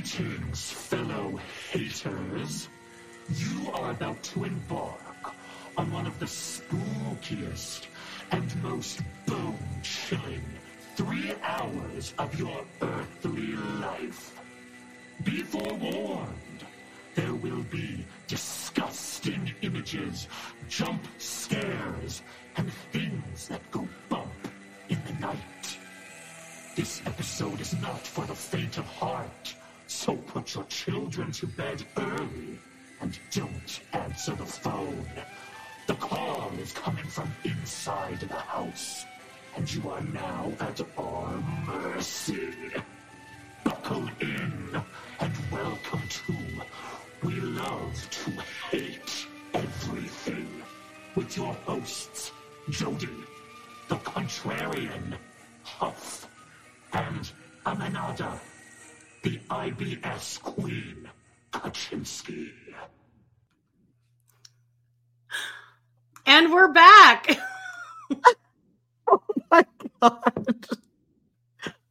Greetings, fellow haters. You are about to embark on one of the spookiest and most bone-chilling three hours of your earthly life. Be forewarned, there will be disgusting images, jump scares, and things that go bump in the night. This episode is not for the faint of heart, so put your children to bed early and don't answer the phone. The call is coming from inside the house, and you are now at our mercy. Buckle in and welcome to We Love to Hate Everything with your hosts, Jodie, the Contrarian, Huff, and Amanada, the IBS Queen, Kaczynski. And we're back. Oh my god.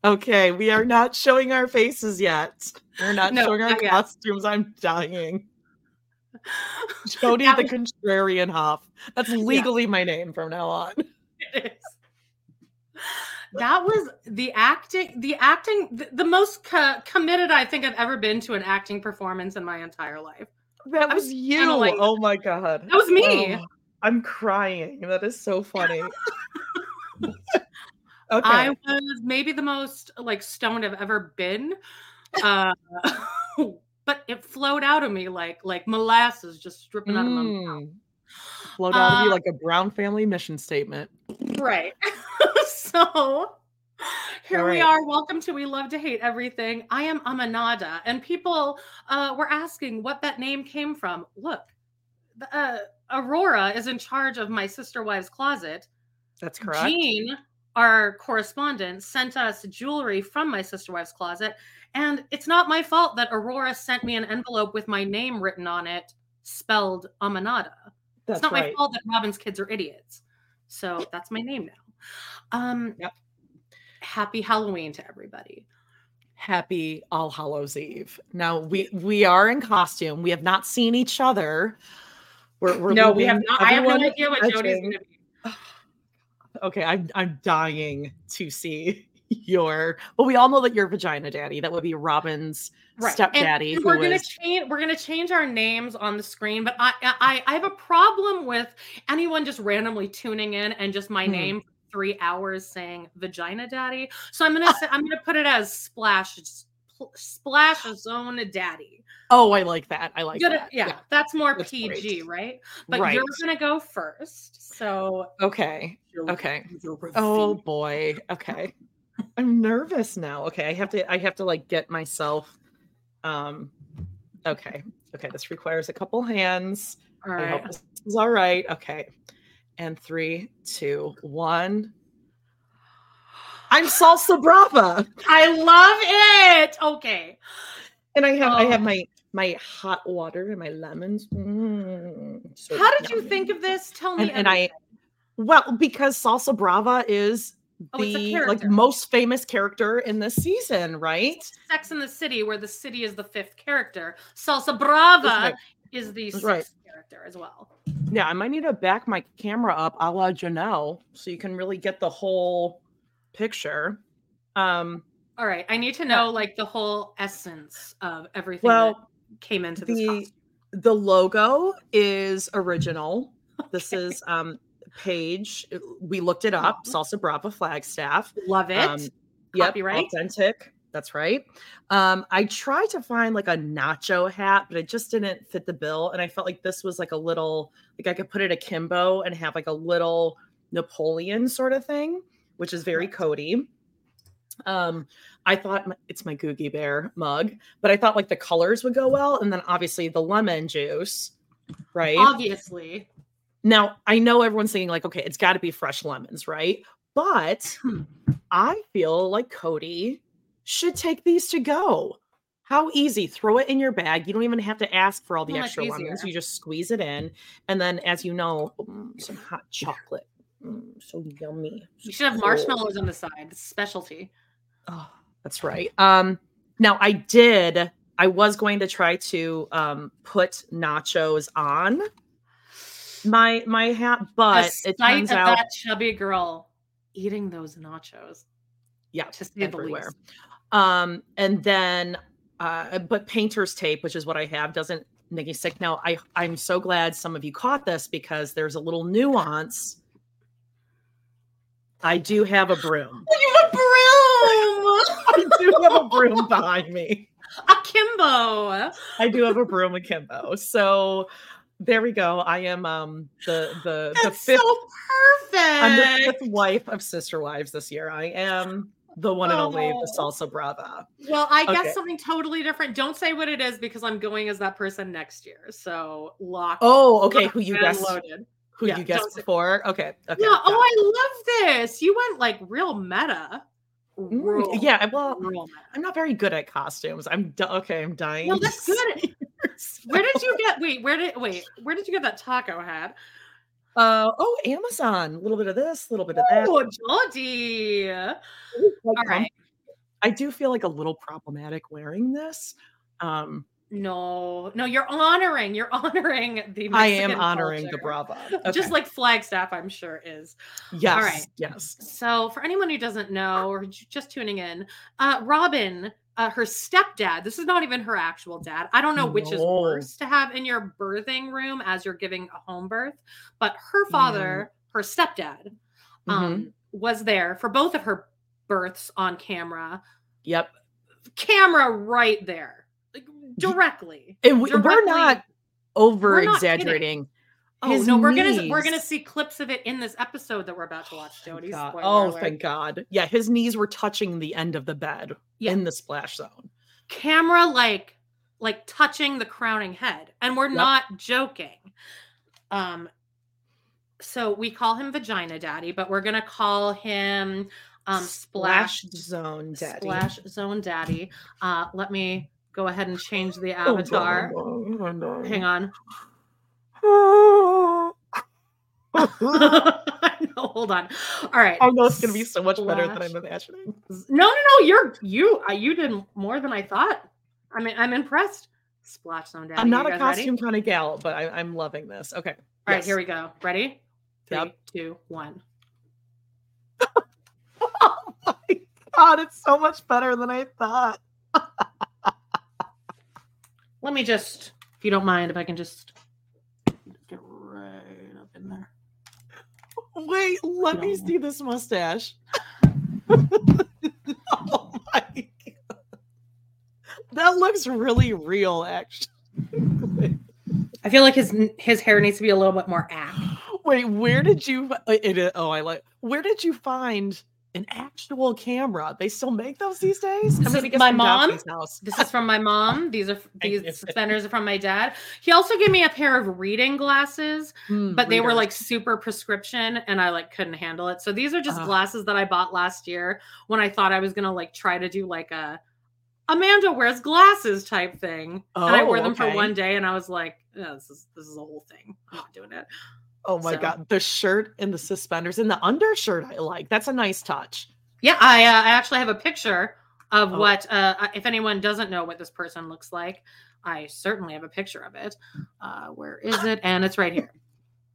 Okay, we are not showing our faces yet. We're not No, showing our not yet. costumes. I'm dying. Jodie That the was- Contrarian Huff. That's legally my name from now on. It is. That was the acting, the acting, the, the most co- committed I think I've ever been to an acting performance in my entire life. That was was you. like- oh my god. That was me. Oh, I'm crying. That is so funny. okay. I was maybe the most like stoned I've ever been. Uh, but it flowed out of me like like molasses just dripping out of my mouth. Mm. Flowed out of you Uh, like a Brown family mission statement. Right. so here we are. Welcome to We Love to Hate Everything. I am Amanada, and people uh, were asking what that name came from. Look, the, uh, Aurora is in charge of my sister wives' closet. That's correct. Jean, our correspondent, sent us jewelry from my sister wife's closet. And it's not my fault that Aurora sent me an envelope with my name written on it, spelled Amanada. That's it's not my fault that Robyn's kids are idiots. So that's my name now. Um, Yep. Happy Halloween to everybody. Happy All Hallows Eve. Now we we are in costume. We have not seen each other. We're, we're no, we have not. I have no idea what Jodie's going to be. Okay, I'm I'm dying to see your. Well, we all know that you're vagina daddy. That would be Robyn's Right. stepdaddy. And we're gonna change. We're gonna change our names on the screen, but I, I, I have a problem with anyone just randomly tuning in and just my Hmm. name three hours saying "vagina daddy." So I'm gonna say I'm gonna put it as splash splash zone daddy. oh, I like that. I like Good- that. yeah, that's more That's PG, great. right? But Right. you're gonna go first. So Okay. Okay. Oh boy. Okay. I'm nervous now. Okay. I have to I have to like get myself um okay. Okay. This requires a couple hands. all I hope this is all right. Okay. And three, two, one. I'm salsa brava. I love it. Okay. And I have I have Oh. my my hot water and my lemons. Mm, so How did you think of this? Tell me. and, and I well because salsa brava is Oh, the like most famous character in this season, right? Sex in the City, where the city is the fifth character. Salsa Brava. Is the sixth right. character as well. Yeah, I might need to back my camera up a la Janelle so you can really get the whole picture. Um, All right, I need to Yeah. know like the whole essence of everything well, that came into this. the costume. the logo is original. This is um page. We looked it up. Salsa Brava Flagstaff. Love it. Um, yep, Copyright. authentic. That's right. Um, I tried to find like a nacho hat, but it just didn't fit the bill. And I felt like this was like a little, like I could put it akimbo and have like a little Napoleon sort of thing, which is very Kody. Um, I thought my- it's my Googie Bear mug, but I thought like the colors would go well, and then obviously the lemon juice, right? Obviously, Now, I know everyone's thinking, like, okay, it's got to be fresh lemons, right? But Hmm. I feel like Kody should take these to go. How easy. Throw it in your bag. You don't even have to ask for all the extra easier. You just squeeze it in. And then, as you know, mm, some hot chocolate. Mm, so yummy. you should have marshmallows on the side. It's specialty. Oh, that's right. Um, now I did. I was going to try to um put nachos on my my hat, but the it sight turns of out that chubby girl eating those nachos. yeah, To say the everywhere. least. Um, and then uh, but painter's tape, which is what I have, doesn't make me sick. Now I I'm so glad some of you caught this because there's a little nuance. I do have a broom. You have a broom. I do have a broom behind me. Akimbo. I do have a broom akimbo. So there we go. I am um the the the That's fifth so I'm the fifth wife of Sister Wives this year. I am the one and only the Oh. salsa brava. Well, I guess something totally different. Don't say what it is because I'm going as that person next year. So lock. Oh, okay. Who you guessed loaded. who Yeah, you guessed say- before? Okay. Okay. Yeah. Oh. I love this. You went like real meta. Real, yeah, well, real meta. I'm not very good at costumes. I'm di- okay, I'm dying. Well, that's say good. Where did you get? Wait, where did wait? Where did you get that taco hat? Uh, oh, Amazon. A little bit of this, a little bit of that. Oh, Jodie. Like, All right. I do feel like a little problematic wearing this. Um, No, no, you're honoring. You're honoring the. I am Mexican honoring the culture. Brava. Just like Flagstaff, I'm sure is. yes, right. yes. So, for anyone who doesn't know or just tuning in, uh, Robyn, uh, her stepdad, this is not even her actual dad. I don't know which is worse to have in your birthing room as you're giving a home birth, but her father, her stepdad, Mhm. um, was there for both of her births on camera. Yep. Camera right there, like directly. And we, we're not over We're Oh His no, we're gonna we're gonna see clips of it in this episode that we're about to watch, Jodie. God. Oh, alert. thank God. Yeah, his knees were touching the end of the bed Yeah. in the splash zone. camera like like touching the crowning head and we're Yep. not joking um so we call him vagina daddy but we're gonna call him um splash zone daddy. splash zone daddy uh let me go ahead and change the Oh, avatar no. hang on Oh, no hold on all right I know it's gonna be so much better than I'm imagining. no no no you're you uh, you did more than i thought i mean i'm impressed splash zone daddy I'm not a guys ready? costume kind of gal, but I, I'm loving this. Okay. All right, here we go. Ready? Three, Yep. two, one. Oh my god, it's so much better than I thought. let me just, if you don't mind, if I can just get right up in there. Wait, let me see this mustache. oh my god. That looks really real, actually. I feel like his his hair needs to be a little bit more act. Wait, where did you? it, oh, I like. Where did you find an actual camera? They still make those these days. This is my mom. House. This is from my mom. These are these suspenders are from my dad. He also gave me a pair of reading glasses, Hmm, but they were like super prescription and I like couldn't handle it. So these are just Ugh. glasses that I bought last year when I thought I was to like try to do like a Amanda wears glasses type thing. Oh, and I Oh, wore them for one day and I was like, "Oh, this is this is a whole thing. I'm not doing it. Oh my so- god, the shirt and the suspenders and the undershirt. I like. That's a nice touch. Yeah, I uh, I actually have a picture of Oh. what uh if anyone doesn't know what this person looks like, I certainly have a picture of it. Uh where is it? And it's right here.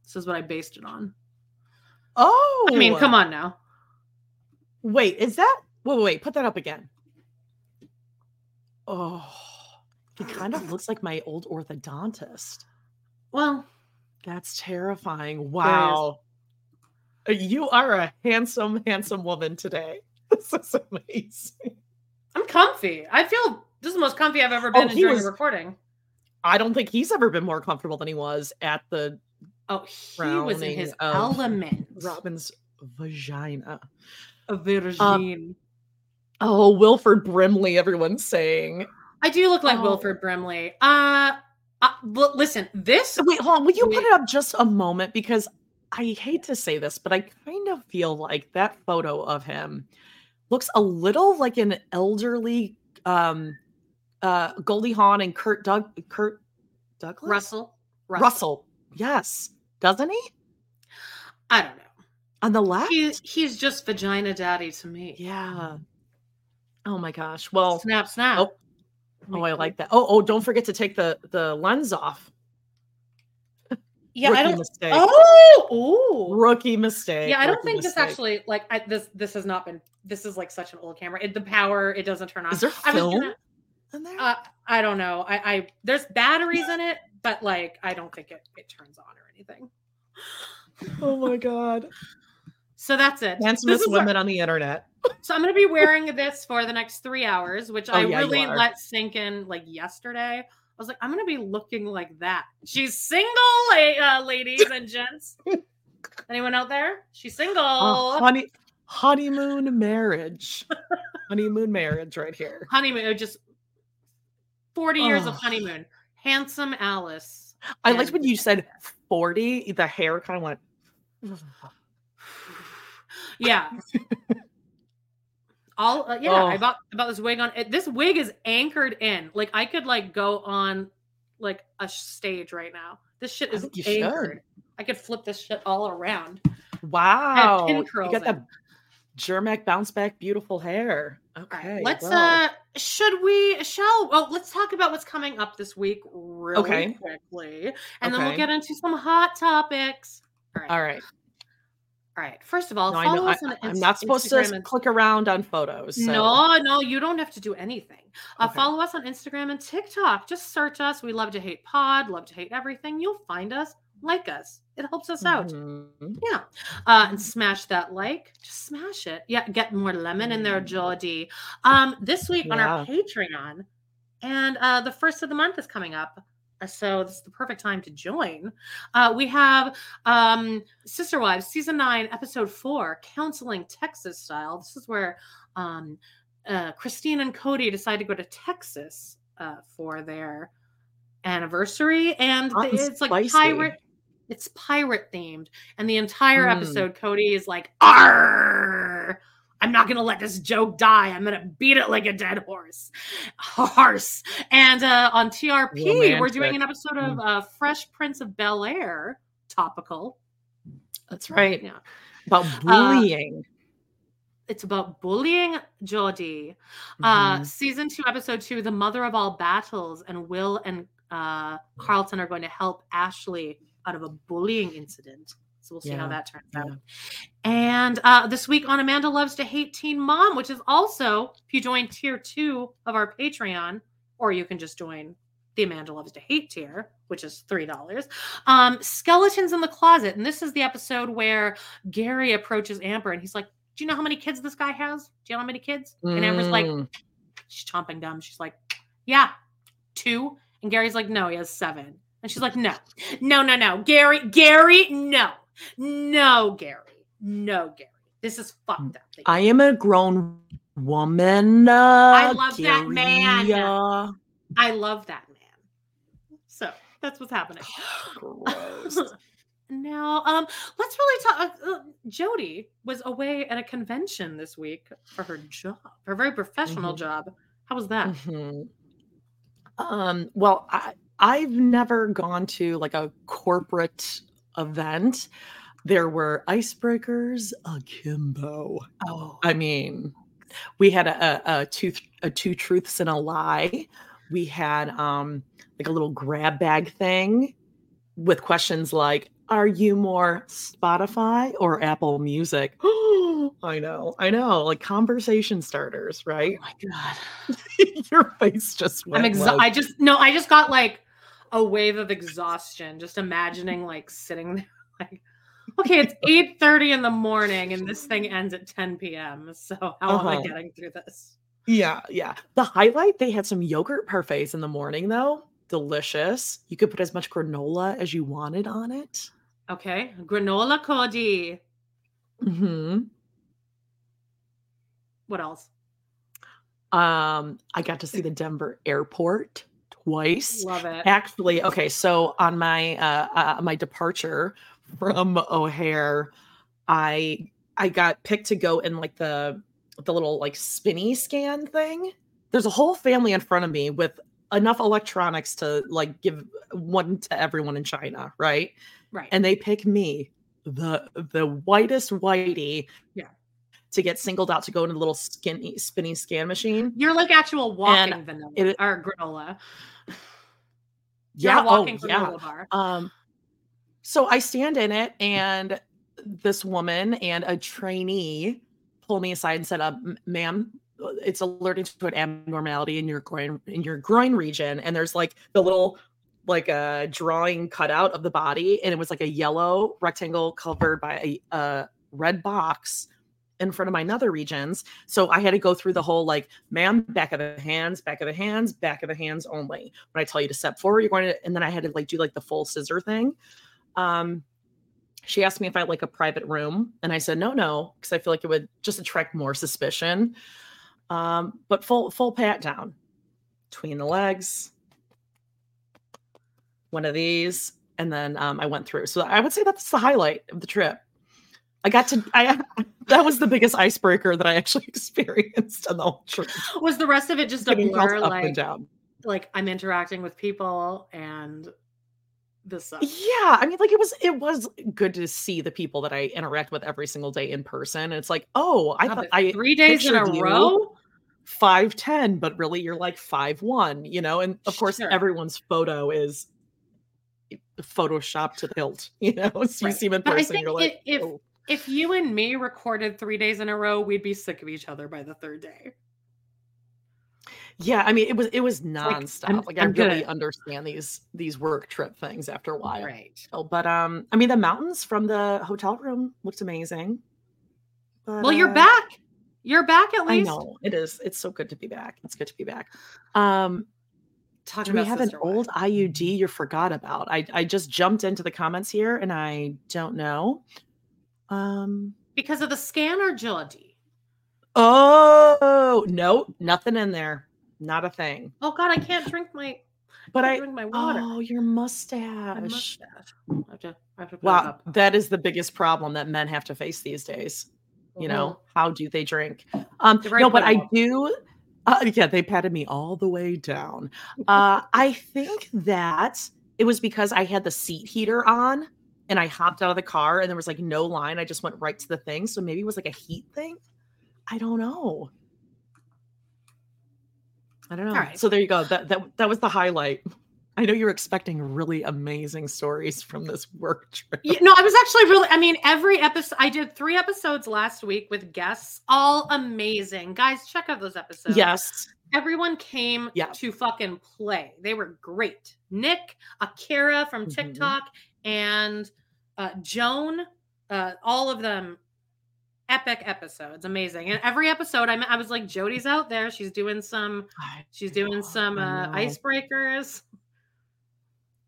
This is what I based it on. Oh, I mean, come on now. Wait, is that? Wait, wait, wait, put that up again. Oh, he kind of looks like my old orthodontist. Well, That's terrifying. Wow. Uh, You are a handsome, handsome woman today. This is amazing. I'm comfy. I feel this is the most comfy I've ever been Oh, in during was- a recording. I don't think he's ever been more comfortable than he was at the Oh, he was in his element. Robyn's vagina. A virgin. Oh, Wilford Brimley, everyone's saying. I do look like Oh. Wilford Brimley. Uh, uh listen, this Wait, hold on. Will you Wait. put it up just a moment? Because I hate to say this, but I kind of feel like that photo of him looks a little like an elderly um uh Goldie Hawn and Kurt Doug Kurt Douglas? Russell, Russell. Yes. Doesn't he? I don't know. On the left? He, he's just vagina daddy to me. yeah. Oh my gosh. Well, Snap, snap. oh, oh, I like that. Oh, oh, don't forget to take the the lens off. yeah, Rookie I don't. mistake. Oh, ooh. Rookie mistake. Yeah, I don't think this actually like I, this. This has not been. This is like such an old camera. It, the power it doesn't turn on. Is there I was film gonna- in there? Uh, I don't know. I, I there's batteries in it, but like I don't think it it turns on or anything. oh my god. So that's it. Handsomest women on the internet. so I'm gonna be wearing this for the next three hours, which I Oh, yeah, really let sink in like yesterday. I was like, I'm gonna be looking like that. She's single, uh, ladies and gents. Anyone out there? She's single. Oh, honey, honeymoon marriage. honeymoon marriage right here. honeymoon, uh, just 40 years of honeymoon. Handsome Alice. I liked when you said 40, the hair kind of went. Yeah. All uh, yeah, I Oh. bought I bought this wig on. It, this wig is anchored in. Like I could like go on like a stage right now. This shit is think you should. anchored. I could flip this shit all around. Wow. You got that in. Germac bounce back, beautiful hair. Okay. right, let's well. uh should we shall well let's talk about what's coming up this week really Okay. quickly and then we'll get into some hot topics. All right. All right. All right. First of all, No, I follow I, us on I'm not supposed Instagram to and- click around on photos. So. No, no, you don't have to do anything. Uh, Okay. Follow us on Instagram and TikTok. Just search us. We love to hate pod, love to hate everything. You'll find us, like us. It helps us out. Mhm. Yeah. Uh, and smash that like. Just smash it. Yeah. Get more lemon in there, Jodie. Um, this week on our Patreon, and uh, the first of the month is coming up. Uh, So this is the perfect time to join. Uh, we have um, Sister Wives season nine, episode four, counseling Texas style. This is where um, uh, Christine and Kody decide to go to Texas uh, for their anniversary, and it's like pirate. It's pirate themed, and the entire Hmm. episode, Kody is like, "Arr! I'm not gonna let this joke die. I'm gonna beat it like a dead horse." Horse. And uh, on TRP, we're doing an episode of uh, Fresh Prince of Bel Air, topical. That's right. Yeah. About bullying. It's about bullying Jodie. Uh, Mhm. season two, episode two, the mother of all battles, and Will and uh, Carlton are going to help Ashley out of a bullying incident. So we'll see how that turns yeah. out. And uh, this week on Amanda Loves to Hate Teen Mom, which is also, if you join tier two of our Patreon, or you can just join the Amanda Loves to Hate tier, which is $3. Um, Skeletons in the Closet. And this is the episode where Gary approaches Amber and he's like, Do you know how many kids this guy has? Do you know how many kids? And Amber's like, Mm. She's chomping gum. She's like, Yeah, two. And Gary's like, No, he has seven. And she's like, No, no, no, no. Gary, Gary, no, no, Gary, no, Gary. This is fucked up. I am a grown woman. Uh, I love that man. Gary, uh, I love that man. So that's what's happening. gross. now, um, let's really talk. Uh, uh, Jodie was away at a convention this week for her job, her very professional Mhm. job. How was that? Mhm. Um, well, I, I've never gone to like a corporate event. There were icebreakers akimbo. Oh, I mean, we had a, a, a two a two truths and a lie. We had um like a little grab bag thing with questions like, "Are you more Spotify or Apple Music?" I know, I know, like conversation starters, right? my god! Your face just went. I'm exa- like- I just no. I just got like a wave of exhaustion just imagining like sitting there like. Okay, it's 8:30 in the morning and this thing ends at 10 p.m. So how am I Uh-huh. getting through this? Yeah, yeah. The highlight, they had some yogurt parfaits in the morning, though. Delicious. You could put as much granola as you wanted on it. Okay, granola Kody. hmm What else? Um, I got to see the Denver airport twice. Love it. Actually, okay, so on my uh, uh my departure from O'Hare, I I got picked to go in like the the little like spinny scan thing. There's a whole family in front of me with enough electronics to like give one to everyone in China, right? Right. And they pick me, the the whitest whitey, Yeah. to get singled out to go into the little skinny spinny scan machine. You're like actual walking And vanilla it- or granola. Yeah, walking oh, yeah. bar. Um, so I stand in it, and this woman and a trainee pull me aside and said, uh, "Ma'am, it's alerting to an abnormality in your groin in your groin region." And there's like the little like a drawing cutout of the body, and it was like a yellow rectangle covered by a, a red box in front of my nether regions. So I had to go through the whole like, ma'am, back of the hands, back of the hands, back of the hands only. When I tell you to step forward, you're going to, and then I had to like do like the full scissor thing. Um, she asked me if I had like a private room, and I said no, no, because I feel like it would just attract more suspicion. Um, but full full pat down between the legs, one of these, and then um, I went through. So I would say that's the highlight of the trip. I got to I that was the biggest icebreaker that I actually experienced on the whole trip. Was the rest of it just a blur? Like, like I'm interacting with people and this sucks. Yeah, I mean, like it was it was good to see the people that I interact with every single day in person. And it's like, oh, I thought I three days in a row. five ten, but really you're like five one, you know. And of course, Sure. everyone's photo is photoshopped to the hilt, you know. So you see them in person, you're like, if oh. If you and me recorded three days in a row, we'd be sick of each other by the third day. yeah. I mean, it was it was like, nonstop. I'm- like I I'm really good. understand these these work trip things after a while. Right. Oh, but um, I mean, the mountains from the hotel room looked amazing. But, Well, you're uh, back. You're back at least. I know it is. It's so good to be back. It's good to be back. Um, Talking do we have an wives. old IUD you forgot about? I I just jumped into the comments here and I don't know. Um. because of the scan or Jodie? Oh no, nothing in there. Not a thing. Oh God, I can't drink my. But can't I. drink my water. Oh, your my mustache. mustache. I have to, I have to Wow, up. that is the biggest problem that men have to face these days. You know, Mhm. how do they drink? Um, They're very no, but I do. Uh, yeah, they patted me all the way down. Uh, I think that it was because I had the seat heater on and I hopped out of the car and there was like no line. I just went right to the thing. So maybe it was like a heat thing. I don't know. I don't know. right. So there you go. That that that was the highlight. I know you're expecting really amazing stories from this work trip. Yeah, no, I was actually really. I mean, every episode. I did three episodes last week with guests, all amazing. Guys, check out those episodes. Yes. everyone came Yeah. to fucking play. They were great. Nick, Akira from Mhm. TikTok, and uh, Joan, uh, all of them epic episodes, amazing. And every episode, I, I was like, Jodie's out there. She's doing some. She's doing some uh, icebreakers.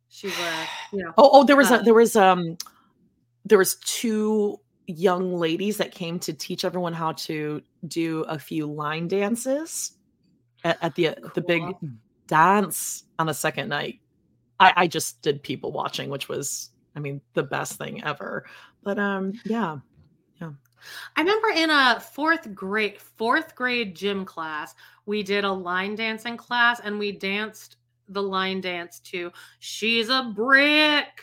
She's uh, you know, Oh, oh, there was Uh, a there was um there was two young ladies that came to teach everyone how to do a few line dances at, at the the big dance on the second night. I, I just did people watching, which was I mean the best thing ever. But um yeah. Yeah. I remember in a fourth grade fourth grade gym class, we did a line dancing class and we danced the line dance to She's a Brick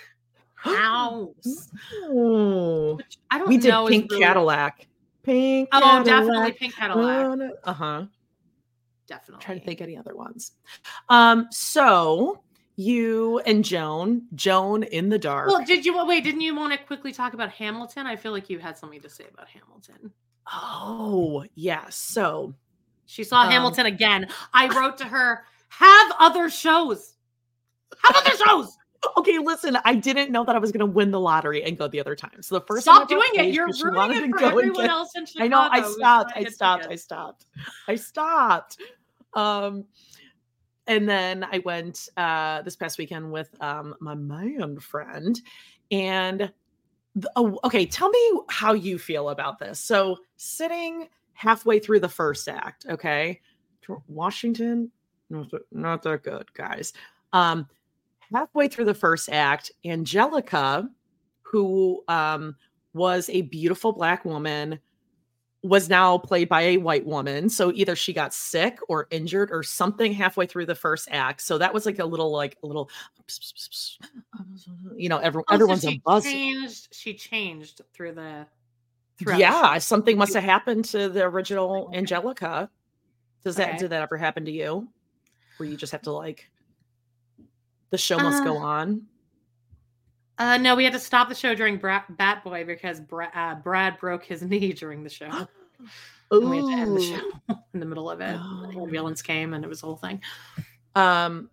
House. Oh, I don't we did know Pink really- Cadillac. Pink Oh, definitely Pink Cadillac. Uh huh. Definitely. trying to think any other ones. Um, so you and Joan, Joan in the dark. Well, did you wait? Didn't you want to quickly talk about Hamilton? I feel like you had something to say about Hamilton. oh, yeah. So She saw Um, Hamilton again. I wrote to her, have other shows. Have other shows. okay, listen, I didn't know that I was gonna win the lottery and go the other time. So the first Stop doing it. You're ruining it for everyone get- else in Chicago. I know, I stopped, I to stopped, I stopped, I stopped. Um, and then I went uh this past weekend with um my man friend, and th- oh, okay, tell me how you feel about this. So sitting halfway through the first act, okay, Washington, not that, not that good, guys. Um, halfway through the first act, Angelica, who um was a beautiful black woman was now played by a white woman so either she got sick or injured or something halfway through the first act so that was like a little like a little you know every, Oh, so everyone's she a buzz changed. She changed through the. yeah something must have happened to the original angelica does that Okay. did that ever happen to you where you just have to like the show must go Uh, on Uh, no, we had to stop the show during Bra- Bat Boy because Bra- uh, Brad broke his knee during the show. And we had to end the show in the middle of it. Oh. The ambulance came and it was a whole thing. um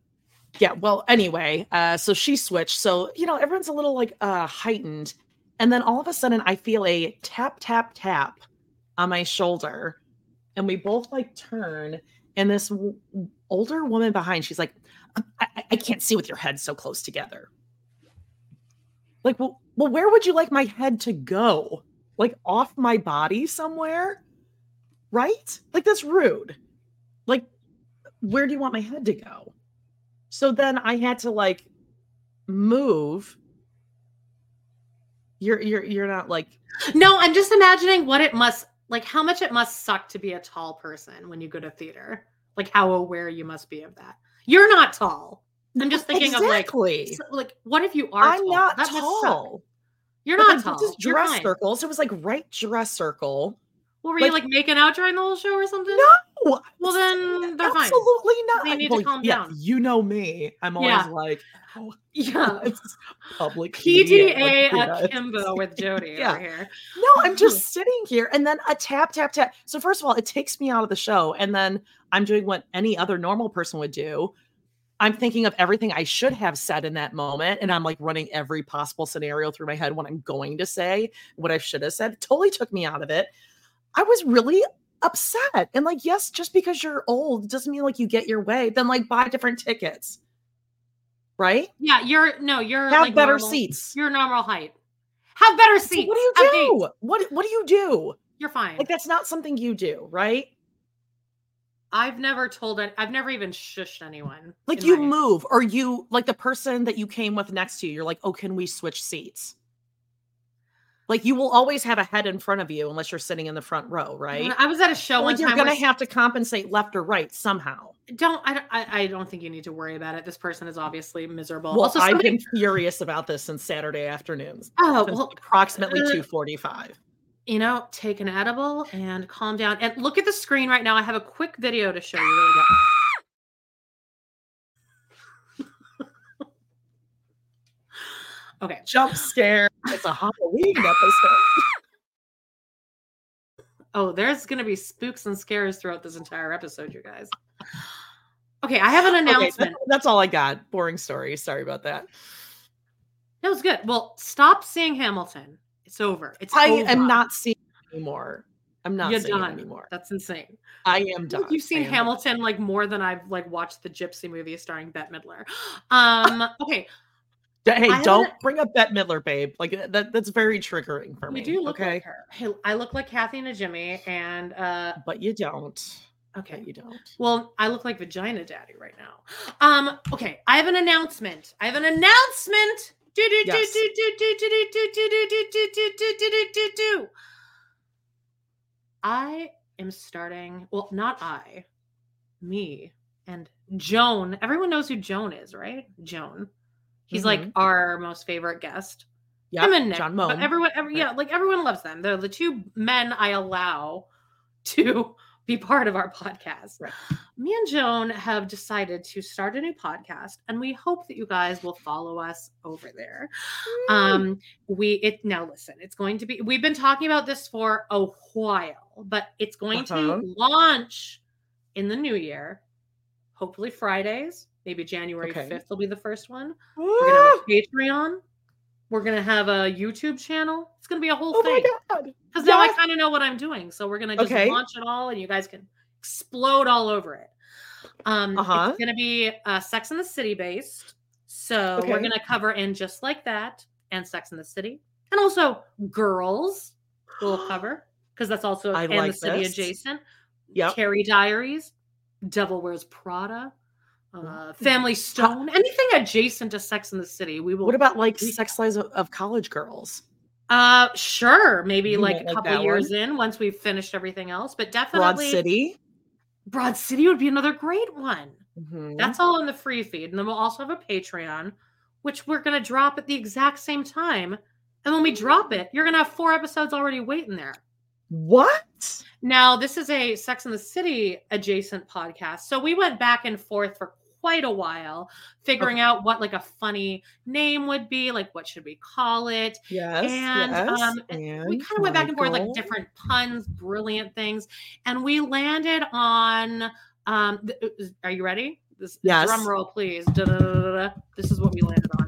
yeah well anyway uh so she switched so you know everyone's a little like uh heightened and then all of a sudden i feel a tap tap tap on my shoulder and we both like turn and this w- older woman behind she's like I, I, I can't see with your head so close together like well, well where would you like my head to go like off my body somewhere right like that's rude like where do you want my head to go so then i had to like move you're you're you're not like No, I'm just imagining what it must like how much it must suck to be a tall person when you go to theater. Like how aware you must be of that. You're not tall. I'm just thinking of like like what if you are i'm tall? not That tall You're But not tall. You're dress circles it was like right dress circle What were like- you like making out during the whole show or something? no Well, then they're fine. absolutely not They need to calm yeah, down. you know me i'm always Yeah. like oh, Yeah. it's public PDA akimbo with Jodie Yeah. over here. No, I'm just sitting here and then a tap, tap, tap. So, first of all, it takes me out of the show. And then I'm doing what any other normal person would do. I'm thinking of everything I should have said in that moment. And I'm like running every possible scenario through my head, what I'm going to say, what I should have said. Totally took me out of it. I was really upset. And like, yes, just because you're old doesn't mean like you get your way. Then like buy different tickets. Right? Yeah, you're no, you're Have like better normal- seats. You're normal height. Have better So seats. what do you do? gates. What what do you do? You're fine. Like that's not something you do, right? I've never told it. I've never even shushed anyone. Like you move or you like the person that you came with next to you, you're like, oh, can we switch seats? Like you will always have a head in front of you unless you're sitting in the front row, right? I was at a show Like you're gonna have to compensate left or right somehow. don't I, don't- I I don't think you need to worry about it. This person is obviously miserable. Well, also, I've been furious about this since Saturday afternoons. oh well, approximately uh, 245. You know, take an edible and calm down. And look at the screen right now. I have a quick video to show you. Really good. Okay. Jump scare. It's a Halloween episode. Oh, there's gonna be spooks and scares throughout this entire episode, you guys. Okay, I have an Okay, announcement. that- that's all I got. Boring story. Sorry about that. That was good. Well, stop seeing Hamilton. It's over. It's I over. am not seeing it anymore. I'm not You're seeing done. it anymore. That's insane. I am done. You've seen am done. Hamilton like more than I've like watched the Gypsy movie starring Bette Midler. Um, okay, Hey, I don't bring up Bette Midler, babe. Like that. That's very triggering for me. we do look okay, like her. Hey, I look like Kathy and Jimmy, and uh, but you don't. okay, But you don't. Well, I look like Vagina Daddy right now. Um, okay, I have an announcement. I have an announcement. I am starting, well, not I, me and Joan. Everyone knows who Joan is, right? Joan. He's mm-hmm. like our most favorite guest. Yeah, him and Nick, John Moan. But everyone, every, yeah, like everyone loves them. They're the two men I allow to be part of our podcast. Right. Me and Joan have decided to start a new podcast, and we hope that you guys will follow us over there. Mm. Um, we it now listen, it's going to be we've been talking about this for a while, but it's going Uh-huh. to launch in the new year, hopefully Fridays, maybe January Okay. 5th will be the first one. We're gonna have a Patreon. We're gonna have a YouTube channel. It's gonna be a whole thing. oh my thing. god! Because now I kind of know what I'm doing. So we're gonna just Okay. launch it all, and you guys can explode all over it. Um, Uh-huh. it's gonna be uh, Sex in the City based. So we're gonna cover in just like that and Sex in the City, and also Girls. We'll cover because that's also I in the city this. adjacent. Yep. Carrie Diaries, Devil Wears Prada, uh, Family Stone, anything adjacent to Sex in the City. We will What about like sex lives of, of college girls? Uh, sure. Maybe You like a like couple years in, once we've finished everything else. But definitely Broad City. Broad City would be another great one. Mhm. That's all in the free feed, and then we'll also have a Patreon, which we're gonna drop at the exact same time. And when we drop it, you're gonna have four episodes already waiting there. what? Now, this is a Sex in the City adjacent podcast. So we went back and forth for quite a while, figuring Okay. out what like a funny name would be, like what should we call it. Yes. And, yes, um, and we kind of went back and forth like different puns, brilliant things, and we landed on. Um, th- are you ready? This Yes. drum roll, please. Da-da-da-da-da. This is what we landed on.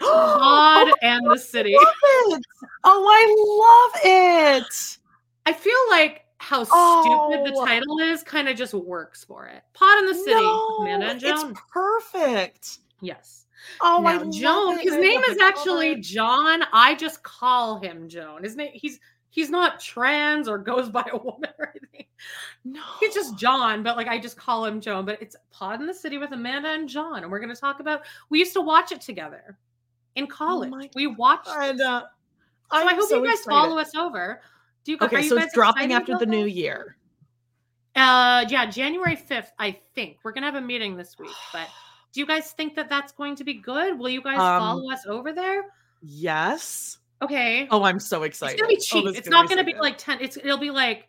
Oh Pod my and the city. it. Oh, I love it. I feel like how stupid the Oh. title is kind of just works for it. Pod in the city. Amanda and Joan. it's perfect. Yes. Oh, I now, love Joan. His I name is actually John. I just call him Joan. His name. He's he's not trans or goes by a woman or anything. no. He's just John, but like I just call him Joan. But it's Pod in the City with Amanda and John, and we're going to talk about. We used to watch it together in college. my we watched. And, uh, so I hope so you guys excited. follow us over. Do you? Okay, you so it's dropping after the new year. Uh, yeah, January fifth. I think we're gonna have a meeting this week. But do you guys think that that's going to be good? Will you guys Um, follow us over there? Yes. Okay. Oh, I'm so excited. it's gonna be Oh, cheap. is it's not so gonna be like ten. It's it'll be like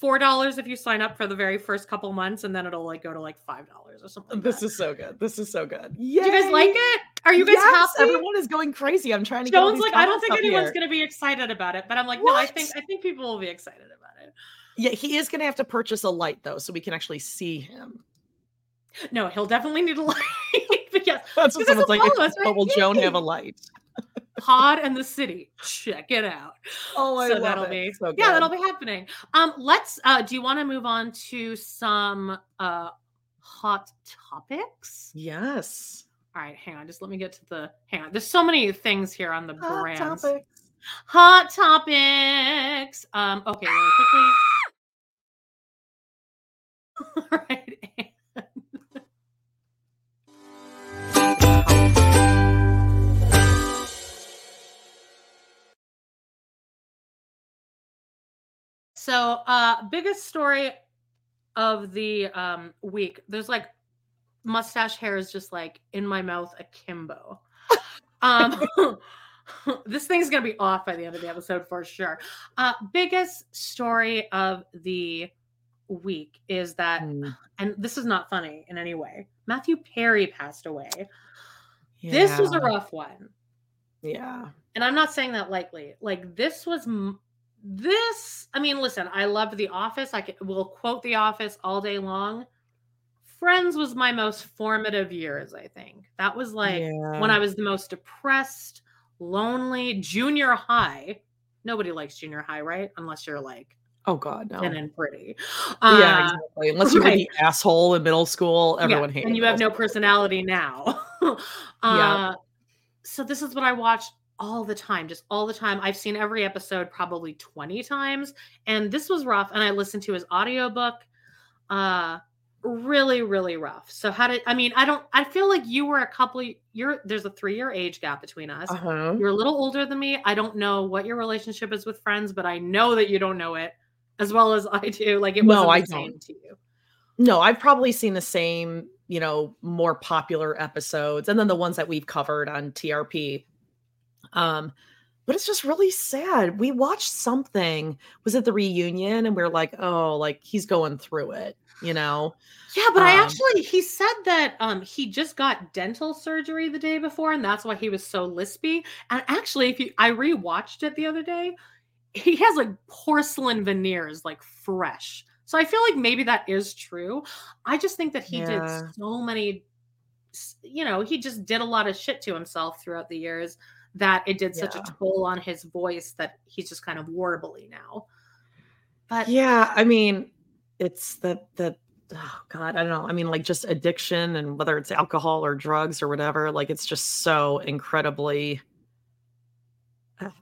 four dollars if you sign up for the very first couple months, and then it'll like go to like five dollars or something. Like This that. is so good. This is so good. Do you guys like it? Are you guys yes, happy? Everyone is going crazy. I'm trying to Jones like, I don't think anyone's here. gonna be excited about it, but I'm like, no, I think I think people will be excited about it. Yeah, he is going to have to purchase a light though, so we can actually see him. No, he'll definitely need a light. but yes, That's what someone's will like. us, "Oh, will right? Joan have a light? Pod and the City. Check it out. Oh, I so love that'll it. be So yeah, that'll be happening. Um, let's. Uh, do you want to move on to some uh hot topics? Yes. All right, hang on. Just let me get to the. Hang on. There's so many things here on the Hot brands. topics. Hot topics. Um. Okay. Really quickly. All right. So, uh, biggest story of the um week. There's like mustache hair is just like in my mouth akimbo. Um, this thing's gonna be off by the end of the episode for sure. Uh, biggest story of the week is that, Mm, and this is not funny in any way. Matthew Perry passed away. This was a rough one Yeah. and I'm not saying that lightly. Like this was m- this, I mean, listen, I love The Office. I will quote The Office all day long. Friends was my most formative years, I think. That was like Yeah. when I was the most depressed, lonely, junior high. Nobody likes junior high, right? Unless you're like Oh God, no. and pretty. yeah, Uh, exactly. Unless you're right. the asshole in middle school, yeah, everyone hates. and you have no personality now. uh, Yeah. So this is what I watch all the time, just all the time. I've seen every episode probably 20 times, and this was rough. And I listened to his audiobook. Uh really, really rough. So how did I mean, I don't I feel like you were a couple you're there's a three-year age gap between us. Uh-huh. You're a little older than me. I don't know what your relationship is with friends, but I know that you don't know it as well as I do. Like it No, I the same don't. to you. No, I've probably seen the same, you know, more popular episodes and then the ones that we've covered on TRP. Um, but it's just really sad. We watched something, was it the reunion? And we are like, oh, like he's going through it, you know? Yeah, but I Um, actually he said that um he just got dental surgery the day before and that's why he was so lispy. And actually if you I rewatched it the other day, he has like porcelain veneers like fresh. So I feel like maybe that is true. I just think that he Yeah. did so many you know, he just did a lot of shit to himself throughout the years that it did such a toll on his voice that he's just kind of warbly now. But Yeah, I mean, it's the the oh god, I don't know. I mean, like just addiction and whether it's alcohol or drugs or whatever, like it's just so incredibly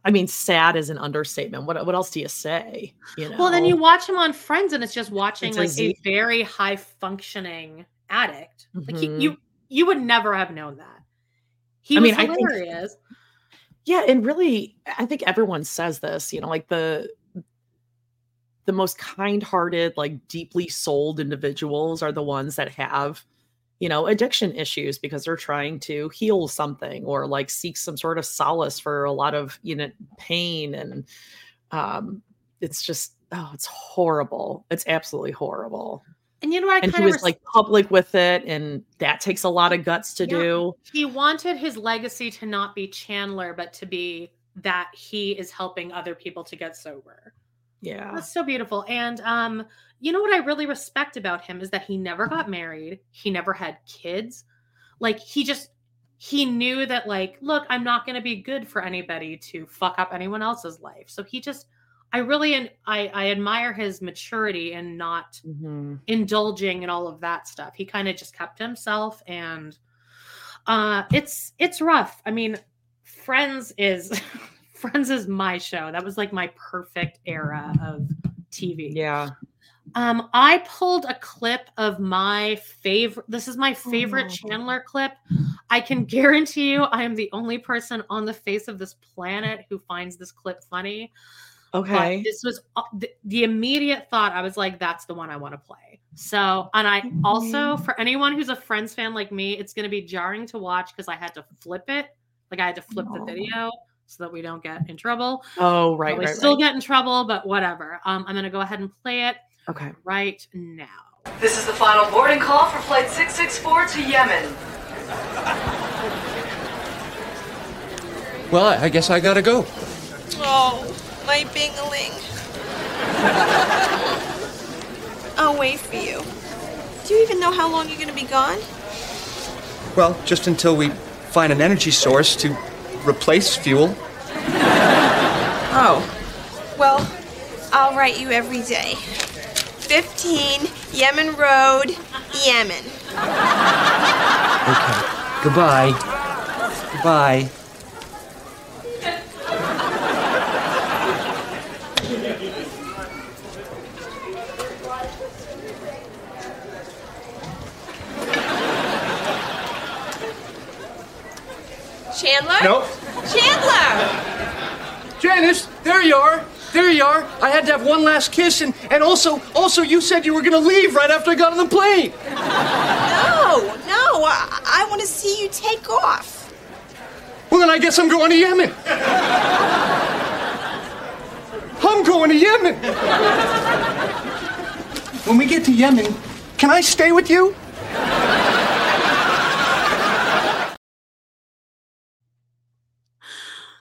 I mean, sad is an understatement. What what else do you say? You know. Well, then you watch him on Friends, and it's just watching It's like a very high functioning addict. Like he, Mhm. you, you would never have known that. He I was mean, I think- hilarious. Yeah, and really, I think everyone says this. You know, like the the most kind-hearted, like deeply souled individuals are the ones that have, you know, addiction issues because they're trying to heal something or like seek some sort of solace for a lot of you know pain and um it's just oh it's horrible it's absolutely horrible and you know what? I and he kind of was like public with it and that takes a lot of guts to Yeah. do he wanted his legacy to not be Chandler, but to be that he is helping other people to get sober. yeah That's so beautiful. And um, you know what I really respect about him is that he never got married. He never had kids. Like he just he knew that like, look, I'm not going to be good for anybody to fuck up anyone else's life. So he just I really and I I admire his maturity and not Mhm. indulging in all of that stuff. He kind of just kept himself and uh it's it's rough. I mean, Friends is Friends is my show. That was like my perfect era of TV. yeah Um I pulled a clip of my favorite this is my favorite Oh. Chandler clip. I can guarantee you I am the only person on the face of this planet who finds this clip funny. But okay this was uh, the, the immediate thought. I was like, that's the one I want to play. So, and I also, for anyone who's a Friends fan like me, it's going to be jarring to watch because I had to flip it. Like I had to flip the video so that we don't get in trouble. oh right But we right, still right. get in trouble, but whatever. Um, I'm going to go ahead and play it okay right now. This is the final boarding call for Flight 664 to Yemen. Well, I guess I gotta go. Oh, my bingling. I'll wait for you. Do you even know how long you're gonna be gone? Well, just until we find an energy source to replace fuel. Oh. Well, I'll write you every day. 15 Yemen Road, Yemen. Okay. Goodbye. Goodbye. Chandler? Nope. Chandler! Janice, there you are. There you are. I had to have one last kiss, and, and also, also, you said you were gonna leave right after I got on the plane. No, no, I, I want to see you take off. Well, then I guess I'm going to Yemen. I'm going to Yemen. When we get to Yemen, can I stay with you?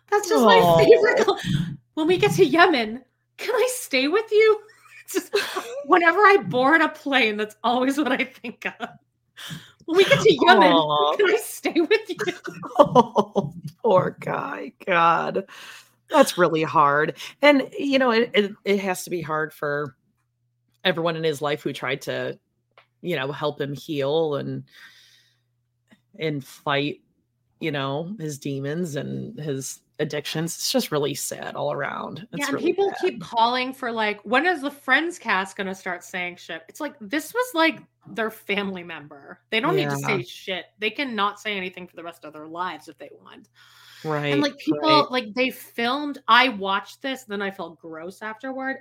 That's just my favorite. When we get to Yemen, can I stay with you? Just, whenever I board a plane, that's always what I think of. When we get to Yemen, Aw. can I stay with you? Oh, poor guy. God. That's really hard. And you know, it, it it has to be hard for everyone in his life who tried to, you know, help him heal and and fight, you know, his demons and his addictions. It's just really sad all around. It's yeah, and really people bad. keep calling for like, when is the Friends cast going to start saying shit? It's like this was like their family member. They don't need to say shit. They can not say anything for the rest of their lives if they want. right. and like people, right. like they filmed. I watched this, then I felt gross afterward.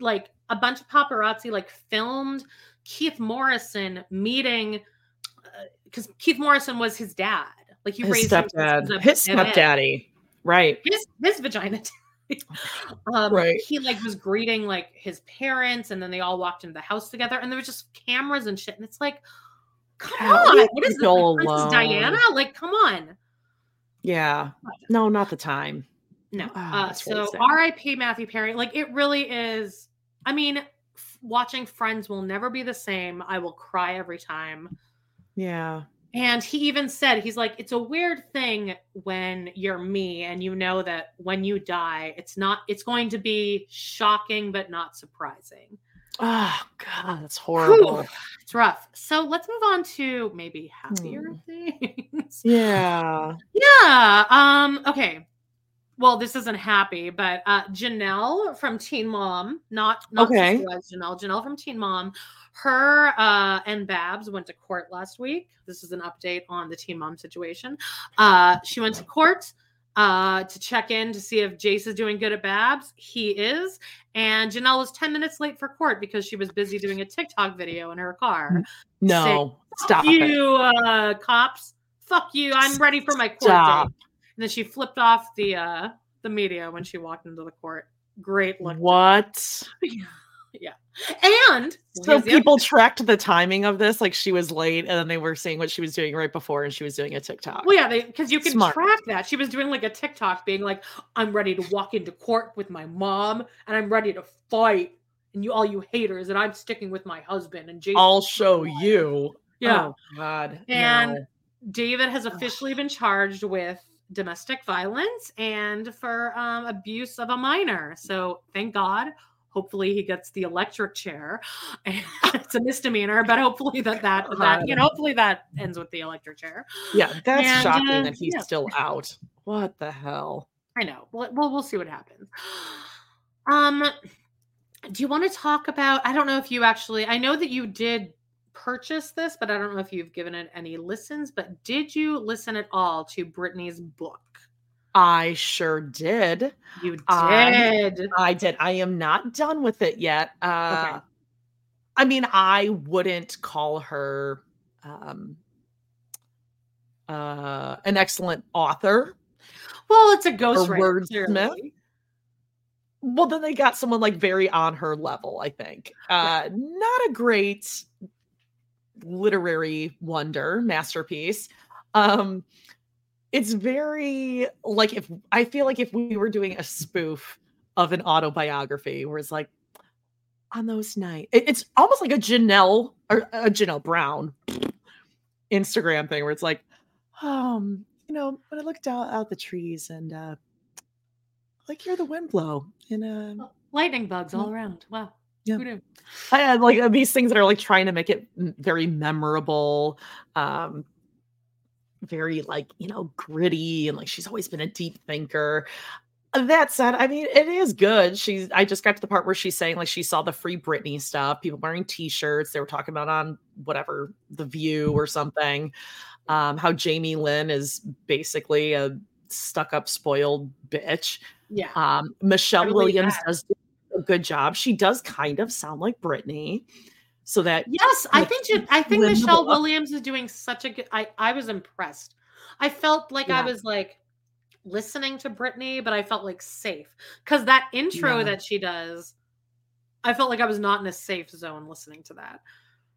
Like a bunch of paparazzi like filmed Keith Morrison meeting uh, because Keith Morrison was his dad. Like he his raised stepdad, his stepdaddy. Right. his his vagina um Right. he like was greeting like his parents and then they all walked into the house together and there was just cameras and shit and it's like come on what is this like, Princess diana like come on Yeah. No, not the time. no Ah, uh so rip matthew perry like it really is i mean f- watching friends will never be the same i will cry every time Yeah. And he even said, he's like, it's a weird thing when you're me and you know that when you die, it's not, it's going to be shocking, but not surprising. Oh God, that's horrible. Whew, it's rough. So let's move on to maybe happier Hmm. things. Yeah. yeah. Um, okay. Well, this isn't happy, but uh Jenelle from Teen Mom, not not Okay. Janelle, Jenelle from Teen Mom, her uh and Babs went to court last week. This is an update on the Teen Mom situation. Uh she went to court uh to check in to see if Jace is doing good at Babs. He is. And Jenelle was 10 minutes late for court because she was busy doing a TikTok video in her car. No. Stop Fuck it. you, uh, cops. Fuck you. I'm ready for my court Stop. date. And then she flipped off the uh the media when she walked into the court. Great look. What? Yeah. And So here's the other people tracked the timing of this, like she was late, and then they were seeing what she was doing right before, and she was doing a TikTok. Well, yeah, because you can Smart. track that. She was doing like a TikTok being like, I'm ready to walk into court with my mom and I'm ready to fight. And you all you haters, and I'm sticking with my husband and Jason. I'll show you. Yeah. Oh, God. And no. David has officially been charged with domestic violence and for um, abuse of a minor. So thank God. Hopefully he gets the electric chair. it's a misdemeanor, but hopefully that that that you know hopefully that ends with the electric chair. Yeah, that's And, shocking uh, that he's yeah. still out. What the hell? I know. Well, we'll we'll see what happens. Um, do you want to talk about? I don't know if you actually. I know that you did purchase this, but I don't know if you've given it any listens. But did you listen at all to Britney's book? I sure did. You did. I did. I am not done with it yet. Uh, Okay. I mean, I wouldn't call her um, uh, an excellent author. Well, it's a ghostwriter. wordsmith? Well, then they got someone like very on her level, I think. Uh, not a great literary wonder, masterpiece. Um, it's very like if I feel like if we were doing a spoof of an autobiography where it's like on those nights, it's almost like a Janelle or a Janelle Brown Instagram thing where it's like, um, you know, when I looked out out the trees and uh like hear the wind blow and uh Lightning bugs all around. Wow. Yeah. I had like uh, these things that are like trying to make it very memorable, um, very like you know gritty, and like she's always been a deep thinker. Uh, That said, I mean it is good. She's. I just got to the part where she's saying like she saw the free Britney stuff, people wearing T-shirts. They were talking about on whatever the View or something. Um, how Jamie Lynn is basically a stuck-up, spoiled bitch. Yeah. Um, Michelle believe Williams that. does a good job. She does kind of sound like Britney, so that Yes, I think Jan- I think Michelle Williams is doing such a good. I I was impressed. I felt like I was like listening to Britney, but I felt like safe because that intro Yeah. that she does, I felt like I was not in a safe zone listening to that.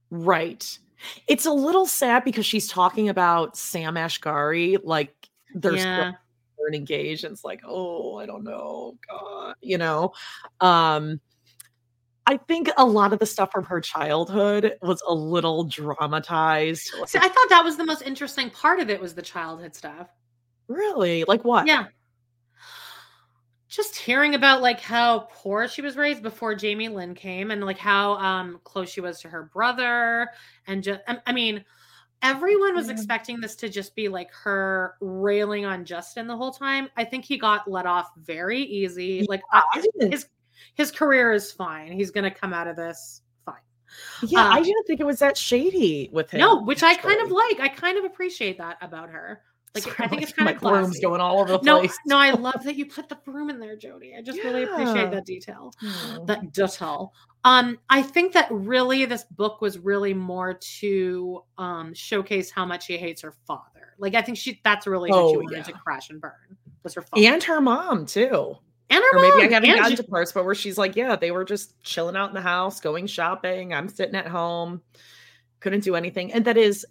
right. It's a little sad because she's talking about Sam Asghari like there's yeah, engaged. And it's like, oh, I don't know, God, you know. Um, I think a lot of the stuff from her childhood was a little dramatized. See, I thought that was the most interesting part of it was the childhood stuff. Really? Like what? Yeah. Just hearing about like how poor she was raised before Jamie Lynn came and like how um close she was to her brother and just I, I mean everyone was expecting this to just be like her railing on Justin the whole time. I think he got let off very easy. Like I, his his career is fine. He's going to come out of this fine. Yeah, I Uh, didn't think it was that shady with him. No, which I kind of like. I kind of appreciate that about her. Like Sorry, I think it's kind my of broom's going all over the no, place. no, I love that you put the broom in there, Jodie. I just really appreciate that detail. Oh. That detail. Um, I think that really this book was really more to um showcase how much she hates her father. Like I think she that's really who she Oh, wanted to crash and burn was her father and her mom too. And Or maybe I haven't gotten to parts, but where she's like, yeah, they were just chilling out in the house, going shopping. I'm sitting at home, couldn't do anything. And that is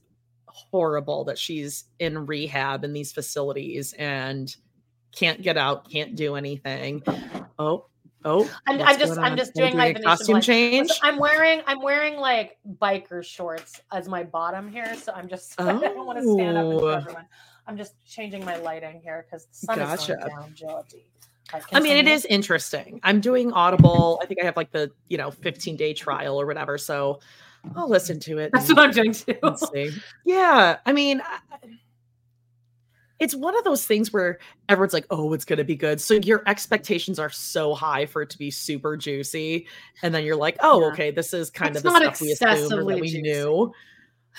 horrible that she's in rehab in these facilities and can't get out, can't do anything. Oh, oh. I'm, I'm just I'm just Gotta doing my costume blush. change. I'm wearing I'm wearing like biker shorts as my bottom here, so I'm just oh. I don't want to stand up and Oh. everyone. I'm just changing my lighting here because the sun is Gotcha. going down, Jodie. I mean, it is interesting. I'm doing Audible. I think I have like the, you know, 15 day trial or whatever. So I'll listen to it. That's what I'm doing too. Yeah, I mean, I- it's one of those things where everyone's like, "Oh, it's going to be good." So your expectations are so high for it to be super juicy, and then you're like, "Oh, Yeah. okay, this is kind It's of the stuff we assumed or that we juicy. knew."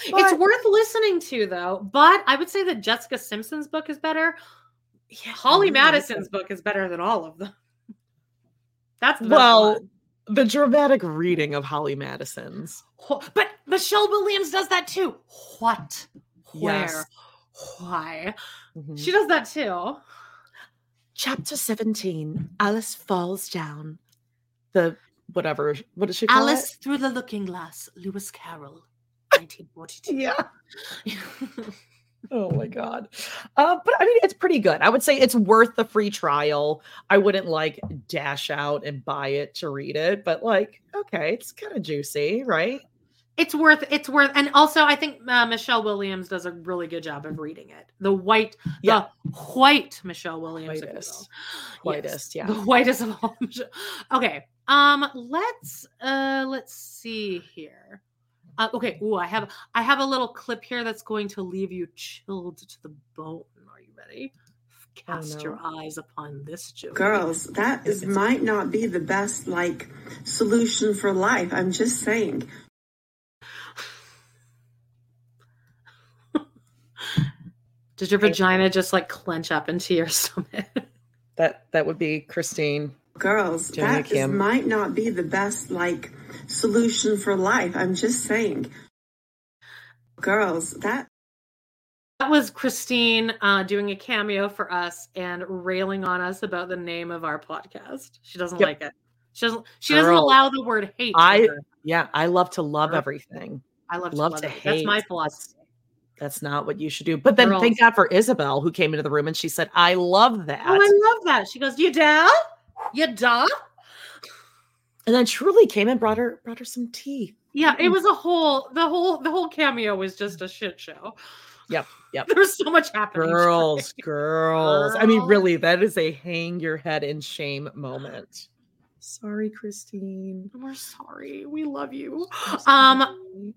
it's worth listening to though. But I would say that Jessica Simpson's book is better. Yeah, Holly I really like Madison's book is better than all of them. That's the Well, one. the dramatic reading of Holly Madison's. But Michelle Williams does that too. What? Where? Yes. Why? Mhm. She does that too. Chapter 17 Alice falls down. The whatever, what does she call Alice Through the Looking Glass, Lewis Carroll, 1942. Yeah. Oh my god. Uh, but I mean, it's pretty good. I would say it's worth the free trial. I wouldn't like dash out and buy it to read it, but like, okay, it's kind of juicy, right? it's worth it's worth and also I think uh, Michelle Williams does a really good job of reading it. The white Yeah. the white Michelle Williams you Whitest. Yes, Whitest, yeah. The whitest of all. Michelle- Okay. Um let's uh let's see here. Uh, okay, ooh, I have I have a little clip here that's going to leave you chilled to the bone. Are you ready? Cast your eyes upon this joke. Girls, that is might not be the best like solution for life. I'm just saying. Did your vagina just like clench up into your stomach? That that would be Christine. Girls, Jenny that is, Kim. might not be the best like solution for life. I'm just saying. Girls, that That was Christine uh, doing a cameo for us and railing on us about the name of our podcast. She doesn't Yep. like it. She doesn't. She doesn't allow the word hate. I yeah, I love to love Girl. everything. I love, love to, to love it. That's my philosophy. That's not what you should do. But then Girls. thank God for Isabel who came into the room and she said, I love that. Oh, I love that. She goes, "You da, you da." and then truly came and brought her brought her some tea. Yeah, it was a whole. The whole. The whole cameo was just a shit show. Yep, yep. There was so much happening. Girls, girls. I mean, really, that is a hang your head in shame moment. Sorry, Christine. We're sorry. We love you. Um.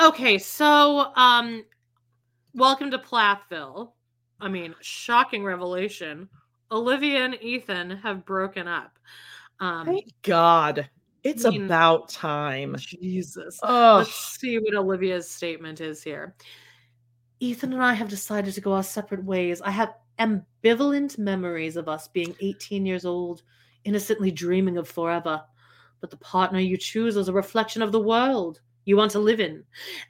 Okay, so um welcome to Plathville. I mean, shocking revelation. Olivia and Ethan have broken up. Um Thank God. It's I mean, about time. Jesus. Oh, Let's see what Olivia's statement is here. Ethan and I have decided to go our separate ways. I have ambivalent memories of us being 18 years old, innocently dreaming of forever. But the partner you choose is a reflection of the world you want to live in.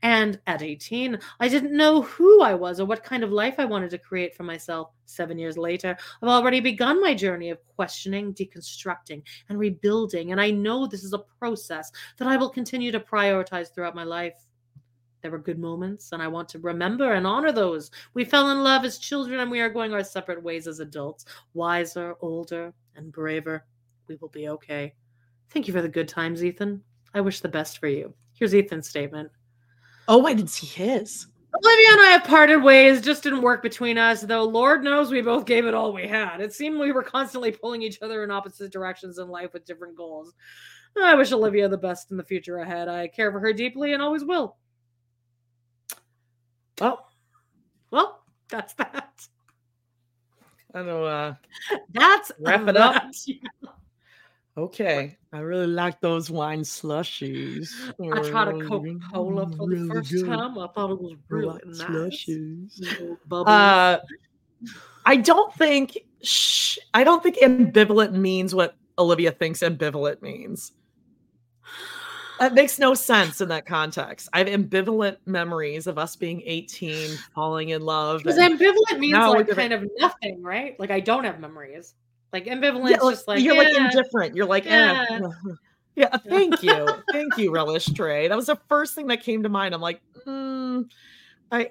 And at 18, I didn't know who I was or what kind of life I wanted to create for myself. Seven years later, I've already begun my journey of questioning, deconstructing, and rebuilding. And I know this is a process that I will continue to prioritize throughout my life. There were good moments, and I want to remember and honor those. We fell in love as children, and we are going our separate ways as adults, wiser, older, and braver. We will be okay. Thank you for the good times, Ethan. I wish the best for you. Here's Ethan's statement. Oh, I didn't see his. Olivia and I have parted ways, just didn't work between us, though Lord knows we both gave it all we had. It seemed we were constantly pulling each other in opposite directions in life with different goals. I wish Olivia the best in the future ahead. I care for her deeply and always will. Well, well, that's that. I know. Uh, that's wrap it up. that. Okay, I really like those wine slushies. I tried a Coca Cola for the Really first good. time. I thought it was really nice. slushies. Uh, I don't think sh- I don't think ambivalent means what Olivia thinks ambivalent means. That makes no sense in that context. I have ambivalent memories of us being 18, falling in love. Because ambivalent means like kind of nothing, right? Like I don't have memories. Like ambivalent Yeah, like, just like you're like indifferent. You're like, yeah. eh. yeah. Thank you, thank you, relish Trey. That was the first thing that came to mind. I'm like, mm, I,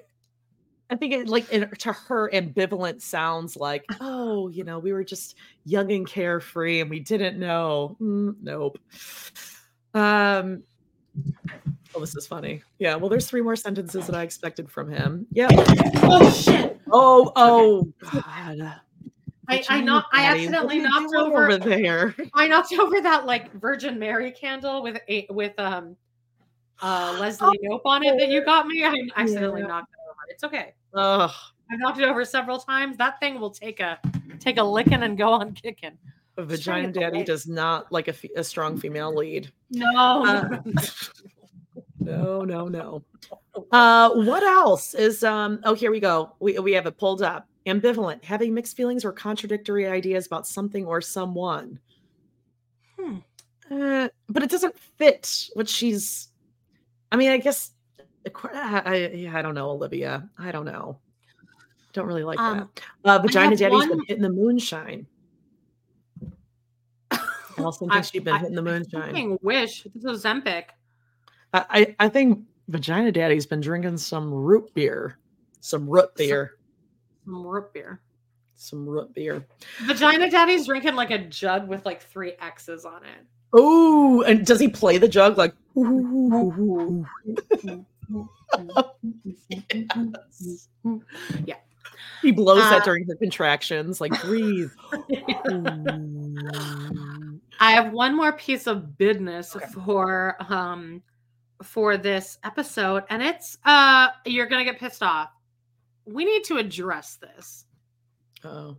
I think it like it, to her ambivalent sounds like, oh, you know, we were just young and carefree and we didn't know. Mm, nope. Um. Oh, this is funny. Yeah. Well, there's three more sentences that I expected from him. Yeah. Oh shit! Oh, oh, God. I, I not I accidentally what are you knocked over, over there. I knocked over that like Virgin Mary candle with a with um uh Leslie Knope on it that you got me. I accidentally Yeah. knocked it over. It's okay. Ugh. I've knocked it over several times. That thing will take a take a licking and go on kicking. A Just trying to vagina daddy light. does not like a, fe- a strong female lead. No, Uh, No, no, no. Uh, what else is um? Oh, here we go. We we have it pulled up. Ambivalent, having mixed feelings or contradictory ideas about something or someone. Hmm. Uh, but it doesn't fit what she's. I mean, I guess. I, I, I don't know, Olivia. I don't know. Don't really like Um, that. Uh, vagina daddy's been hitting the moonshine. Allison I- thinks she's been I- hitting the moonshine. wish this was Zempic. I, I I think Vagina Daddy's been drinking some root beer, some root beer, Some root beer. some root beer. Vagina Daddy's drinking like a jug with like three X's on it. Oh, and does he play the jug like? Yeah. He blows that Uh, during the contractions, like breathe. I have one more piece of business for um for this episode, and it's uh you're gonna get pissed off. We need to address this. Oh.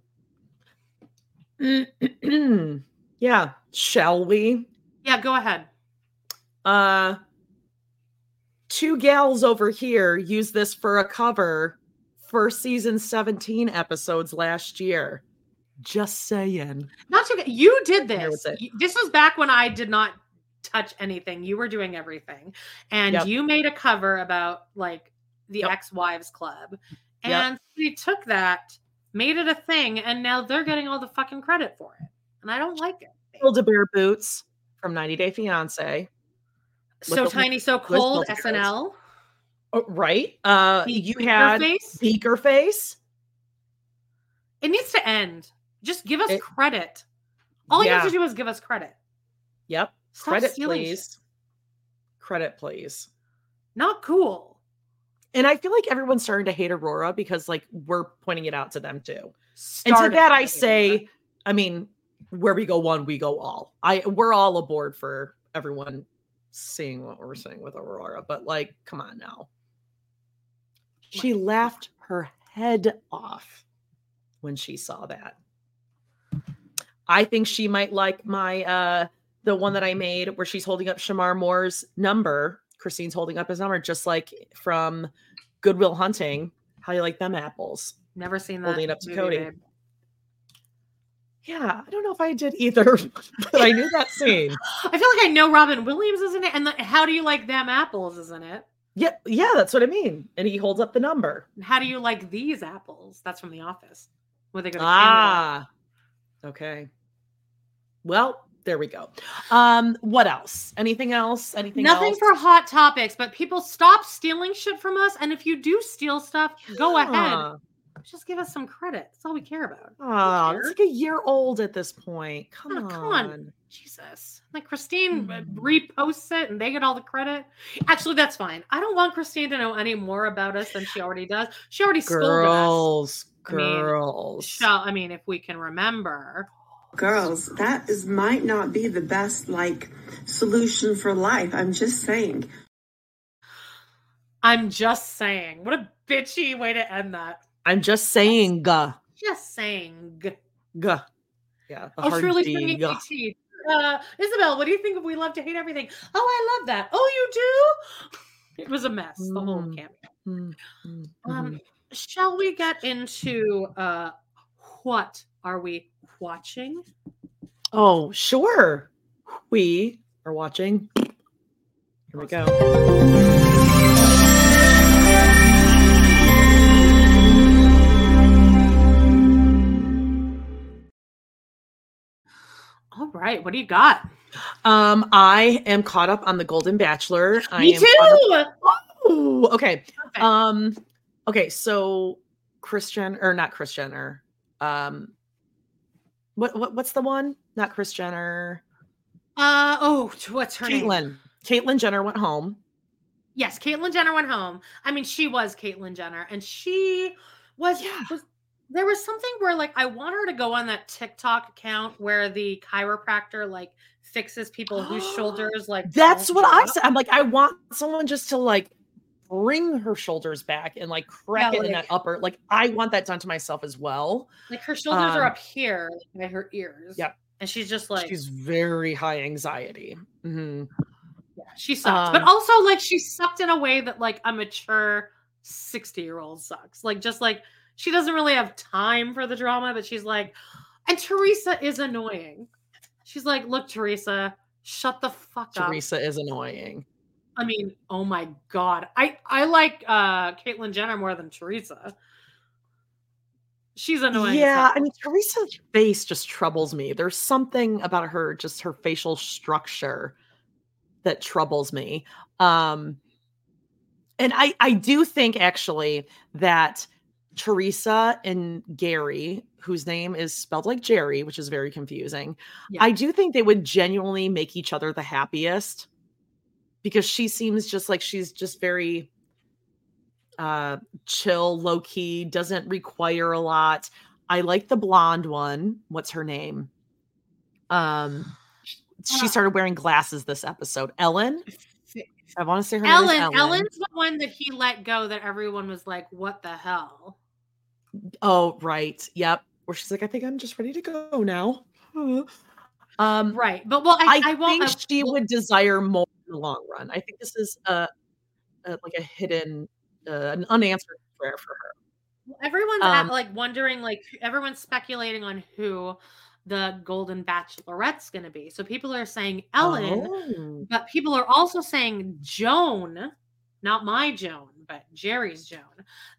yeah, shall we? Yeah, go ahead. Uh two gals over here used this for a cover for season 17 episodes last year. Just saying. Not you did this. This was back when I did not touch anything. You were doing everything, and Yep. you made a cover about like the Yep. ex-wives club, Yep. and we took that, made it a thing, and now they're getting all the fucking credit for it, and I don't like it. Build Bear Boots from 90 Day Fiance. So tiny, so cold. SNL. Oh, right. Uh Be- you had face? Beaker Face. It needs to end. Just give us It- credit. All you have to do is give us credit. Yep. Stop Credit, please. Credit, please. Not cool. And I feel like everyone's starting to hate Aurora because like we're pointing it out to them too. and to that I say, I mean, where we go one, we go all. I we're all aboard for everyone seeing what we're saying with Aurora, but like, come on now. She laughed her head off when she saw that. I think she might like my uh the one that I made where she's holding up Shemar Moore's number. Christine's holding up his number, just like from Good Will Hunting. How you like them apples? Never seen that. Holding it up to movie, Kody. babe. Yeah, I don't know if I did either, but I knew that scene. I feel like I know Robin Williams, isn't it? And the, how do you like them apples, isn't it? Yeah, yeah, that's what I mean. And he holds up the number. How do you like these apples? That's from The Office. Where they go to Canada. Ah, okay. Well, there we go. Um, what else? Anything else? Anything Nothing else? for hot topics, but people stop stealing shit from us. And if you do steal stuff, go ahead. Just give us some credit. That's all we care about. Oh, it's like a year old at this point. Come Oh, on. come on. Jesus. Like Christine uh, Hmm. reposts it and they get all the credit. Actually, that's fine. I don't want Christine to know any more about us than she already does. She already scolded us. Girls, I mean, girls. So, I mean, if we can remember. Girls, that is might not be the best like solution for life. I'm just saying. I'm just saying. What a bitchy way to end that. I'm just saying, guh, Just saying. guh. Yeah. the Oh, hard Shirley G, singing guh. Uh, Isabel, what do you think of We Love to Hate Everything? Oh, I love that. Oh, you do? It was a mess, the whole Mm. camp. Mm, mm, Um, mhm. shall we get into uh, what are we watching? Oh, sure. We are watching. Here we go. All right, what do you got? Um, I am caught up on the Golden Bachelor. I Me am caught up- too. Ooh, okay. Perfect. Um, okay, so Christian or not Christian or Um, what, what what's the one? Not Kris Jenner. Uh oh, what's her name? Caitlyn. Caitlyn Jenner went home. Yes, Caitlyn Jenner went home. I mean, she was Caitlyn Jenner, and she was, was there was something where like I want her to go on that TikTok account where the chiropractor like fixes people whose shoulders like That's what I said. I'm like, I want someone just to like bring her shoulders back and like crack Yeah, it in that upper. Like I want that done to myself as well. Like her shoulders are Um, up here like, by her ears. Yep. And she's just like She's very high anxiety. Mhm. she sucks. but um, also like she sucked in a way that like a mature 60 year old sucks. Like just like she doesn't really have time for the drama, but she's like, and Teresa is annoying. She's like, look, Teresa, shut the fuck up. Teresa is annoying. I mean, oh my god. I I like uh Caitlyn Jenner more than Teresa. She's annoying. Yeah. I mean Teresa's face just troubles me. There's something about her, just her facial structure that troubles me. Um and I I do think actually that Teresa and Gary, whose name is spelled like Jerry, which is very confusing. Yeah. I do think they would genuinely make each other the happiest because she seems just like she's just very uh chill, low key, doesn't require a lot. I like the blonde one. What's her name? Um she Uh, started wearing glasses this episode. Ellen? I want to say her name Ellen, is Ellen. Ellen's the one that he let go that everyone was like, what the hell? Oh, right. Yep. Where she's like, I think I'm just ready to go now. Um, Right. But well, I, I, I, won't think she would desire more in the long run. I think this is a, a like a hidden, uh, an unanswered prayer for her. everyone's at, um, like wondering, like everyone's speculating on who the Golden Bachelorette's gonna be. So people are saying Ellen, Oh. but people are also saying Joan, not my Joan, but Jerry's Joan.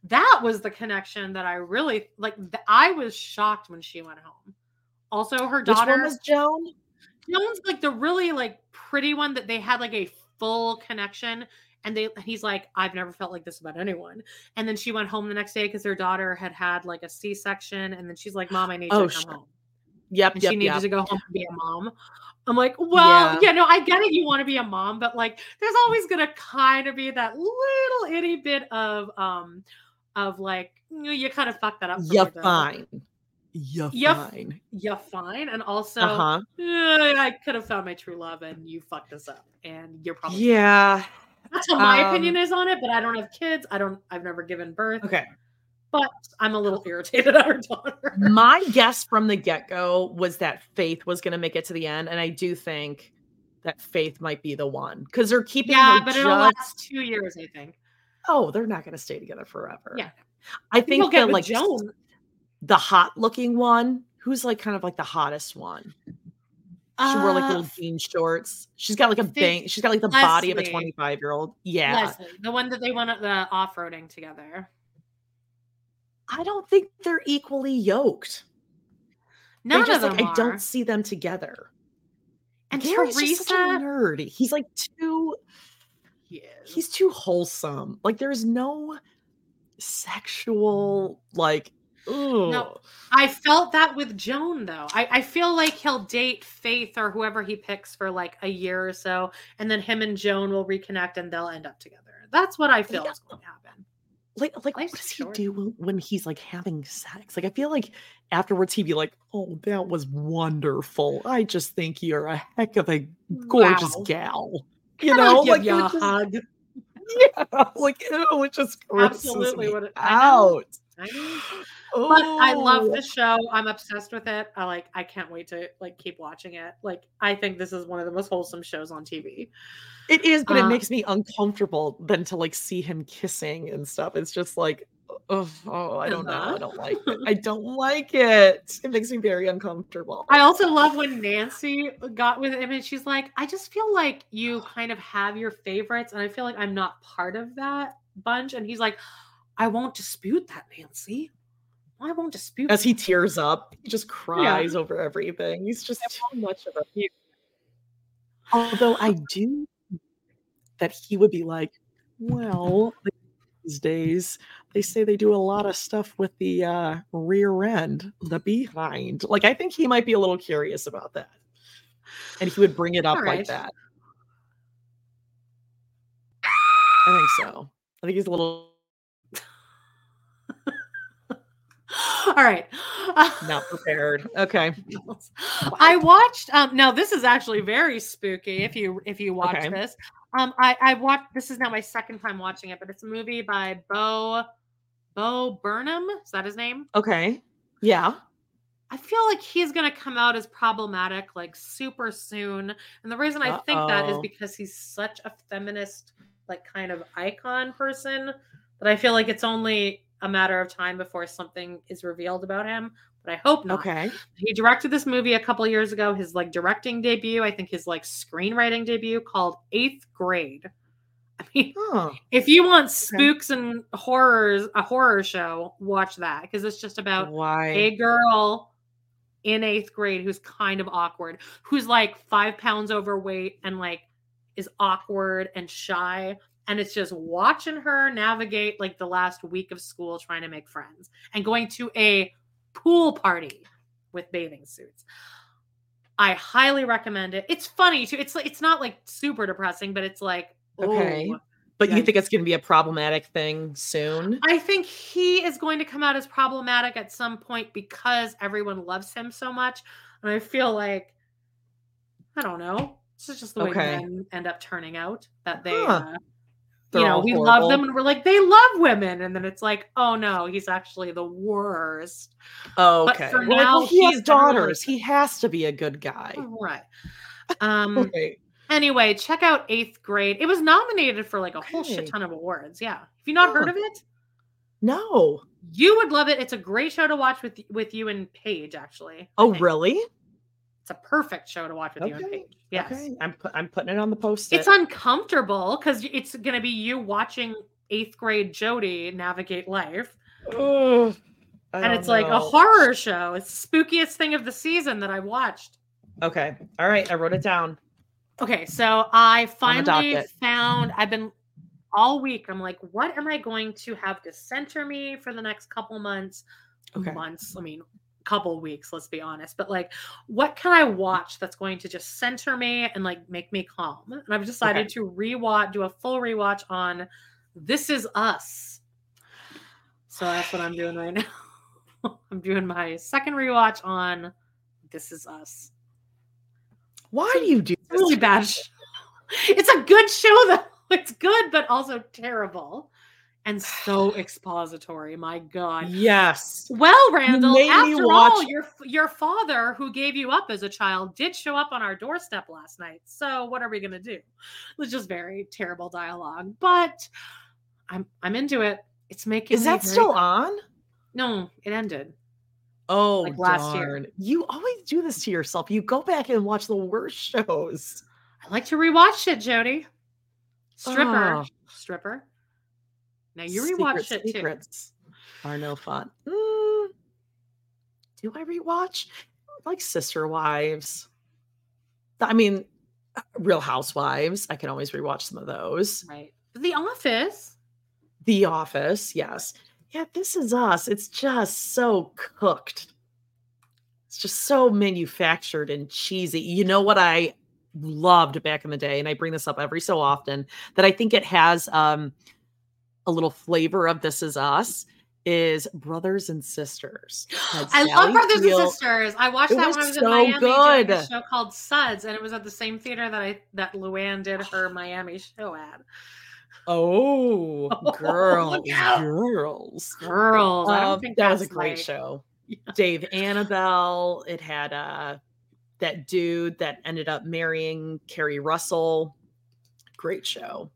That was the connection that I really like. th- I was shocked when she went home. Also, her daughter was Joan? Joan's like the really like pretty one that they had like a full connection. And they, he's like, I've never felt like this about anyone. And then she went home the next day because her daughter had had like a C section. And then she's like, Mom, I need Oh, you to come shit. home. Yep, And yep, she needed yep. to go home and be a mom. I'm like, well, Yeah. yeah. no, I get it. You want to be a mom, but like, there's always gonna kind of be that little itty bit of um of like you, know, you kind of fucked that up. You're fine. You're You're fine. You're fine, and also Uh-huh. eh, I could have found my true love, and you fucked this up, and you're probably Yeah. That's what my Um, opinion is on it, but I don't have kids. I don't. I've never given birth. Okay. but I'm a little irritated at her daughter. My guess from the get go was that Faith was going to make it to the end. And I do think that Faith might be the one because they're keeping Yeah, but it'll just- last two years, I think. Oh, they're not going to stay together forever. Yeah. I think with like Joan. The hot looking one, who's like kind of like the hottest one. She wore like Uh, little jean shorts. She's got like a bang. She's got like the body of a 25 year old. Yeah. Leslie, the one that they went at the off roading together. I don't think they're equally yoked. None just of like them I don't see them together. And Gary's just such a Teresa, nerd. He's like too he he's too wholesome. Like there's no sexual like No, ugh. I felt that with Joan though. I, I feel like he'll date Faith or whoever he picks for like a year or so, and then him and Joan will reconnect and they'll end up together. That's what I feel Yeah. is going to happen. like like Life's what does he do when, he's like having sex? Like I feel like afterwards he'd be like, "Oh, that was wonderful. I just think you're a heck of a gorgeous Wow. gal." You Can know, like you a just- hug. yeah, like ew, it just Absolutely what it- out. But I love the show. I'm obsessed with it. I like. I can't wait to like keep watching it. Like I think this is one of the most wholesome shows on TV. It is, but it Uh, makes me uncomfortable then to like see him kissing and stuff. It's just like, oh, oh I don't know. I Uh-huh. don't like it. I don't like it. It makes me very uncomfortable. I also love when Nancy got with him and she's like, I just feel like you kind of have your favorites, and I feel like I'm not part of that bunch. And he's like, I won't dispute that, Nancy. I won't dispute As he tears up, he just Yeah. cries over everything. He's just too much of a. Although I do that he would be like, well, these days they say they do a lot of stuff with the uh, rear end, the behind. Like I think he might be a little curious about that, and he would bring it up All like that. I think so. I think he's a little All right. not prepared. Okay. I watched um now this is actually very spooky if you if you watch Okay. this. Um I I watched this is now my second time watching it, but it's a movie by Bo Bo Burnham. Is that his name? Okay. Yeah. I feel like he's going to come out as problematic like super soon. And the reason I think that is because he's such a feminist like kind of icon person that I feel like it's only a matter of time before something is revealed about him, but I hope not. Okay. He directed this movie a couple years ago, his like directing debut, I think his like screenwriting debut called 8th Grade. I mean, Oh. if you want spooks and horrors, a horror show, watch that because it's just about Why? a girl in eighth grade who's kind of awkward, who's like five pounds overweight and like is awkward and shy. And it's just watching her navigate like the last week of school trying to make friends and going to a pool party with bathing suits. I highly recommend it. It's funny too. It's like it's not like super depressing, but it's like Okay. oh, But you think it's going to be a problematic thing soon? I think he is going to come out as problematic at some point because everyone loves him so much. And I feel like, I don't know. This is just the way Okay. men end up turning out that they, Huh. uh, They're you know, all we love them and we're like, they love women. And then it's like, oh no, he's actually the worst. Oh, But okay. for Well, like, now, well, he has he's generally- daughters. He has to be a good guy. Right. Um, Okay. anyway, check out eighth grade. It was nominated for like a whole Okay. shit ton of awards. Yeah. Have you not heard of it? No. You would love it. It's a great show to watch with with you and Paige. Actually, Oh, really? It's a perfect show to watch with you and Okay. Paige. Yes, Okay. I'm pu- I'm putting it on the post. it's uncomfortable because it's going to be you watching eighth grade Jodie navigate life, Ugh, and it's like a horror show. It's the spookiest thing of the season that I watched. Okay. All right. I wrote it down. Okay, so I finally found. I've been all week. I'm like, what am I going to have to center me for the next couple months? Okay. Months. I mean, couple weeks. Let's be honest. But like, what can I watch that's going to just center me and like make me calm? And I've decided to rewatch, do a full rewatch on This Is Us. So that's what I'm doing right now. I'm doing my second rewatch on This Is Us. Why do you do It's a really bad show. It's a good show though. It's good, but also terrible. And so expository. My God. Yes. Well, Randall, after all, watch- your your father, who gave you up as a child, did show up on our doorstep last night. So what are we gonna do? It's just very terrible dialogue, but I'm I'm into it. It's making Is that still on? No, it ended. Oh, Like last year. darn. You always do this to yourself. You go back and watch the worst shows. I like to rewatch it, Jodie. Stripper, Oh. stripper. Now you Secret rewatch shit too. secrets are no fun. Mm, do I rewatch? Like Sister Wives. I mean, Real Housewives. I can always rewatch some of those. Right. The Office. The Office, yes. Yeah, this is us. It's just so cooked. It's just so manufactured and cheesy. You know what I loved back in the day, and I bring this up every so often, that I think it has um a little flavor of This Is Us is Brothers and Sisters. I love Brothers and Sisters. I watched It that was when I was so in Miami doing a good. show called Suds, and it was at the same theater that I that Luann did her Miami show at. Oh, girls, out. girls, Girls. I don't Um, think that was a great show. Dave Annable. It had uh that dude that ended up marrying Keri Russell. Great show.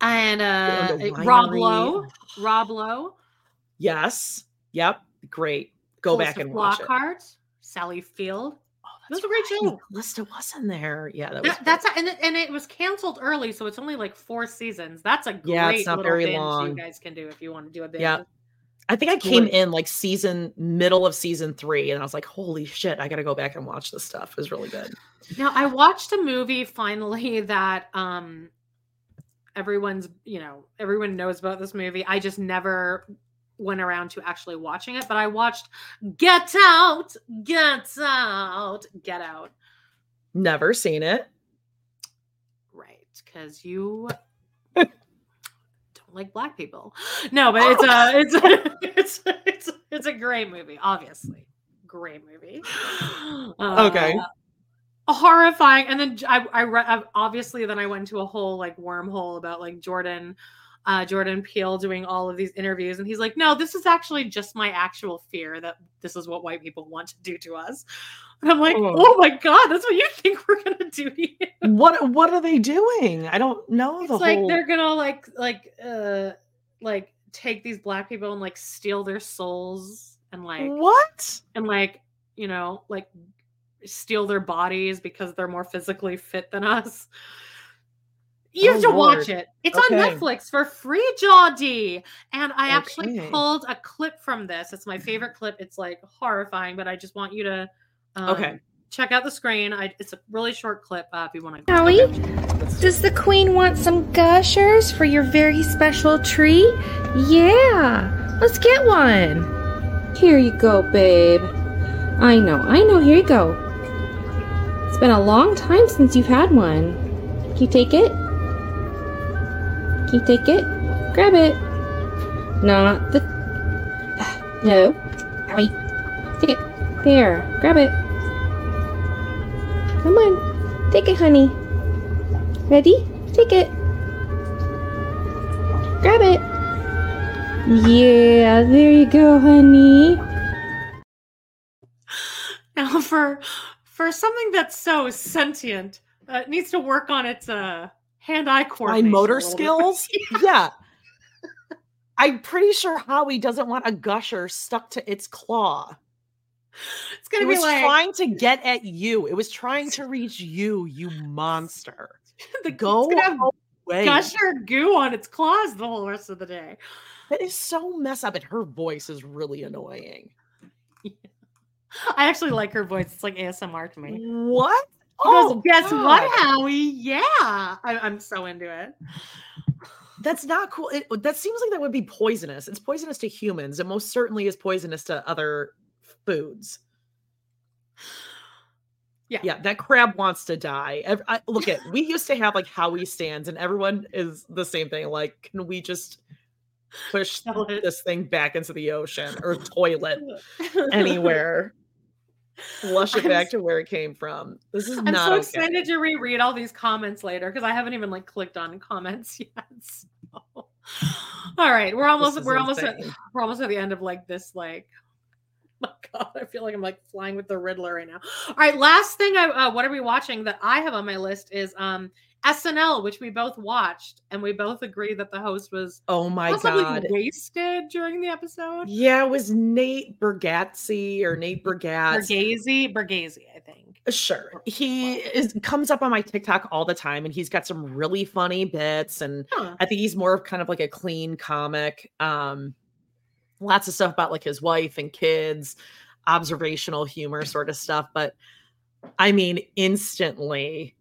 And uh, Rob. Lowe. Rob Lowe. Yes. Yep. Great. Go back and watch it. Flockhart, Sally Field. oh it was a great show. Calista was in there. Yeah, that was That, that's and it, and it was canceled early, so it's only like four seasons. That's a great Yeah, it's not very long. you guys can do if you want to do a binge. Yeah. I think I came in like season middle of season three, and I was like, "Holy shit! I got to go back and watch this stuff." It was really good. Now I watched a movie finally that um everyone's you know everyone knows about this movie. I just never went around to actually watching it, but I watched Get Out, Get Out, Get Out. Never seen it. Right, because you don't like black people. No, but it's a oh. it's a, it's it's it's a great movie. Obviously, great movie. Okay. Uh, Horrifying. And then I I- obviously then I went into a whole like wormhole about like Jordan. Uh, Jordan Peele doing all of these interviews, and he's like, "No, this is actually just my actual fear that this is what white people want to do to us." And I'm like, Oh. "Oh my god, that's what you think we're gonna do to you?" What What are they doing? I don't know it's the like whole. they're gonna like like uh like take these black people and like steal their souls and like what and like you know like steal their bodies because they're more physically fit than us you have Oh, to watch it it's on netflix for free Jodie. and i actually pulled a clip from this it's my favorite clip it's like horrifying but i just want you to um, Okay. check out the screen I, it's a really short clip uh, if you want to Howie, does the queen want some gushers for your very special treat? Yeah, let's get one. Here you go, babe. I know, I know, here you go. It's been a long time since you've had one. Can you take it? Can you take it? Grab it. Not the. No. Howie, take it. There, grab it. Come on, take it, honey. Ready? Take it. Grab it. Yeah, there you go, honey. Now, for for something that's so sentient, uh, it needs to work on its uh, hand-eye coordination. My motor skills. yeah. I'm pretty sure Howie doesn't want a gusher stuck to its claw. It's gonna it be was like trying to get at you. It was trying to reach you, you monster. the Go it's gonna have away. gusher goo on its claws the whole rest of the day. That is so messed up, and her voice is really annoying. I actually like her voice. It's like ASMR to me. What? She goes, Oh, guess what, Howie? Yeah, I, I'm so into it. That's not cool. It, that seems like that would be poisonous. It's poisonous to humans. It most certainly is poisonous to other foods. Yeah. Yeah, that crab wants to die. Ev- I, look at we used to have like Howie stands, and everyone is the same thing. Like, can we just push this thing back into the ocean or toilet anywhere? Flush it I'm back to where it came from. This is I'm not so okay. excited to reread all these comments later because I haven't even like clicked on comments yet. So. All right, we're almost we're almost at, we're almost at the end of like this like. My God, I feel like I'm like flying with the Riddler right now. All right, last thing. I uh, what are we watching that I have on my list is um SNL, which we both watched, and we both agree that the host was Oh my possibly god. wasted during the episode. Yeah, it was Nate Bergazzi or Nate Bergatz. Bergazzi Bergazi, I think. Sure. He is comes up on my TikTok all the time and he's got some really funny bits and Huh. I think he's more of kind of like a clean comic. Um lots of stuff about like his wife and kids, observational humor sort of stuff, but I mean, instantly,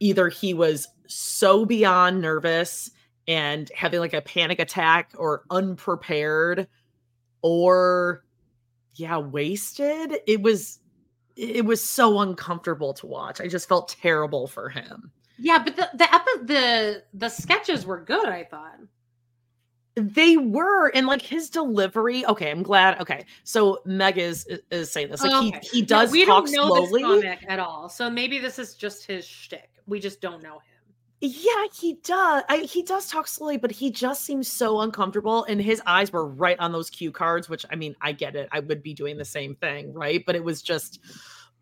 either he was so beyond nervous and having like a panic attack or unprepared or yeah, wasted. It was it was so uncomfortable to watch. I just felt terrible for him. Yeah, but the the epi- the the sketches were good. I thought they were, and like his delivery. Okay, I'm glad. Okay, so Meg is is saying this. Like okay. he he does we talk don't know slowly. this comic at all, so maybe this is just his shtick. We just don't know him. Yeah, he does. I, he does talk slowly, but he just seems so uncomfortable, and his eyes were right on those cue cards. Which I mean, I get it. I would be doing the same thing, right? But it was just,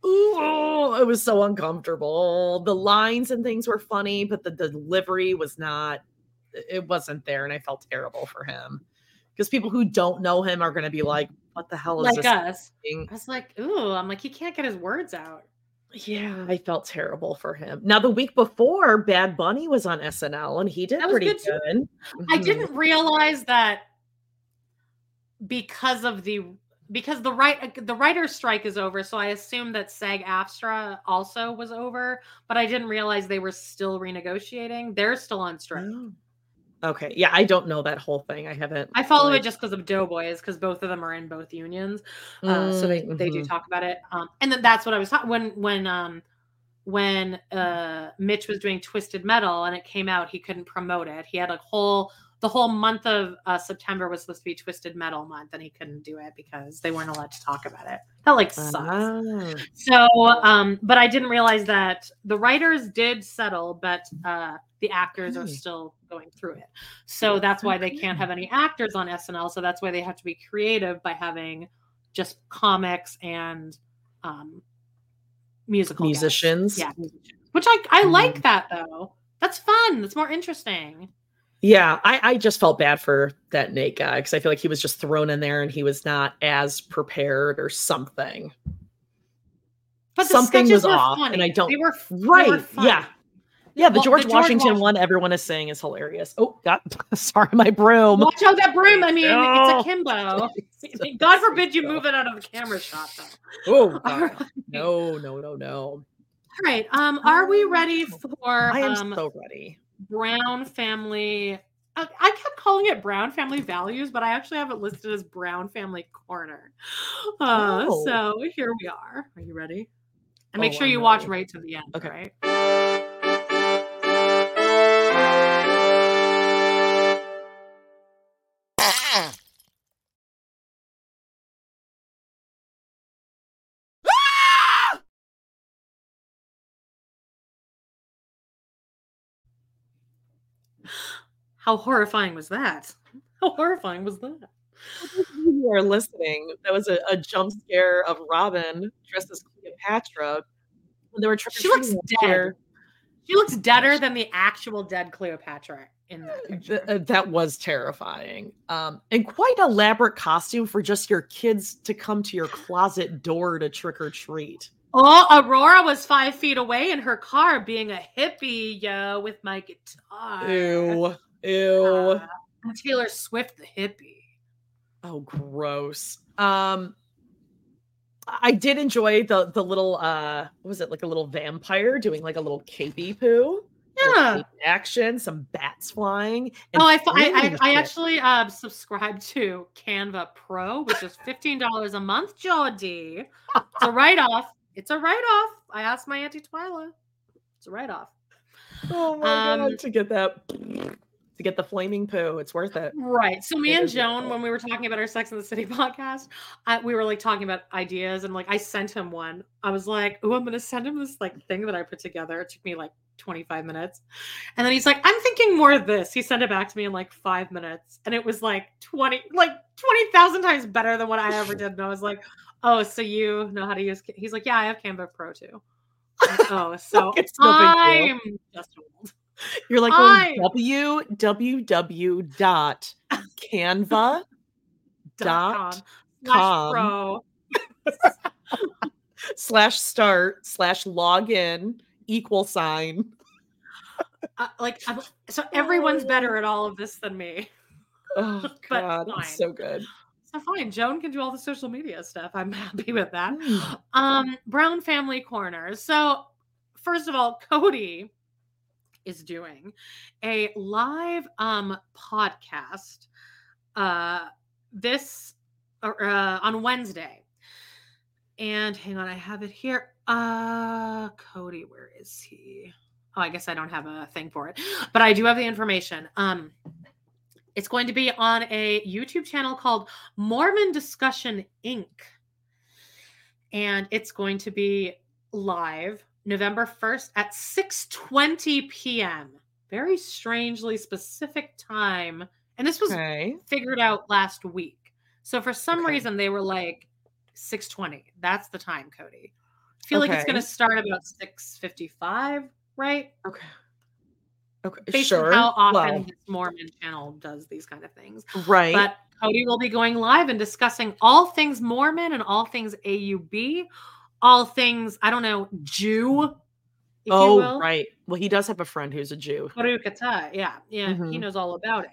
ooh, it was so uncomfortable. The lines and things were funny, but the delivery was not. It wasn't there, and I felt terrible for him because people who don't know him are going to be like, "What the hell is Like this?" us. thing?" I was like, ooh, I'm like, he can't get his words out. Yeah, I felt terrible for him. Now the week before, Bad Bunny was on SNL, and he did pretty good good. I Mhm. didn't realize that because of the because the right the writer's strike is over, so I assumed that SAG AFTRA also was over, but I didn't realize they were still renegotiating. They're still on strike. Okay. Yeah, I don't know that whole thing. I haven't. I follow like- it just because of Doughboys, because both of them are in both unions, uh, so they they do Mhm. talk about it. Um, and then that's what I was talking when when um when uh Mitch was doing Twisted Metal and it came out, he couldn't promote it. He had a whole the whole month of uh, September was supposed to be Twisted Metal month, and he couldn't do it because they weren't allowed to talk about it. That like sucks. Ah. So, um, but I didn't realize that the writers did settle, but uh, the actors are still going through it. So that's why they can't have any actors on SNL. So that's why they have to be creative by having just comics and um, musical guests. Musicians. Yeah, musicians. which I I Mhm. like that though. That's fun. That's more interesting. Yeah, I, I just felt bad for that Nate guy because I feel like he was just thrown in there and he was not as prepared or something. But the something was off, funny. and I don't. They were they were right. yeah. Yeah, the Well, George, the George Washington Wash- one everyone is saying is hilarious. Oh, God. Sorry, my broom. Watch out that broom. I mean, it's a Kimbo. God forbid you move it out of the camera shot, though. Oh, God. no, no, no, no. All right. Um, are we ready for I am um, so ready. Brown family? I, I kept calling it Brown Family Values, but I actually have it listed as Brown Family Corner. Uh, Oh. So here we are. Are you ready? And make Oh, sure I'm you watch right to the end. Okay. Right? How horrifying was that? How horrifying was that? you are listening, that was a, a jump scare of Robyn dressed as Cleopatra when they were trick She looks dead. She looks deader than the actual dead Cleopatra in that picture. Th- uh, that was terrifying. Um, and quite elaborate costume for just your kids to come to your closet door to trick or treat. Oh, Aurora was five feet away in her car being a hippie, yo, with my guitar. Ew. Ew. Uh, Taylor Swift, the hippie. Oh, gross. Um, I did enjoy the the little uh, what was it like a little vampire doing like a little capey poo? Yeah. action, some bats flying. Oh, I, I, I, I actually uh, subscribed to Canva Pro, which is fifteen dollars a month, Jodie. It's a write off. It's a write off. I asked my auntie Twyla. It's a write off. Oh my Um, god! To get that, to get the flaming poo, it's worth it. Right. So me It and Joan, when we were talking about our Sex in the City podcast, I, we were like talking about ideas, and like I sent him one. I was like, "Oh, I'm gonna send him this like thing that I put together." It took me like 25 minutes, and then he's like, "I'm thinking more of this." He sent it back to me in like five minutes, and it was like 20, like 20,000 times better than what I ever did. And I was like, "Oh, so you know how to use?" He's like, "Yeah, I have Canva Pro too." Like, oh, so It's big deal. I'm just old. You're like I- going www dot canva Dot com slash com pro. slash start slash login equal sign. uh, like I'm, so everyone's better at all of this than me Oh god, it's so good. Fine. Joan can do all the social media stuff. I'm happy with that. Hmm. Um, Brown Family Corner. So, first of all, Kody is doing a live um podcast uh this uh, on Wednesday. And hang on, I have it here. Uh Kody, where is he? Oh, I guess I don't have a thing for it, but I do have the information. Um it's going to be on a YouTube channel called Mormon Discussion Inc. And it's going to be live November 1st at 6:20 p.m. Very strangely specific time. And this was Okay. figured out last week. So for some Okay. reason they were like 6:20. That's the time, Kody. I feel like it's going to start about 6:55, right? Okay. Okay. Based sure. on how often Well, this Mormon channel does these kind of things. right. But Kody will be going live and discussing all things Mormon and all things AUB, all things, I don't know, Jew, oh, right. Well, he does have a friend who's a Jew. Yeah. Yeah. He Mhm. knows all about it.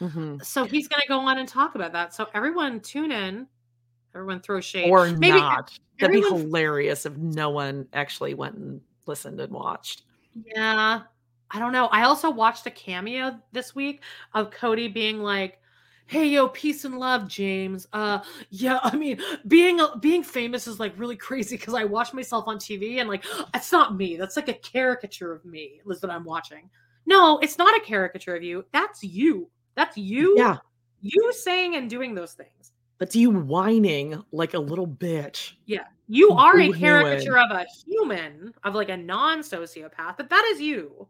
Mhm. So he's going to go on and talk about that. So everyone tune in. Everyone throw shade. Or Maybe not. That'd be hilarious if no one actually went and listened and watched. Yeah. I don't know. I also watched a cameo this week of Kody being like, "Hey yo, peace and love, James. Uh yeah, I mean, being being famous is like really crazy cuz I watch myself on TV and like it's not me. That's like a caricature of me is I'm watching. No, it's not a caricature of you. That's you. That's you. Yeah. You saying and doing those things. But you whining like a little bitch. Yeah. You are a caricature of a human, of like a non sociopath, but that is you.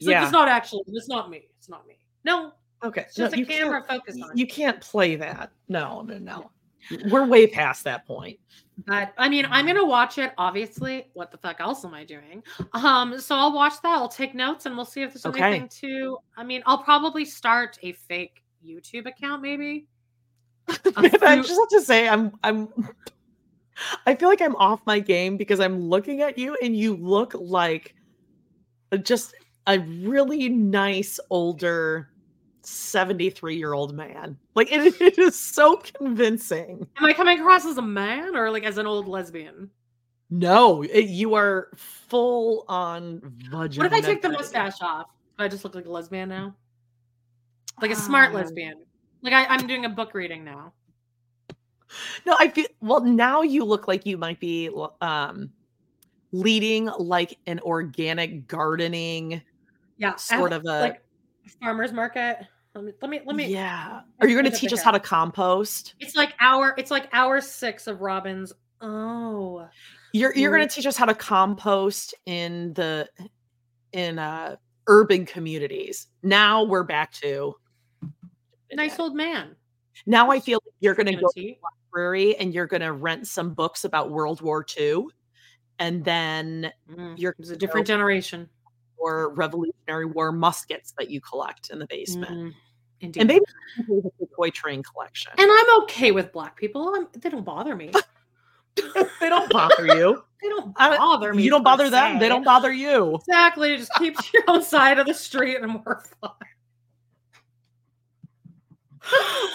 It's like, Yeah. it's not actually, it's not me. It's not me. No, Okay. it's just no, a camera focused on You can't play that. No, no, no. We're way past that point. But I mean, I'm gonna watch it. Obviously, what the fuck else am I doing? Um, so I'll watch that. I'll take notes, and we'll see if there's Okay. anything to. I mean, I'll probably start a fake YouTube account, maybe. Man, I just have to say, I'm, I'm, I feel like I'm off my game because I'm looking at you and you look like just a really nice older 73 year old man. Like it, it is so convincing. Am I coming across as a man or like as an old lesbian? No, it- you are full on vagina. What if I take the mustache off? Do I just look like a lesbian now? Like a smart Um, lesbian. Like I, I'm doing a book reading now. No, I feel well now you look like you might be um leading like an organic gardening Yeah, sort of a like farmers market. Let me let me let me. Yeah. Are you going to teach us how to compost? It's like hour. It's like hour six of Robyn's. Oh, You're you're going to teach us how to compost in the in uh urban communities. Now we're back to nice old man. now I feel like you're going to go to the library and you're going to rent some books about World War II and then Mm, you're It's a different generation. Or Revolutionary War muskets that you collect in the basement. Mm, indeed. And maybe you can do the toy train collection. and I'm okay with black people. I'm, they don't bother me. they don't bother you. They don't bother me. You don't bother them. They don't bother you. Exactly. It just keep to your own side of the street and we're fine.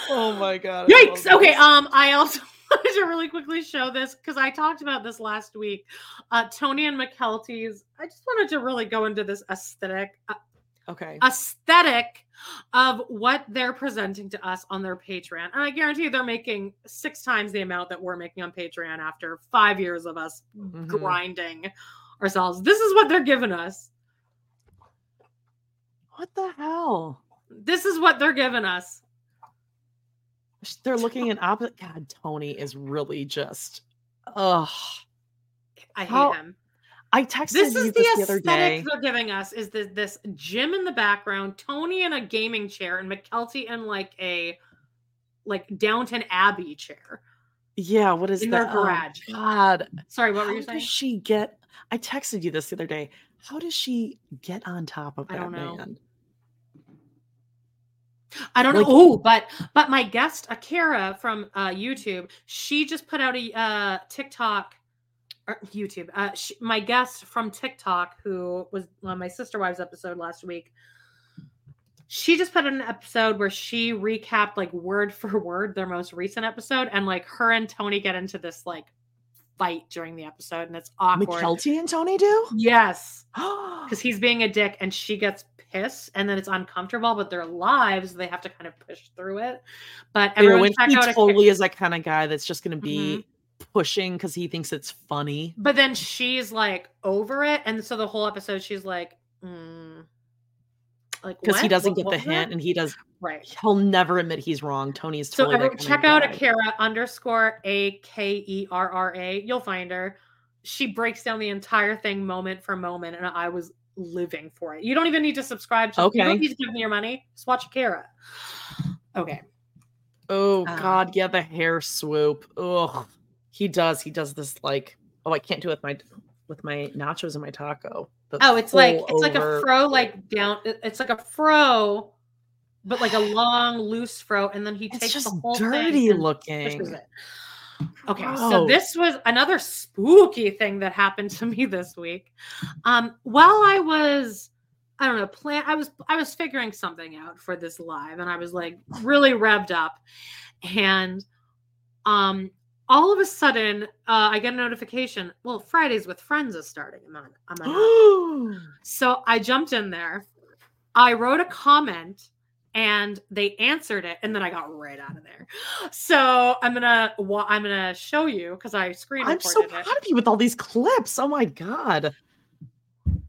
Oh my god. Yikes. Okay. this. Um, I also wanted to really quickly show this because I talked about this last week. Uh, Tony and Mykelti's. I just wanted to really go into this aesthetic, uh, Okay. aesthetic of what they're presenting to us on their Patreon. And I guarantee you they're making six times the amount that we're making on Patreon after five years of us Mhm. grinding ourselves. This is what they're giving us. What the hell? This is what they're giving us. They're looking in opposite. God, Tony is really just. Ugh. I hate How- him. I texted this you is this the the other aesthetic day. they're giving us is this this Jim in the background tony in a gaming chair and Mykelti in like a like downton abbey chair Yeah, what is in that? their Oh, garage. God. sorry what How were you saying does she get? I texted you this the other day. How does she get on top of I that don't know. man? I don't like- know oh but but my guest Akerra from uh youtube she just put out a uh tiktok or youtube uh sh my guest from tiktok who was on my sister wives episode last week she just put in an episode where she recapped like word for word their most recent episode, and like her and Tony get into this like fight during the episode, and it's awkward. Mykelti and Tony do? Yes, because he's being a dick, and she gets pissed, and then it's uncomfortable. But their lives, they have to kind of push through it. But everyone when check he out a totally is that kind of guy that's just going to be pushing because he thinks it's funny. But then she's like over it, and so the whole episode she's like, mm, like Because he doesn't What- get the that? hint and he does Right. he'll never admit he's wrong. Tony is So totally everyone, check out. Akerra underscore A K E R R A. You'll find her. She breaks down the entire thing moment for moment, and I was living for it. You don't even need to subscribe to. You Okay. don't need to give me your money. Just watch Akerra. Okay. Oh Uh, god, yeah, the hair swoop. Ugh. He does. He does this like oh, I can't do it with my with my nachos and my taco. The Oh, it's like full it's like a fro, like down. It's like a fro, but like a long, loose fro, and then he It's takes just the whole dirty thing and looking. Okay, so this was another spooky thing that happened to me this week. Um, while I was, I don't know, plan, I was I was figuring something out for this live, and I was like really revved up, and um, all of a sudden, uh, I get a notification. Well, Fridays with Friends is starting. I'm on. I'm on. so I jumped in there. I wrote a comment and they answered it and then I got right out of there. So I'm gonna wa- I'm gonna show you because I screen I'm recorded so it. of you with all these clips. Oh my god.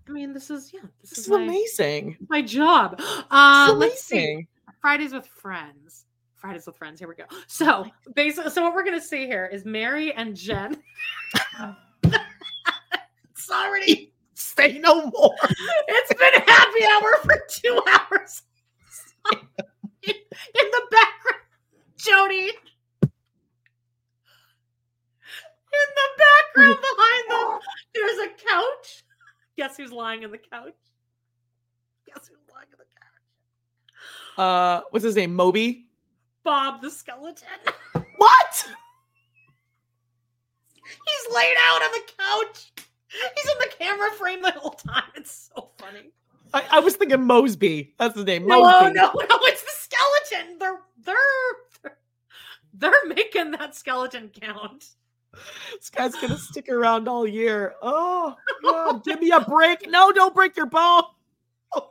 I mean, this is yeah, this, This is is my, amazing. my job. Uh, It's let's see. amazing. Fridays with friends. Fridays with friends. Here we go. So basically, so what we're gonna see here is Meri and Jen. it's already say no more. It's been happy hour for two hours. in the background, Jodie. In the background behind them, there's a couch. Guess who's lying in the couch? Guess who's lying in the couch? Uh what's his name? Moby? Bob the skeleton. What? He's laid out on the couch. He's in the camera frame the whole time. It's so funny. I, I was thinking Mosby. That's the name. No, Mosby. no, no, it's the skeleton. They're they're they're, making that skeleton count. This guy's gonna stick around all year. Oh god, give me a break. No, don't break your bone.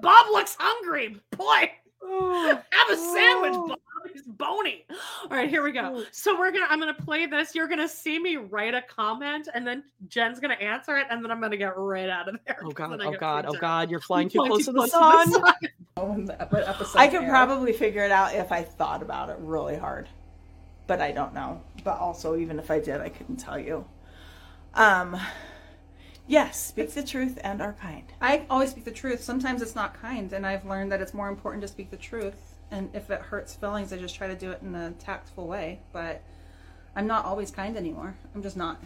Bob looks hungry. Boy, have a sandwich, Bob. He's bony. All right, here we go. So we're gonna I'm gonna play this. You're gonna see me write a comment, and then Jen's gonna answer it, and then I'm gonna get right out of there. Oh god, oh god, oh god, you're flying too close to the sun. the sun. I could probably figure it out if I thought about it really hard, but I don't know. But also, even if I did, I couldn't tell you. Um, yes, speak the truth and are kind. I always speak the truth. Sometimes it's not kind, and I've learned that it's more important to speak the truth. And if it hurts feelings, I just try to do it in a tactful way. But I'm not always kind anymore. I'm just not.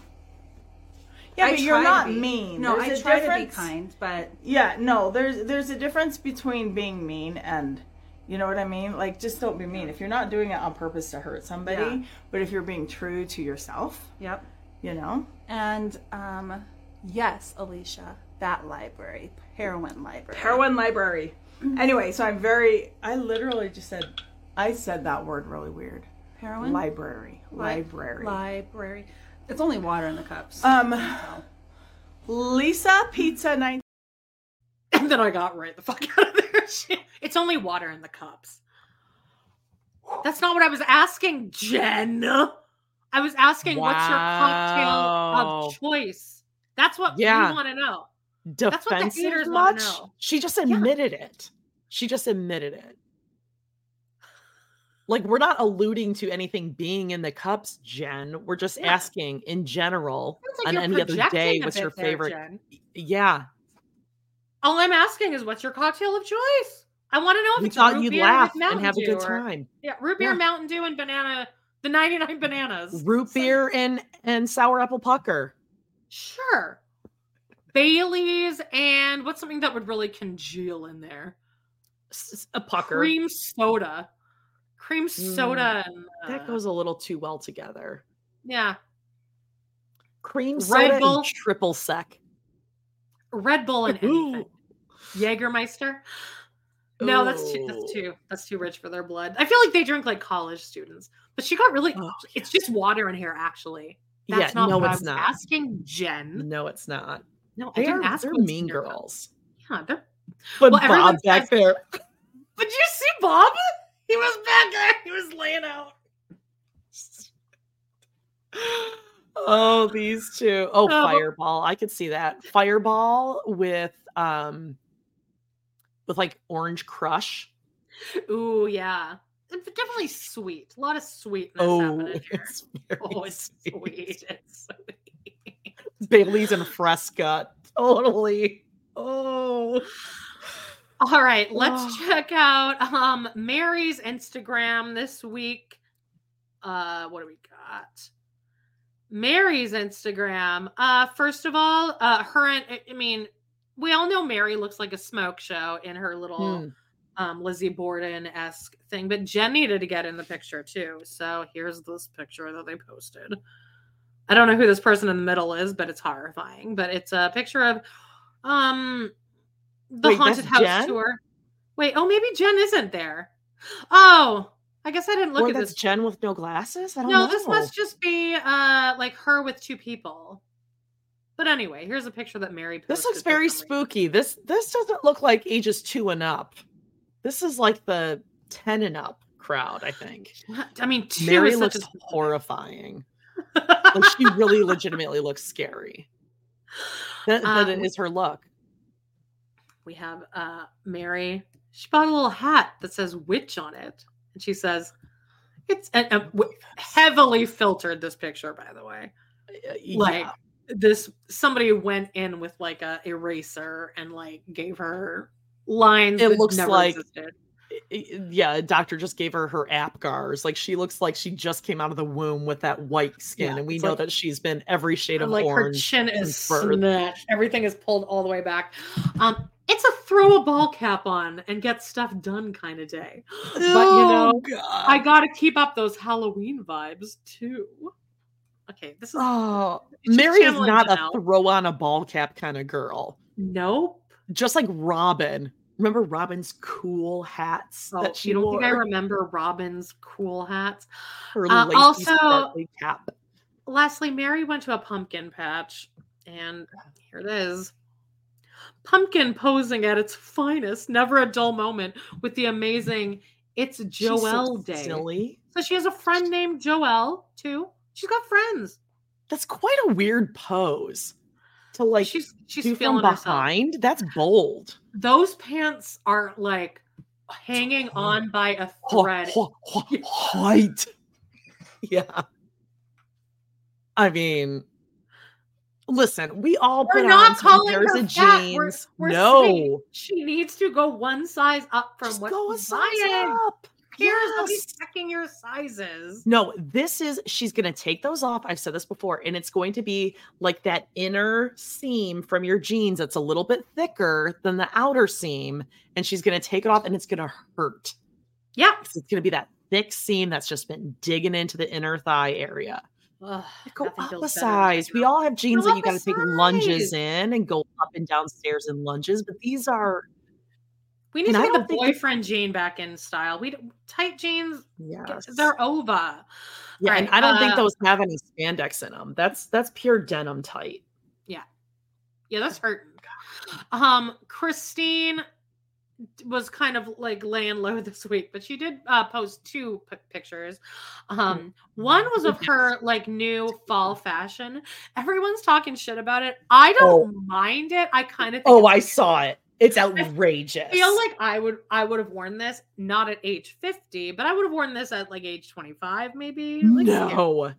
Yeah, I but you're try to not be. mean. No, There's I a try to be difference- kind, but Yeah, no, there's there's a difference between being mean and you know what I mean? Like just don't be mean. If you're not doing it on purpose to hurt somebody, Yeah. but if you're being true to yourself, Yep. you know? And um, yes, Alicia, that library, heroin library. Heroin library. Anyway, so I'm very I literally just said I said that word really weird. Heroin? Library. Li- Library. Library. It's only water in the cups. Um Lisa Pizza 9 And then I got right the fuck out of there. Shit. It's only water in the cups. That's not what I was asking, Jen. I was asking what's your cocktail of choice. That's what Yeah. we want to know. That's what the Defensive much? know. She just admitted it. She just admitted it. Like we're not alluding to anything being in the cups, Jen. We're just Yeah. asking in general like on any other day what's your bit there, favorite. Yeah. All I'm asking is what's your cocktail of choice? I want to know if We it's thought you'd laugh and have a good Dew or- time. Yeah, root beer, Yeah. Mountain Dew, and banana. The 99 bananas. Root beer and and sour apple pucker. Sure. Bailey's and what's something that would really congeal in there? A pucker. Cream soda. Cream soda. Mm, and, That uh, goes a little too well together. Yeah. Cream Red soda Bull. and triple sec. Red Bull and anything. Jägermeister. No, that's too that's too that's too rich for their blood. I feel like they drink like college students. But she got really Oh, it's just water in here actually. That's Yeah, not no, what I it's was not. asking Jen. No, it's not. No, I They didn't are ask they're mean girls. Yeah, they're But Well, Bob back asking- there. But you see Bob? He was back there. He was laying out. Oh, these two. Oh, Oh, Fireball. I could see that. Fireball with um with like orange crush. Ooh, yeah. It's definitely sweet. A lot of sweetness Oh, happening here. it's Oh, it's sweet. It's sweet. Bailey's and Fresca. Totally. Oh. All right, let's Oh. check out um Meri's Instagram this week. Uh what do we got? Meri's Instagram. Uh first of all, uh her and I- I mean, we all know Meri looks like a smoke show in her little Hmm. Um Lizzie Borden-esque thing, but Jen needed to get in the picture too. So here's this picture that they posted. I don't know who this person in the middle is, but it's horrifying. But it's a picture of um the Wait, haunted house Jen? tour. Wait, oh maybe Jen isn't there. Oh, I guess I didn't look Or at that's this. Jen with no glasses? I don't No, know. this must just be uh like her with two people. But anyway, here's a picture that Meri posted. This looks very spooky. This this doesn't look like ages two and up. This is like the ten and up crowd, I think. I mean, two Meri is such looks a horrifying. like she really legitimately looks scary. That, that Um, is her look. we have uh Meri. She bought a little hat that says witch on it. And she says, it's and, heavily filtered this picture, by the way. Like this somebody went in with like a eraser and like gave her lines It looks like- existed. Yeah, a doctor just gave her her Apgars. Like she looks like she just came out of the womb with that white skin, Yeah, and we know like- that she's been every shade of like her chin is snatched. Everything is pulled all the way back. Um, it's a throw a ball cap on and get stuff done kind of day. But you know, Oh. I gotta keep up those Halloween vibes too. Okay, this is Oh, Meri is not a Janelle. throw on a ball cap kind of girl. nope. Just like Robyn. Remember Robyn's cool hats Oh, that she you don't wore? think I remember Robyn's cool hats? Her Uh, also- cap. Lastly, Meri went to a pumpkin patch, and here it is. Pumpkin posing at its finest, never a dull moment with the amazing It's She's so Day. Silly. So she has a friend named Joelle too. She's got friends. That's quite a weird pose to like she's she's feeling from herself. behind. That's bold. Those pants are like hanging on by a thread. Height. Yeah. I mean, listen, we all We're put not calling pairs her of fat. jeans. We're, we're no, she needs to go one size up from Just what go a size up. Cares? Nobody's Yes. checking your sizes. No, this is she's going to take those off. I've said this before, and it's going to be like that inner seam from your jeans that's a little bit thicker than the outer seam, and she's going to take it off, and it's going to hurt. Yeah. It's going to be that thick seam that's just been digging into the inner thigh area. Ugh, Go up a size. We all have jeans Go that you got to take lunges in and go up and down stairs in lunges, but these are We need And to I get the don't that- boyfriend jean back in style. We tight jeans, yes. they're over. yeah, and I don't think uh, those have any spandex in them. That's that's pure denim tight. Yeah. Yeah, that's hurting. Um, Christine was kind of like laying low this week, but she did uh, post two p- pictures. Um, one was of her like new fall fashion. Everyone's talking shit about it. I don't mind it. I kind of Oh, I saw it. It's outrageous. I feel like I would I would have worn this not at age 50, but I would have worn this at like age 25 maybe. Like, yeah. no.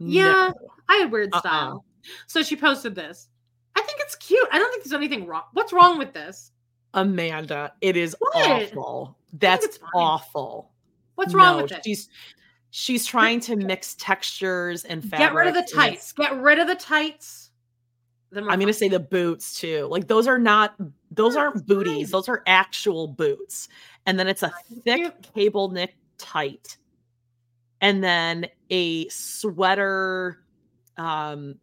Yeah, No. I had weird Uh-uh. style. So she posted this. I think it's cute. I don't think there's anything wrong. What's wrong with this? Amanda, it is What? awful. That's awful. What's wrong No, with it? She's she's trying to mix textures and fabrics. Get rid of the tights. Get rid of the tights. I'm gonna say the boots too. Like those are not those aren't booties. Those are actual boots. And then it's a thick cable knit tight. And then a sweater um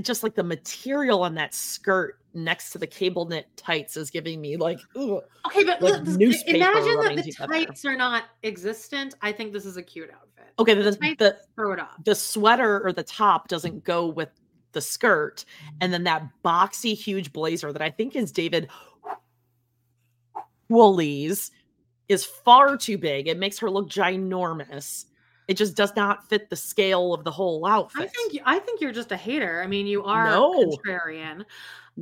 just like the material on that skirt next to the cable knit tights is giving me like ugh, Okay, but like look, this- newspaper imagine that the tights are not existent. I think this is a cute outfit. Okay, the, tights the throw it off. the sweater or the top doesn't go with the skirt, and then that boxy huge blazer that I think is David Woolley's is far too big. It makes her look ginormous. It just does not fit the scale of the whole outfit. I think I think you're just a hater. I mean, you are No. contrarian.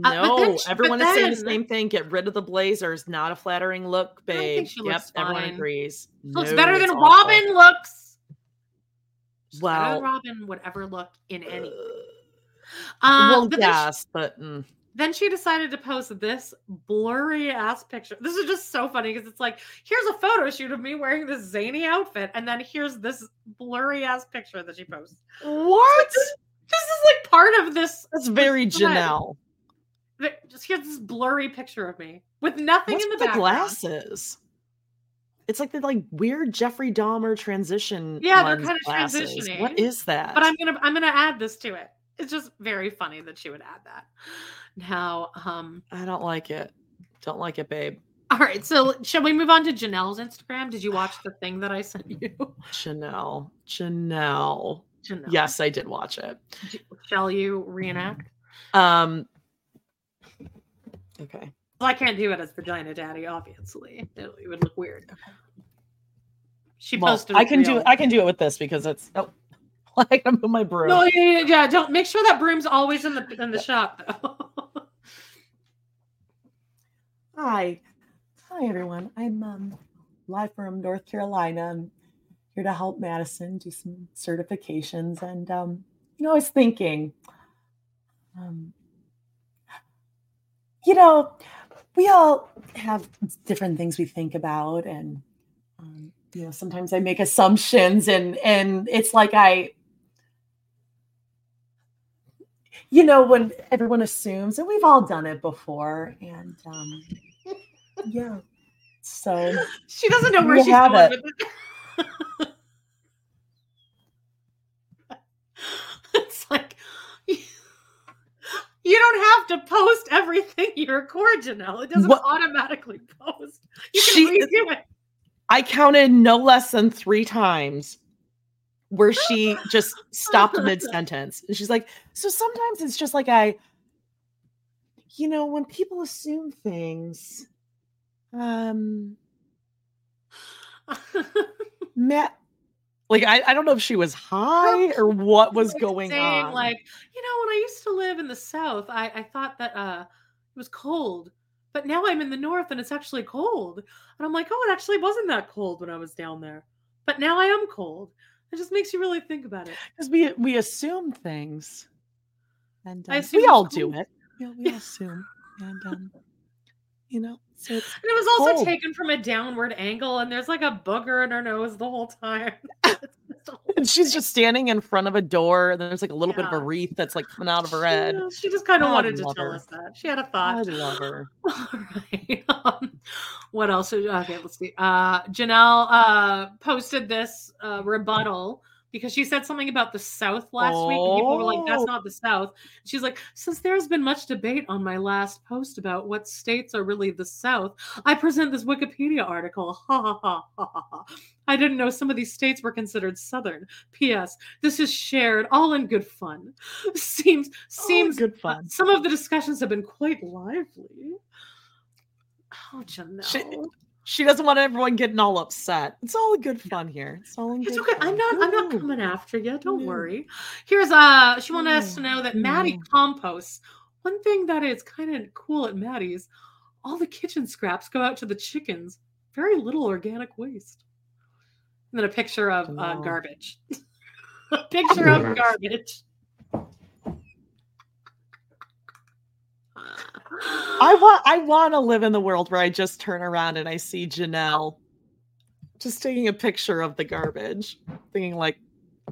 Uh, No, but then everyone is saying the same thing. Get rid of the blazers. Not a flattering look, babe. Yep, looks everyone fine. agrees. Looks No, better than awful. Robyn looks. Well, Robyn would ever look in any. Uh, well, but then she- but mm, Then she decided to post this blurry ass picture. This is just so funny because it's like, here's a photo shoot of me wearing this zany outfit, and then here's this blurry ass picture that she posts. what? This, this is like part of this. That's very this. Janelle. Just here's this blurry picture of me with nothing What's in the, with the glasses? It's like the like weird Jeffrey Dahmer transition. Yeah, they're kind of glasses. transitioning. What is that? But I'm gonna I'm gonna add this to it. It's just very funny that she would add that. Now, um, I don't like it. Don't like it, babe. all right. So shall we move on to Janelle's Instagram? Did you watch the thing that I sent you? Janelle. Janelle. Janelle. Yes, I did watch it. Shall you reenact? Um. Okay. Well, I can't do it as Vagina Daddy, obviously. It, it would look weird. She Well, posted. I a can do it. I can do it with this because it's. Oh, I can move my broom. No, yeah, yeah, yeah. Don't make sure that broom's always in the in the shop though. Hi. Hi, everyone. I'm um, live from North Carolina. I'm here to help Madison do some certifications. And, um, you know, I was thinking, um, you know, we all have different things we think about. And, um, you know, sometimes I make assumptions and, and it's like I, you know, when everyone assumes, and we've all done it before. And, um, yeah. So she doesn't know where she's have going it. with it. it's like you don't have to post everything you record, Janelle. It doesn't What- automatically post. You can She- redo it. I counted no less than three times where she just stopped mid sentence. And she's like, So sometimes it's just like I, you know, when people assume things, um, Matt, like, I, I don't know if she was high or what was like going saying, on. Like, you know, when I used to live in the South, I, I thought that uh it was cold, but now I'm in the North and it's actually cold. And I'm like, oh, it actually wasn't that cold when I was down there, but now I am cold. It just makes you really think about it. Because we we assume things. And I um, assume we all do it. Yeah, we assume. And um, you know, so it's And it was also cold. taken from a downward angle, and there's like a booger in her nose the whole time. And she's just standing in front of a door, and there's like a little bit of a wreath that's like coming out of her head. Yeah, she just kind of wanted to tell her. us that. She had a thought. I love her. All right. Um, what else? Okay, let's see. Uh, Janelle uh, posted this uh, rebuttal because she said something about the South last week. And people were like, that's Oh. not the South. She's like, since there's been much debate on my last post about what states are really the South, I present this Wikipedia article. Ha ha ha ha ha. I didn't know some of these states were considered Southern. P.S. This is shared, all in good fun. Seems seems good fun. Uh, some of the discussions have been quite lively. Oh, Janelle. She, she doesn't want everyone getting all upset. It's all good fun here. It's all in It's good okay. fun. I'm not. I'm not coming after you. Don't No. worry. Here's uh. She wanted us to know that Maddie composts. One thing that is kind of cool at Maddie's, all the kitchen scraps go out to the chickens. Very little organic waste. And then a picture of uh, garbage. a picture of garbage. I want I want to live in the world where I just turn around and I see Janelle just taking a picture of the garbage, thinking like,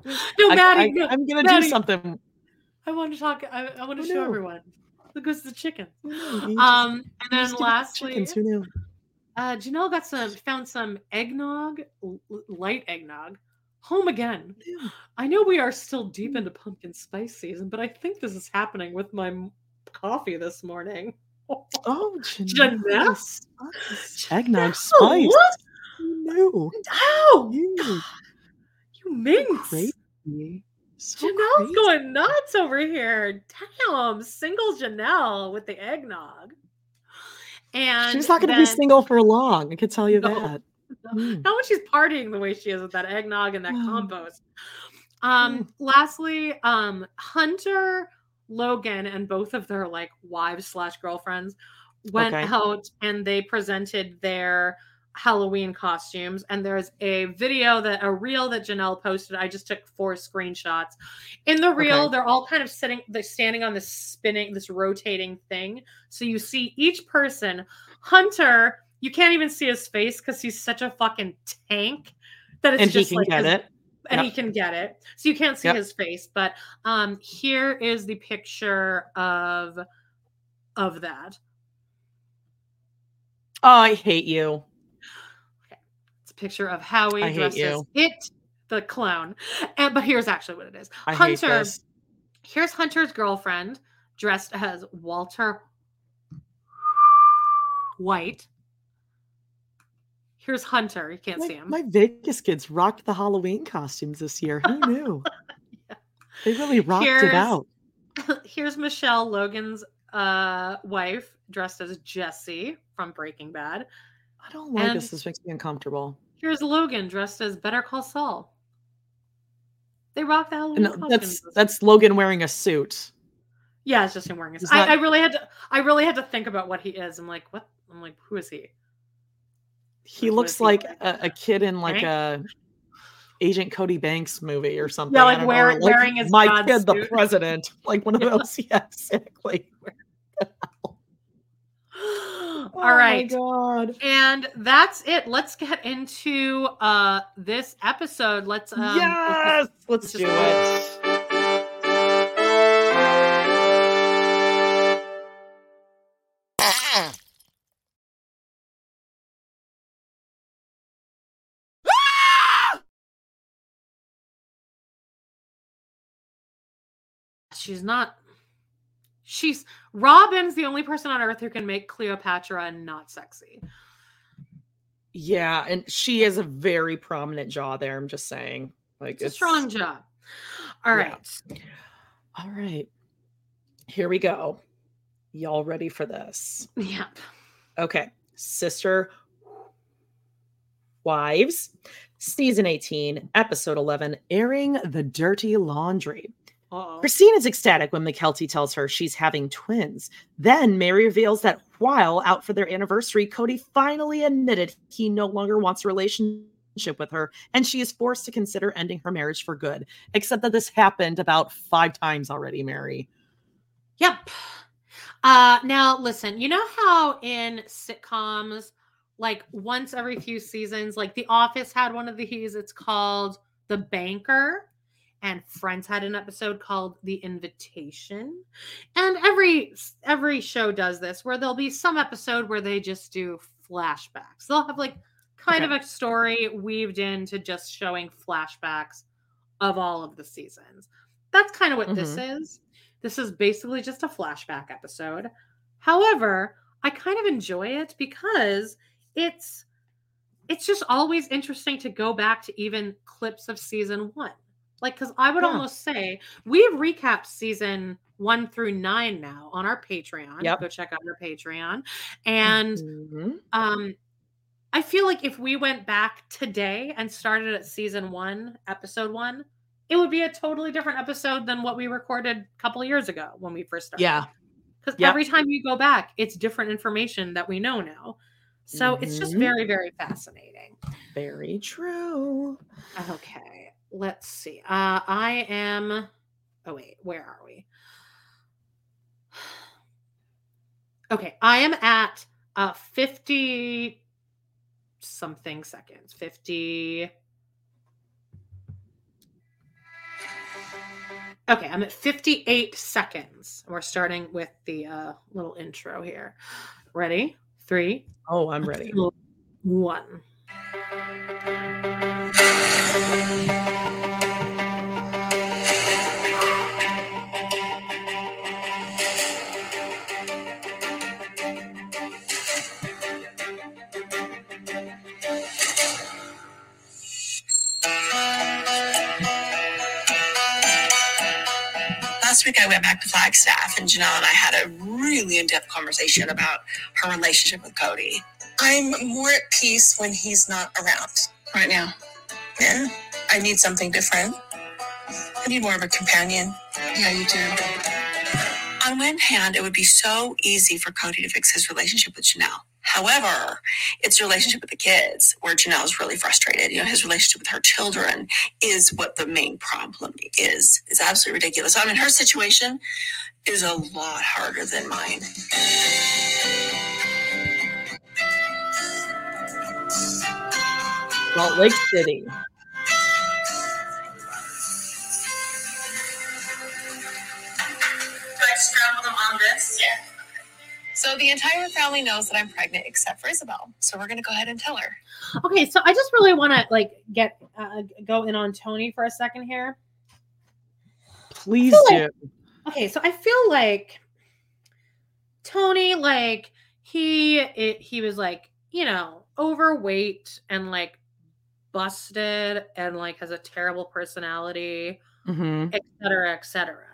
No, I, Maddie. no, am gonna Maddie, do something. I want to talk. I, I want to Oh, show no. everyone. Look, it's the chicken. Just- Um, and then just give it to lastly, chickens, who knew? Uh, Janelle got some, found some eggnog, light eggnog, home again. I know we are still deep into pumpkin spice season, but I think this is happening with my coffee this morning. Oh, Janelle. Janelle. Eggnog spice. what? No. Ow! You You minx. crazy. So Janelle's crazy. going nuts over here. Damn, single Janelle with the eggnog. And She's not going to be single for long. I can tell you No. that. Mm. Not when she's partying the way she is with that eggnog and that Mm. compost. Um, lastly, um, Hunter, Logan, and both of their like wives slash girlfriends went Okay. out and they presented their Halloween costumes. And there's a video that a reel that Janelle posted. I just took four screenshots. In the reel, Okay. they're all kind of sitting, they're standing on this spinning, this rotating thing. So you see each person. Hunter, you can't even see his face because he's such a fucking tank that it's And he just can like get his- it. And Yep. he can get it. So you can't see Yep. his face, but um here is the picture of of that. Oh, I hate you. It's a picture of Howie I dressed as it, the clown. And but here's actually what it is. I hate Hunter, this. here's Hunter's girlfriend dressed as Walter White. Here's Hunter. You can't My, see him. my Vegas kids rocked the Halloween costumes this year. Who knew? They really rocked Here's- it out. Here's Michelle Logan's uh wife dressed as Jesse from Breaking Bad. I don't like and- this. This makes me uncomfortable. Here's Logan dressed as Better Call Saul. They rock the Halloween No, costumes. that's that's Logan wearing a suit. yeah, it's just him wearing a He's I, I really had to I really had to think about what he is. I'm like, what? I'm like, who is he? He looks like a, a kid in like a Agent Cody Banks movie or something. Yeah, like wearing- like wearing his my God kid, the president, like one of those. Yeah, exactly. All right. Oh God. And that's it. Let's get into uh this episode. Let's um let's just- yes, let's just- do it. She's not she's Robyn's the only person on earth who can make Cleopatra not sexy. Yeah, and she has a very prominent jaw there. I'm just saying, like It's a strong jaw. All right. Yeah. All right. here we go. Y'all ready for this? Yep. Okay, sister wives, season 18, episode 11, airing the dirty laundry. Uh-oh. Christine is ecstatic when Mykelti tells her she's having twins. Then Meri reveals that while out for their anniversary, Kody finally admitted he no longer wants a relationship with her, and she is forced to consider ending her marriage for good. Except that this happened about five times already, Meri. Yep. Uh now listen, you know how in sitcoms like once every few seasons like The Office had one of these it's called The Banker and Friends had an episode called The Invitation. And every every show does this where there'll be some episode where they just do flashbacks. They'll have like kind Okay. of a story weaved into just showing flashbacks of all of the seasons. That's kind of what this mm-hmm. is. This is basically just a flashback episode. However, I kind of enjoy it because it's it's just always interesting to go back to even clips of season 1. Like cuz I would Yeah. almost say we've recapped season 1 through 9 now on our Patreon. Yep. Go check out our Patreon. And Mhm. um I feel like if we went back today and started at season 1, episode 1, it would be a totally different episode than what we recorded a couple of years ago when we first started. Yeah. Because Yep. every time you go back, it's different information that we know now. So it's just Mhm. very, very fascinating. Very true. Okay, let's see. Uh, I am. Oh wait, where are we? Okay, I am at uh 50 something seconds. 50 Okay, I'm at 58 seconds. We're starting with the uh, little intro here. Ready? Three, Oh, I'm ready. one. Last week I went back to Flagstaff, and Janelle and I had a really in depth conversation about her relationship with Kody. I'm more at peace when he's not around right now. Yeah, I need something different. I need more of a companion. Yeah, you do. On one hand, it would be so easy for Kody to fix his relationship with Janelle. However, it's relationship with the kids where Janelle is really frustrated. You know, his relationship with her children is what the main problem is. It's absolutely ridiculous. I mean, her situation is a lot harder than mine. Salt Lake City. So the entire family knows that I'm pregnant except for Isabel. So we're gonna go ahead and tell her. Okay, so I just really want to like get uh, go in on Tony for a second here. Please do. like- Okay, so I feel like Tony, like he it, he was like you know overweight and like busted and like has a terrible personality, Mhm. et cetera, et cetera.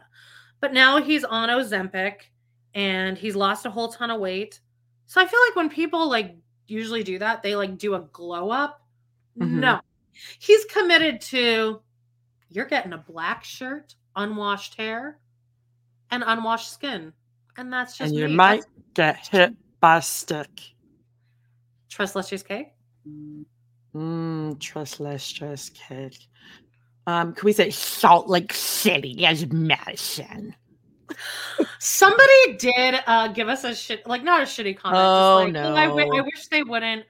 But now he's on Ozempic and he's lost a whole ton of weight. So I feel like when people like usually do that, they like do a glow up. Mhm. No, he's committed to you're getting a black shirt, unwashed hair, and unwashed skin. And that's just And you me. might That's get hit by a stick. trust less cheesecake. Mm, trust less stress cake. Um, can we say Salt Lake City as Madison? Somebody did uh give us a shit like not a shitty comment. Oh, just like, "Oh, I, wi- I no. wish they wouldn't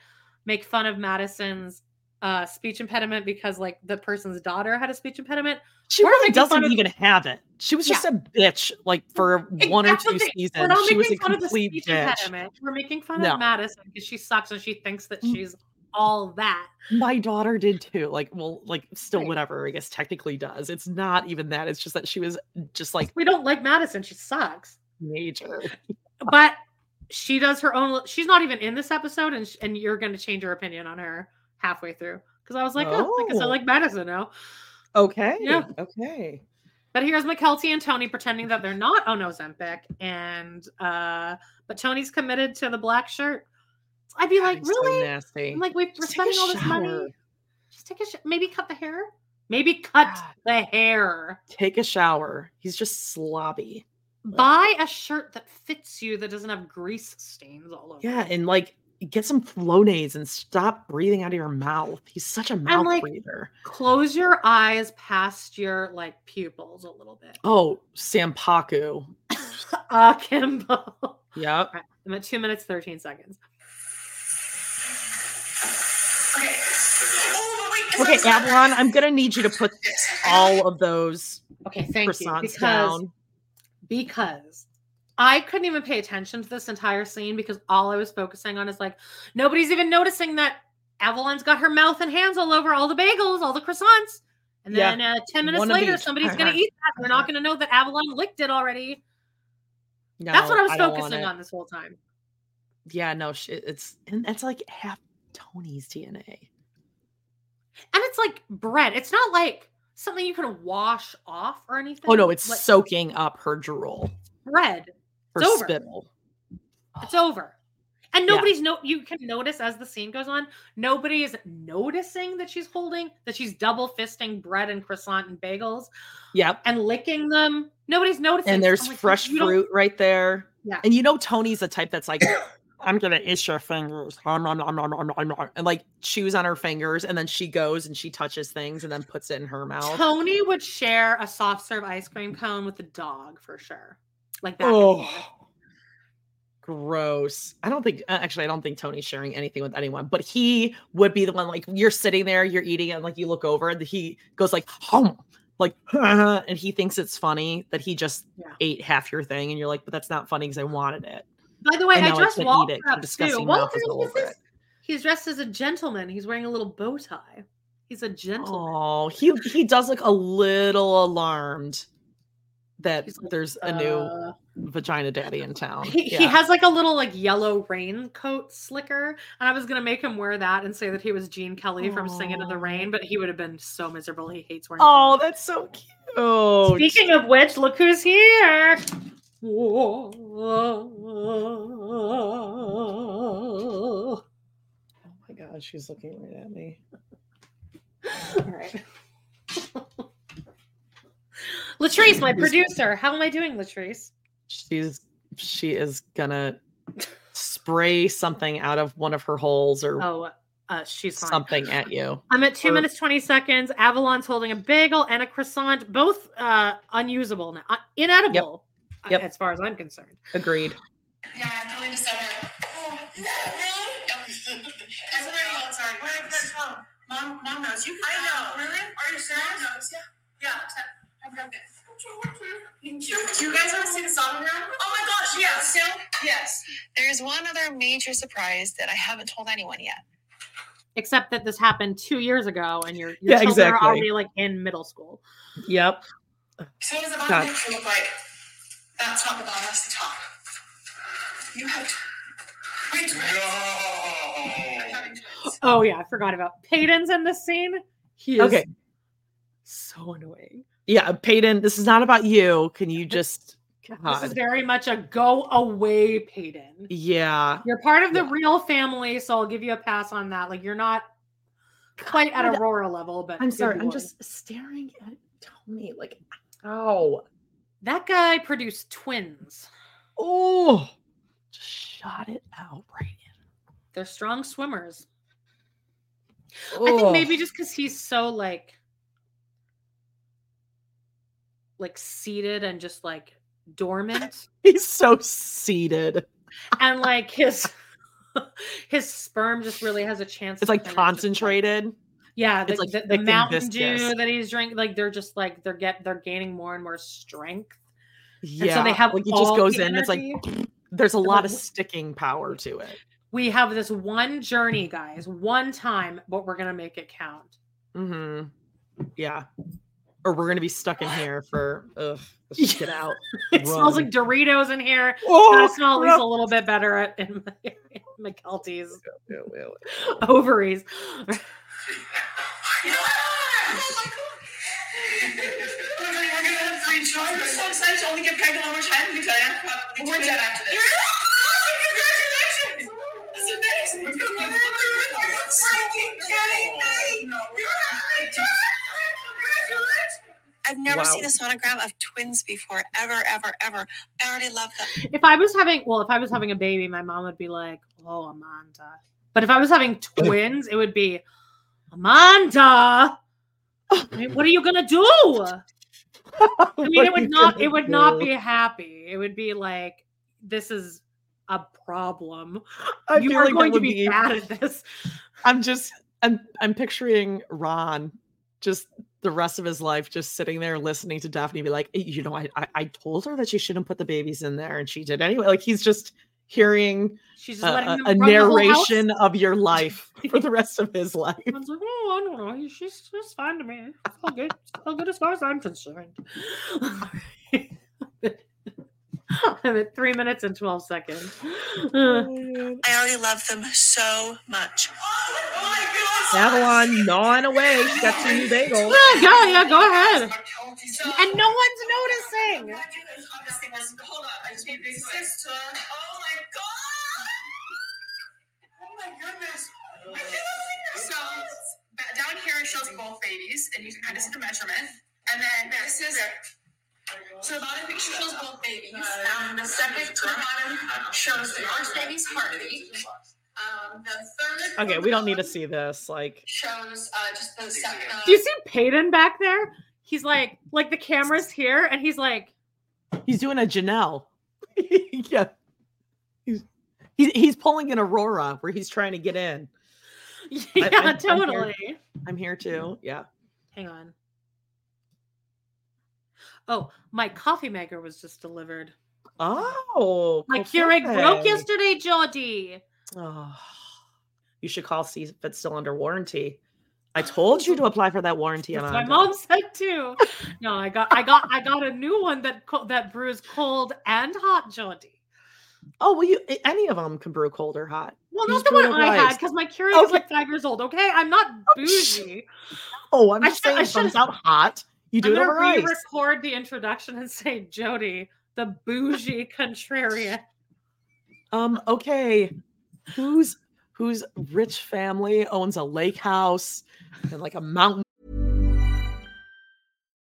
make fun of Madison's uh speech impediment because like the person's daughter had a speech impediment. She We're really doesn't of- even have it. She was just a bitch, like for one or two thing. We're not She was a making fun of the speech bitch. impediment. We're making fun No. of Madison because she sucks and she thinks that she's all that. My daughter did too. Like, well, like still Right. whatever. I guess technically does. It's not even that. It's just that she was just like We don't like Madison. She sucks. major. But she does her own. She's not even in this episode, and sh- and you're going to change your opinion on her halfway through because I was like, oh, I guess I Oh. like Madison now. Okay. Yeah. Okay. But here's Mykelti and Tony pretending that they're not on Ozempic, and uh, but Tony's committed to the black shirt. I'd be like, He's so really? nasty. I'm like, we, we're Just spending all this shower. money. Just take a sh- maybe cut the hair. Maybe cut the hair. Take a shower. He's just slobby. Buy a shirt that fits you that doesn't have grease stains all over. Yeah, and like get some Flonase and stop breathing out of your mouth. He's such a mouth like- breather. Close your eyes past your like pupils a little bit. Oh, Sampaku. Akimbo. Yep. I'm at two minutes thirteen seconds. Okay, Avalon, I'm gonna need you to put all of those Okay, thank you. croissants Because down. because I couldn't even pay attention to this entire scene because all I was focusing on is like nobody's even noticing that Avalon's got her mouth and hands all over all the bagels, all the croissants. And Yeah, then uh, 10 minutes one later, somebody's going to eat that. They're not going to know that Avalon licked it already. No, That's what I was don't focusing on this whole time. Yeah, no, it's and that's like half Tony's DNA. And it's like bread. It's not like something you can wash off or anything. Oh no, it's like soaking up her drool. bread. Her It's over. spittle. It's over. And Yeah. nobody's no you can notice as the scene goes on, nobody is noticing that she's holding that she's double fisting bread and croissant and bagels Yep. and licking them. Nobody's noticing. And there's like, fresh fruit right there. Yeah. And you know Tony's the type that's like, I'm gonna itch your fingers. Nom, nom, nom, nom, nom, nom, nom," And like chews on her fingers, and then she goes and she touches things and then puts it in her mouth. Tony would share a soft serve ice cream cone with the dog for sure. Like that. Oh, gross. I don't think uh, actually I don't think Tony's sharing anything with anyone, but he would be the one like you're sitting there, you're eating, and like you look over and he goes like, hum, like, and he thinks it's funny that he just Yeah. ate half your thing, and you're like, but that's not funny because I wanted it. By the way, I dressed Walter up too. Walter is all is over it. He's dressed as a gentleman. He's wearing a little bow tie. He's a gentleman. Oh, he he does look a little alarmed that like, there's a uh, new vagina daddy in town. He, he has like a little like yellow raincoat slicker, and I was gonna make him wear that and say that he was Gene Kelly from Singing in the Rain, but he would have been so miserable. He hates wearing. Oh, that's so cute. Oh, Speaking of which, look who's here. Oh my god, she's looking right at me. All right. Latrice, my producer. How am I doing, Latrice? She's she is gonna spray something out of one of her holes or Oh, uh, she's fine. something at you. I'm at two Or- minutes twenty seconds. Avalon's holding a bagel and a croissant, both uh, unusable now, uh, inedible, uh, Yep. as far as I'm concerned. Agreed. Yeah, I'm going to summer. Oh, no, really? Everybody else are. Where did that come? Mom, mom knows. You I know. Really? Are you serious? Mom knows. Yeah. Yeah. I've got this. Do you guys want to see the sonogram? Oh my gosh, yes. Still? Yes. There's one other major surprise that I haven't told anyone yet. Except that this happened two years ago, and your, your Yeah, children exactly. are already like in middle school. Yep. So what does the God. bottom look like? That's not the bottom, that's the top. You had. twins. I'm having twins. Oh yeah, I forgot about Peyton's in this scene. He is Okay. so annoying. Yeah, Peyton, this is not about you. Can you just This is very much a go away, Peyton. Yeah. You're part of the real family, so I'll give you a pass on that. Like you're not quite at God. Aurora level, but I'm sorry. I'm just staring at Tony, like ow. That guy produced twins. Oh, just shot it out right They're strong swimmers. in. I think maybe just because he's so like like seated and just like dormant he's so seated. and like his his sperm just really has a chance It's to like of just, like- concentrated. Yeah the, like, the, the mountain dew that he's drinking like they're just like they're get they're gaining more and more strength Yeah. And so they have like it just goes in. It's like there's a lot the of sticking power to it. we have this one journey guys one time but we're gonna make it count Mm-hmm. Yeah. Or we're gonna be stuck in here for ugh, let's get out. it smells like doritos in here Oh, i smell at least a little bit better at, in my, in Yeah, yeah, ovaries Oh my god! We're gonna have three children. I'm so excited to only get pregnant one more time. Let me tell you. We're dead after this. Congratulations! This is amazing. You're freaking kidding me! You're Congratulations! I've never Wow. seen a sonogram of twins before, ever, ever, ever. I already love them. if I was having, well, if I was having a baby, my mom would be like, "Oh, Amanda." But if I was having twins, it would be, Amanda. I mean, what are you gonna do? I mean, it would not it would not be happy. It would be like, this is a problem. I you are like going to be, be- bad at this. I'm just I'm I'm picturing Ron just the rest of his life just sitting there listening to Daphne be like, "Eh, you know, I, I I told her that she shouldn't put the babies in there, and she did anyway. Like he's just hearing She's a, a- a run the whole house. narration of your life for the rest of his life. I was like, oh, I don't know. She's just fine to me. It's all good. It's all good as far as I'm concerned. I'm at three minutes and 12 seconds. I already love them so much. Avalon gnawing away. She got two new bagels. yeah, go, yeah, go ahead. And no one's noticing. Hold on, I just need big sister. Oh my god! Oh my goodness! I can't believe So down here it shows both babies, and you can kind of see the measurement. And then this is so the bottom picture shows both babies. Um, the second to the bottom shows the first baby's heartbeat. Um, the third Okay, we don't need to see this. Like, shows uh, just the second. Do you see Peyton back there? He's like, like the camera's here, and he's like, he's doing a Janelle. yeah. He's, he's he's pulling an Aurora where he's trying to get in. yeah, I'm here. totally. I'm here too. Yeah. Hang on. Oh, my coffee maker was just delivered. Oh, My Keurig broke yesterday, Jodie. Oh, you should call see if it's still under warranty. I told you to apply for that warranty. That's my mom said too. No, I got, I got, I got a new one that that brews cold and hot, Jodie. Oh, well, you any of them can brew cold or hot. Well, You not the one I had because my Keurig is like five years old. Okay, I'm not oh, bougie. Oh, I'm I just should- I saying, it comes should- out hot. You do I'm it over ice. re-record the introduction and say Jodie, the bougie contrarian. Um, okay. Whose whose rich family owns a lake house and like a mountain?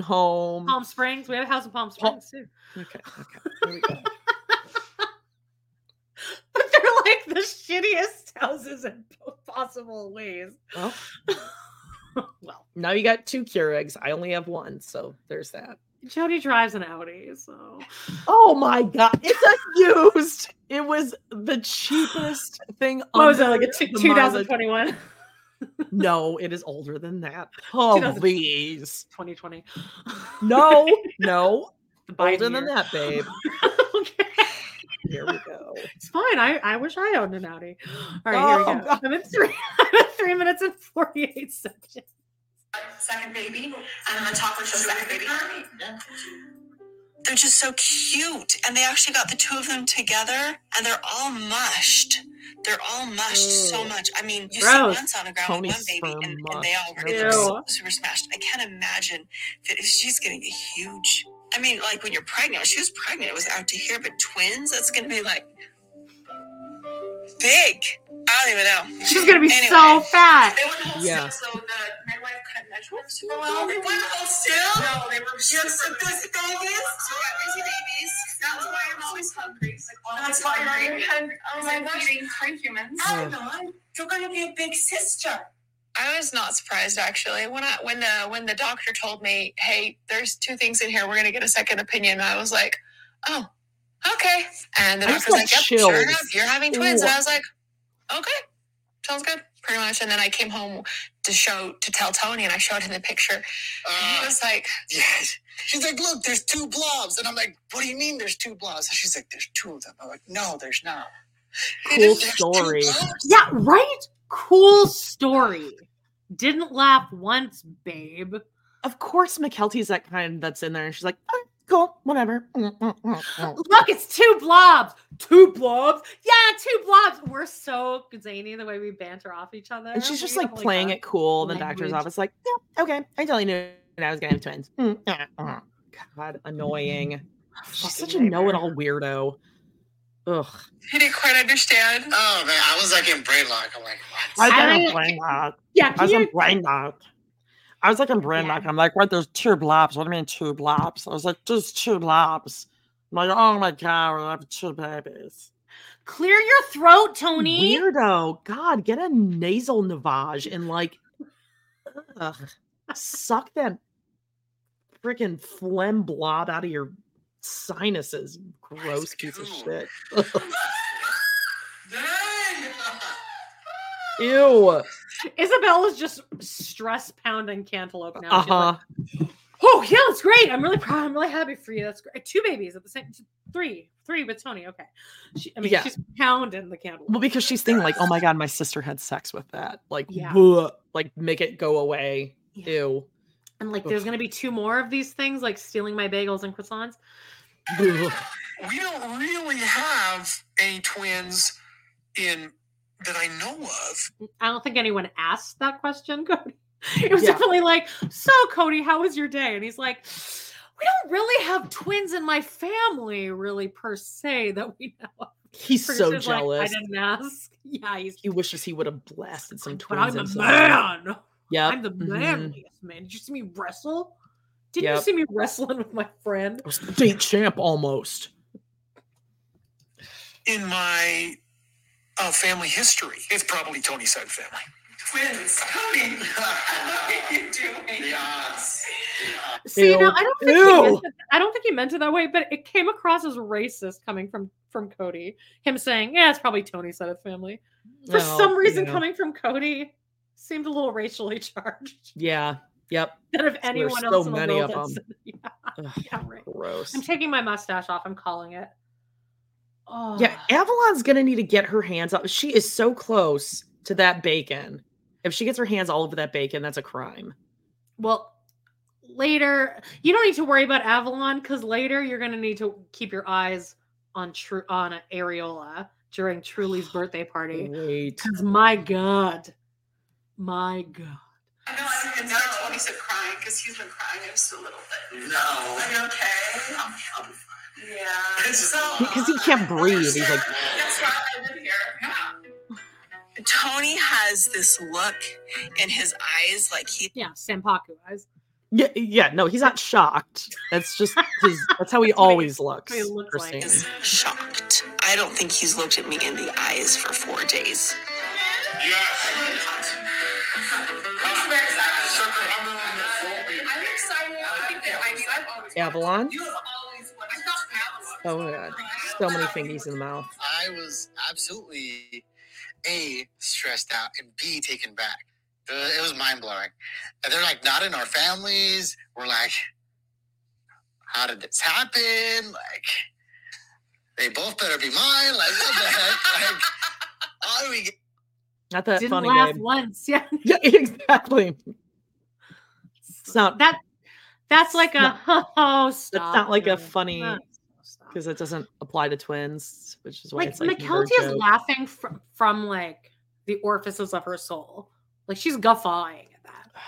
Home. Palm Springs. We have a house in Palm Springs too. Okay, okay. There we go. But they're like the shittiest houses in possible ways. Well, well, now you got two Keurigs. I only have one, so there's that. Jodie drives an Audi, so Oh my god, it's a used. It was the cheapest thing. what was it under like a t- 2021? No, it is older than that. Oh, please. 2020. No, no. The Older Biden than that, babe. okay. Here we go. It's fine. I, I wish I owned an Audi. All right, here we Oh, go. God. I'm at three, I'm at three minutes and 48 seconds. second baby, and I'm gonna talk with the second baby. They're just so cute, and they actually got the two of them together, and they're all mushed. They're all mushed so much. I mean, you Gross. see once on the ground Tony with one baby, sperm and, and they all mush. they look so super smashed. I can't imagine that if she's getting a huge. I mean, like when you're pregnant, she was pregnant, it was out to here, but twins, that's gonna be like big. I don't even know. She's gonna be Anyway. so fat. They were hold Yeah. still, so uh, the midwife couldn't measure them super well. They wouldn't hold still. No, they were super busy babies. So we got busy babies. That's why I'm always hungry. Like, oh, That's why I'm hungry. Oh my gosh. Eating three humans. Adeline, you're gonna be a big sister. I was not surprised actually when I when the when the doctor told me, "Hey, there's two things in here. We're gonna get a second opinion." I was like, "Oh, okay." And the I just doctor's like, "Yep, sure enough, you're having twins." And I was like, "Okay, sounds good." Pretty much. And then I came home to show to tell Tony, and I showed him the picture. and he uh, was like, Yes. She's like, look, there's two blobs. And I'm like, what do you mean there's two blobs? And she's like, there's two of them. I'm like, no, there's not. Cool There's story. Yeah, right? Cool story. Didn't laugh once, babe. Of course, Mykelti's that kind that's in there, and she's like, "Oh, cool, whatever. Mm, mm, mm, mm." Look, it's two blobs. Two blobs. Yeah, two blobs. We're so zany the way we banter off each other. And she's just We like playing a it cool in the doctor's office, like, yeah, okay, I totally knew that I was gonna have twins. God, annoying. She's such a know-it-all weirdo. Ugh. he didn't quite understand. Oh, man. I was like in brain lock. I'm like, what? I I- didn't brain lock. Yeah, I was you in brain lock. I was like in brain Yeah. I'm like, what? There's two blobs. What do you mean two blobs? I was like, there's two blobs. I'm like, oh my god, we're have two babies. Clear your throat, Tony. Weirdo. God, get a nasal lavage and like ugh, suck that freaking phlegm blob out of your sinuses. Gross piece of shit. Ew. Isabel is just stress pounding cantaloupe now. Uh She's like, huh. oh yeah, that's great. I'm really proud. I'm really happy for you. That's great. Two babies at the same three. Three with Tony. Okay. She, I mean, Yeah. she's pounding the cantaloupe. Well, because she's thinking like, oh my god, my sister had sex with that. Like, Yeah. bleh, like make it go away. Ew. And like, there's gonna be two more of these things, like stealing my bagels and croissants. We don't really have any twins in that I know of. I don't think anyone asked that question, Kody. It was Yeah. definitely like, so Kody, how was your day? And he's like, we don't really have twins in my family, really per se, that we know. of." He's so Producer's like, jealous. I didn't ask. Yeah, he's. He wishes he would have blasted some But twins. I'm a into man. Yeah, I'm the mm-hmm. manliest man. Did you see me wrestle? Didn't you see me wrestling with my friend? I was state champ almost. In my uh, family history, it's probably Tony's side of family. Twins, Tony. what are you doing? The odds. See, Ew. now, I don't think he Ew. meant it, I don't think he meant it that way, but it came across as racist coming from from Kody. Him saying, "Yeah, it's probably Tony's side of family." For Well, some reason, yeah. coming from Kody seemed a little racially charged. Yeah. Yep. That if There's anyone so else in the many world of had them. said- yeah, Ugh, yeah, right. Gross. I'm taking my mustache off. I'm calling it. Oh, Yeah, Avalon's gonna need to get her hands up. She is so close to that bacon. If she gets her hands all over that bacon, that's a crime. Well, later you don't need to worry about Avalon because later you're gonna need to keep your eyes on true on Areola during Truely's birthday party. Wait. Because my God, my God. I know, I and now Tony said crying because he's been crying just a little bit. No. Are you okay? I'm, I'm fine. Yeah. So, Because he can't breathe. He's like, That's why I live here. Yeah. Tony has this look in his eyes like he Yeah, Sampaku eyes. yeah, yeah, no, he's not shocked. That's just his, that's how he always looks. he looks like. Christine. is shocked. I don't think he's looked at me in the eyes for four days. I'm excited. Oh my god. So many fingies in the mouth. I was absolutely A, stressed out, and B, taken back. Uh, It was mind blowing. And they're like, not in our families. We're like, how did this happen? Like, they both better be mine. Like, what the heck? Like, how do we get? Not that Didn't funny, laugh babe. once. Yeah, Yeah, exactly. It's not that that's like a not- oh it's stop. not like a funny Uh, because it doesn't apply to twins, which is why like it's like Mykelti is laughing from from like the orifices of her soul. Like she's guffawing at that.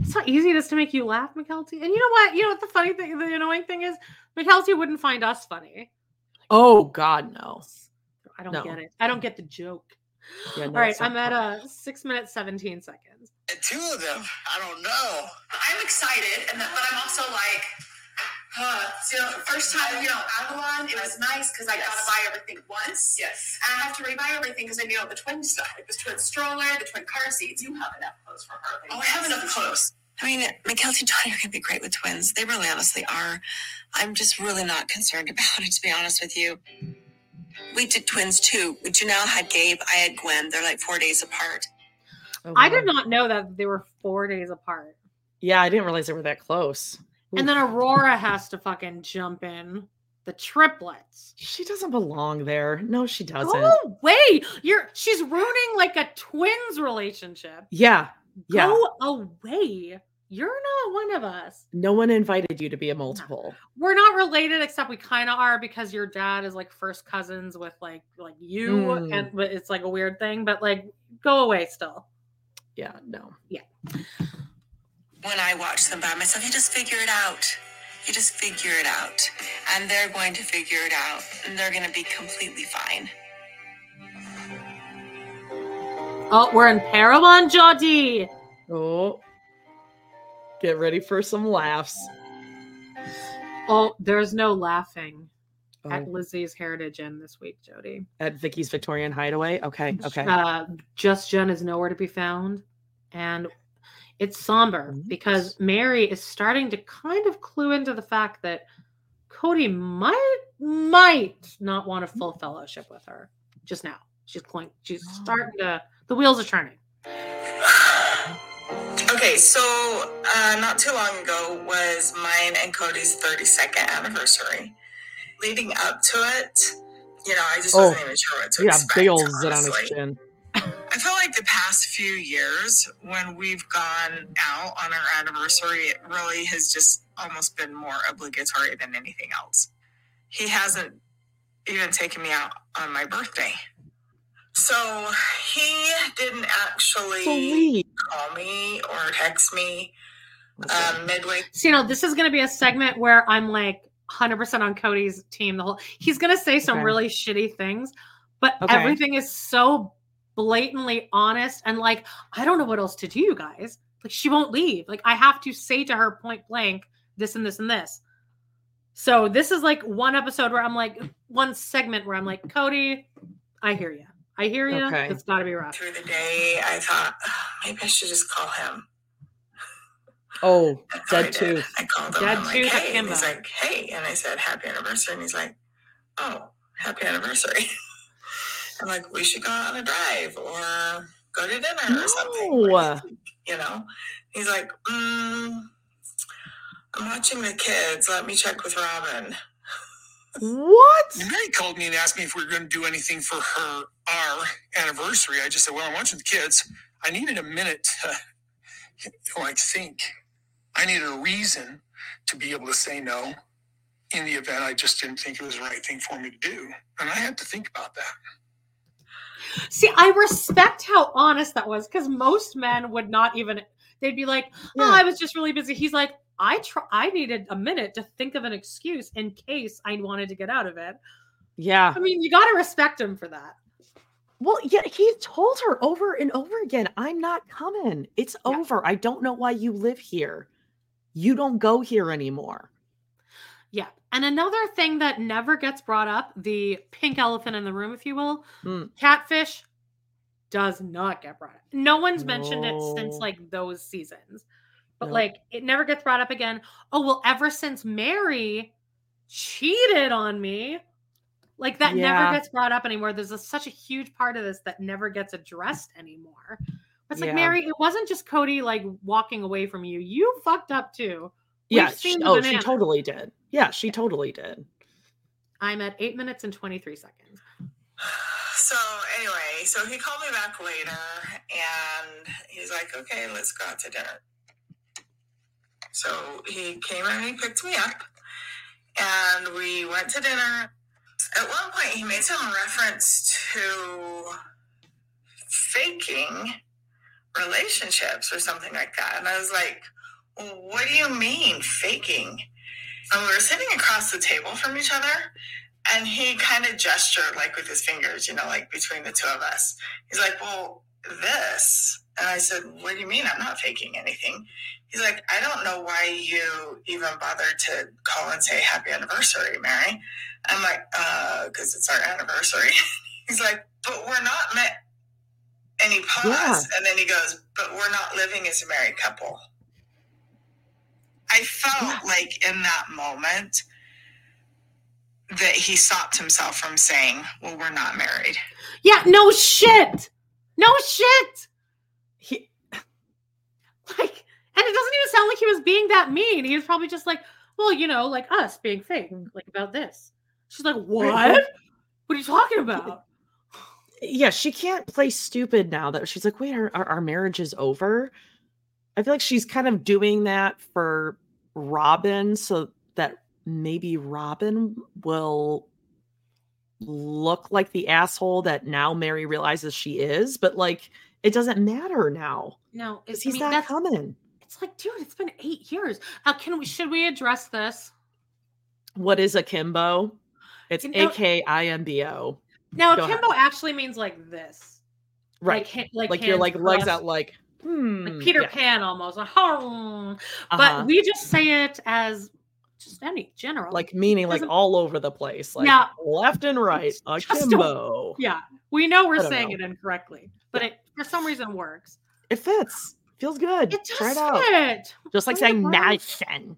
It's not easy just to make you laugh, Mykelti. And you know what? You know what the funny thing, the annoying thing is, Mykelti wouldn't find us funny. Oh God, no. I don't No. get it. I don't get the joke. Yeah, no, All right, I'm at funny. uh six minutes seventeen seconds. Two of them. I don't know. I'm excited, and that, but I'm also like, uh, so first time, you know, Avalon, it was nice because I got to buy everything once. Yes. And I have to rebuy everything because I knew the twin stuff, like the twin stroller, the twin car seats. You have enough clothes for her. Oh, I have enough clothes. I mean, Mackenzie and Johnny are going to be great with twins. They really honestly are. I'm just really not concerned about it, to be honest with you. We did twins too. Janelle had Gabe, I had Gwen. They're like four days apart. Oh, I did not know that they were four days apart. Yeah, I didn't realize they were that close. And then Aurora has to fucking jump in. The triplets. She doesn't belong there. No, she doesn't. Go away. You're she's ruining like a twins relationship. Yeah. Yeah. Go away. You're not one of us. No one invited you to be a multiple. We're not related except we kind of are because your dad is like first cousins with like like you Mm. and but it's like a weird thing but like go away still. Yeah, no. Yeah. When I watch them by myself, you just figure it out. You just figure it out. And they're going to figure it out. And they're going to be completely fine. Oh, we're in Parowan Jodie. Oh. Get ready for some laughs. Oh, there's no laughing. at Oh. Lizzie's Heritage Inn this week, Jodie. At Vicky's Victorian Hideaway. Okay. Okay. Uh, Just Jen is nowhere to be found. And it's somber because Meri is starting to kind of clue into the fact that Kody might might not want a full fellowship with her just now. She's going she's starting to the wheels are turning. Okay, so uh, not too long ago was mine and Kody's 32nd anniversary. Leading up to it, you know, I just Oh, wasn't even sure what to yeah, expect. old zit on his chin. I feel like the past few years, when we've gone out on our anniversary, it really has just almost been more obligatory than anything else. He hasn't even taken me out on my birthday. So he didn't actually Sweet. call me or text me um, midway. So you know, this is gonna be a segment where I'm like 100% on Kody's team. The whole he's gonna say some Okay. really shitty things, but Okay. everything is so blatantly honest and like I don't know what else to do, you guys. Like she won't leave. Like I have to say to her point blank this and this and this. So this is like one episode where I'm like one segment where I'm like Kody, I hear you. I hear you. Okay. It's got to be rough. Through the day, I thought "Ugh, maybe I should just call him. Oh, So I dead tooth. I called him. Dead I'm like, hey. He's like, hey. And I said, happy anniversary. And he's like, oh, happy anniversary. I'm like, we should go on a drive or go to dinner or something. What you You know? He's like, mm, I'm watching the kids. Let me check with Robyn. What? Meri called me and asked me if we were going to do anything for her our anniversary. I just said, "Well, I'm watching the kids. I needed a minute to like think. I needed a reason to be able to say no. In the event, I just didn't think it was the right thing for me to do, and I had to think about that. See, I respect how honest that was because most men would not even. They'd be like, "Oh, I was just really busy." He's like, "I try. I needed a minute to think of an excuse in case I wanted to get out of it." Yeah. I mean, you got to respect him for that. Well, yeah, he told her over and over again, I'm not coming. It's over. I don't know why you live here. You don't go here anymore. Yeah. And another thing that never gets brought up, the pink elephant in the room, if you will, Mm. catfish does not get brought up. No one's mentioned it since like those seasons. But Nope. like it never gets brought up again. Oh, well, ever since Meri cheated on me, like that Yeah. never gets brought up anymore. There's a, such a huge part of this that never gets addressed anymore. It's like, Yeah. Meri, it wasn't just Kody like walking away from you. You fucked up too. We've Yeah. She, the oh, she totally did. Yeah, she totally did. I'm at eight minutes and 23 seconds. So anyway, so he called me back later and he's like, okay, let's go out to dinner. So he came and he picked me up and we went to dinner. At one point, he made some reference to faking relationships or something like that. And I was like, well, what do you mean faking? And we were sitting across the table from each other and he kind of gestured like with his fingers, you know, like between the two of us. He's like, well, this. And I said, what do you mean? I'm not faking anything. He's like, I don't know why you even bothered to call and say happy anniversary, Meri. I'm like, uh, because it's our anniversary. He's like, but we're not met. And he paused Yeah. and then he goes, but we're not living as a married couple. I felt like in that moment that he stopped himself from saying, well, we're not married. Yeah, no shit. No shit. He like and it doesn't even sound like he was being that mean. He was probably just like, well, you know, like us being fake, like about this. She's like, what? What are you talking about? yeah, she can't play stupid now that she's like, wait, our, our, our marriage is over. I feel like she's kind of doing that for Robyn so that maybe Robyn will look like the asshole that now Meri realizes she is, but like it doesn't matter now. No, it's he's I mean, not coming. It's like, dude, it's been eight years. How can we should we address this? What is akimbo? It's You know- A K I M B O. Now, Go ahead. akimbo actually means like this. Right. ha- like Like, you're like legs out like hmm. like Peter yeah. Pan almost. like. Uh-huh. But we just say it as just any general. Like meaning like all over the place, like Yeah. left and right, akimbo. Yeah, we know we're saying know. it incorrectly, but it for some reason works. It fits. Feels good. It Try it out. fit. Just like saying. Madison.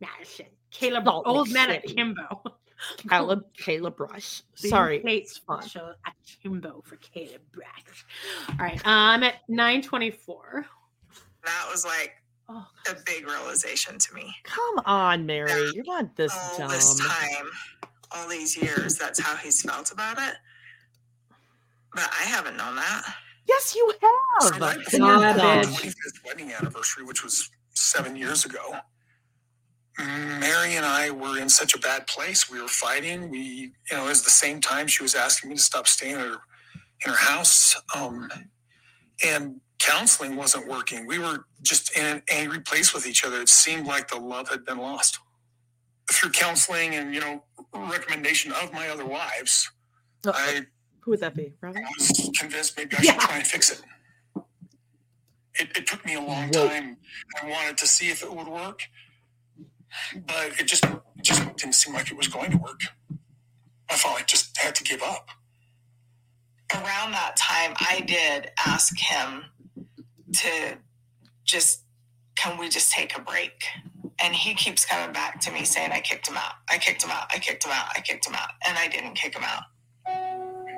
Madison. Caleb, old man. Akimbo. Caleb Caleb Rush. Sorry. Kate It's fun. special Akimbo for Caleb Brush. All right, uh, I'm at 924. That was like a big realization to me. Come on, Meri. You're not this all dumb. this time, all these years, that's how he's felt about it. But I haven't known that. Yes, you have. right And before you're our dumb. 25th wedding anniversary, which was seven years ago, Meri and I were in such a bad place. We were fighting. We, you know, it was the same time she was asking me to stop staying at her in her house, um, and counseling wasn't working. We were just in an angry place with each other. It seemed like the love had been lost. Through counseling and you know recommendation of my other wives, I Who would that be? Robyn? I was convinced maybe I should try and fix it. It, it took me a long time. I wanted to see if it would work, but it just just didn't seem like it was going to work. I felt I just had to give up. Around that time, I did ask him to just, can we just take a break? And he keeps coming back to me saying, I kicked him out. I kicked him out. I kicked him out. I kicked him out. And I didn't kick him out.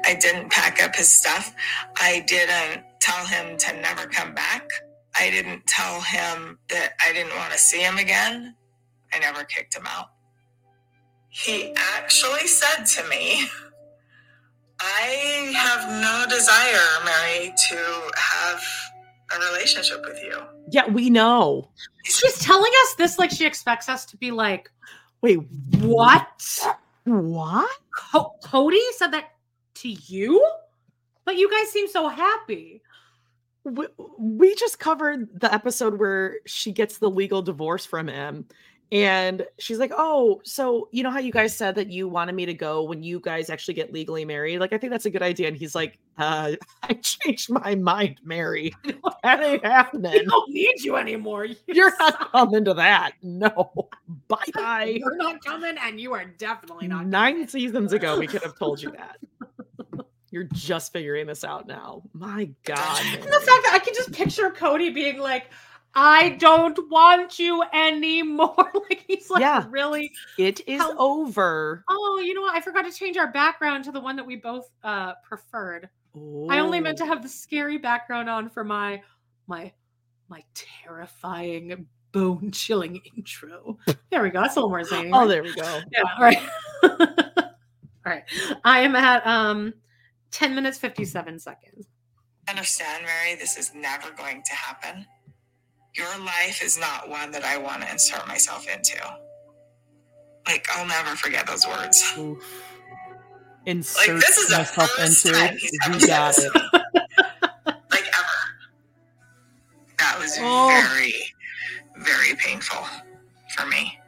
I didn't pack up his stuff. I didn't tell him to never come back. I didn't tell him that I didn't want to see him again. I never kicked him out. He actually said to me, I have no desire, Meri, to have a relationship with you. Yeah, we know. She's telling us this like she expects us to be like, wait, what? What? Co- Kody said that to you? But you guys seem so happy. we, we just covered the episode where she gets the legal divorce from him and she's like oh so you know how you guys said that you wanted me to go when you guys actually get legally married? Like i think that's a good idea. And he's like uh i changed my mind meri. That ain't happening. We don't need you anymore. You you're not coming to that. No. Bye bye You're not coming, and you are definitely not. nine seasons ago we could have told you that. You're just figuring this out now. My god And the fact that I can just picture Kody being like, I don't want you anymore. like he's like Yeah. really it is How- over Oh, you know what? I forgot to change our background to the one that we both uh preferred. I only meant to have the scary background on for my my my terrifying bone chilling intro. There we go. That's a little more zany. oh there we go Yeah, all right. all right. I am at um 10 minutes 57 seconds. Understand, Meri, this is never going to happen. Your life is not one that I want to insert myself into. Like, I'll never forget those words. insert this is myself first into time he's ever we said got this. it Like, ever. That was Oh. very, very painful for me.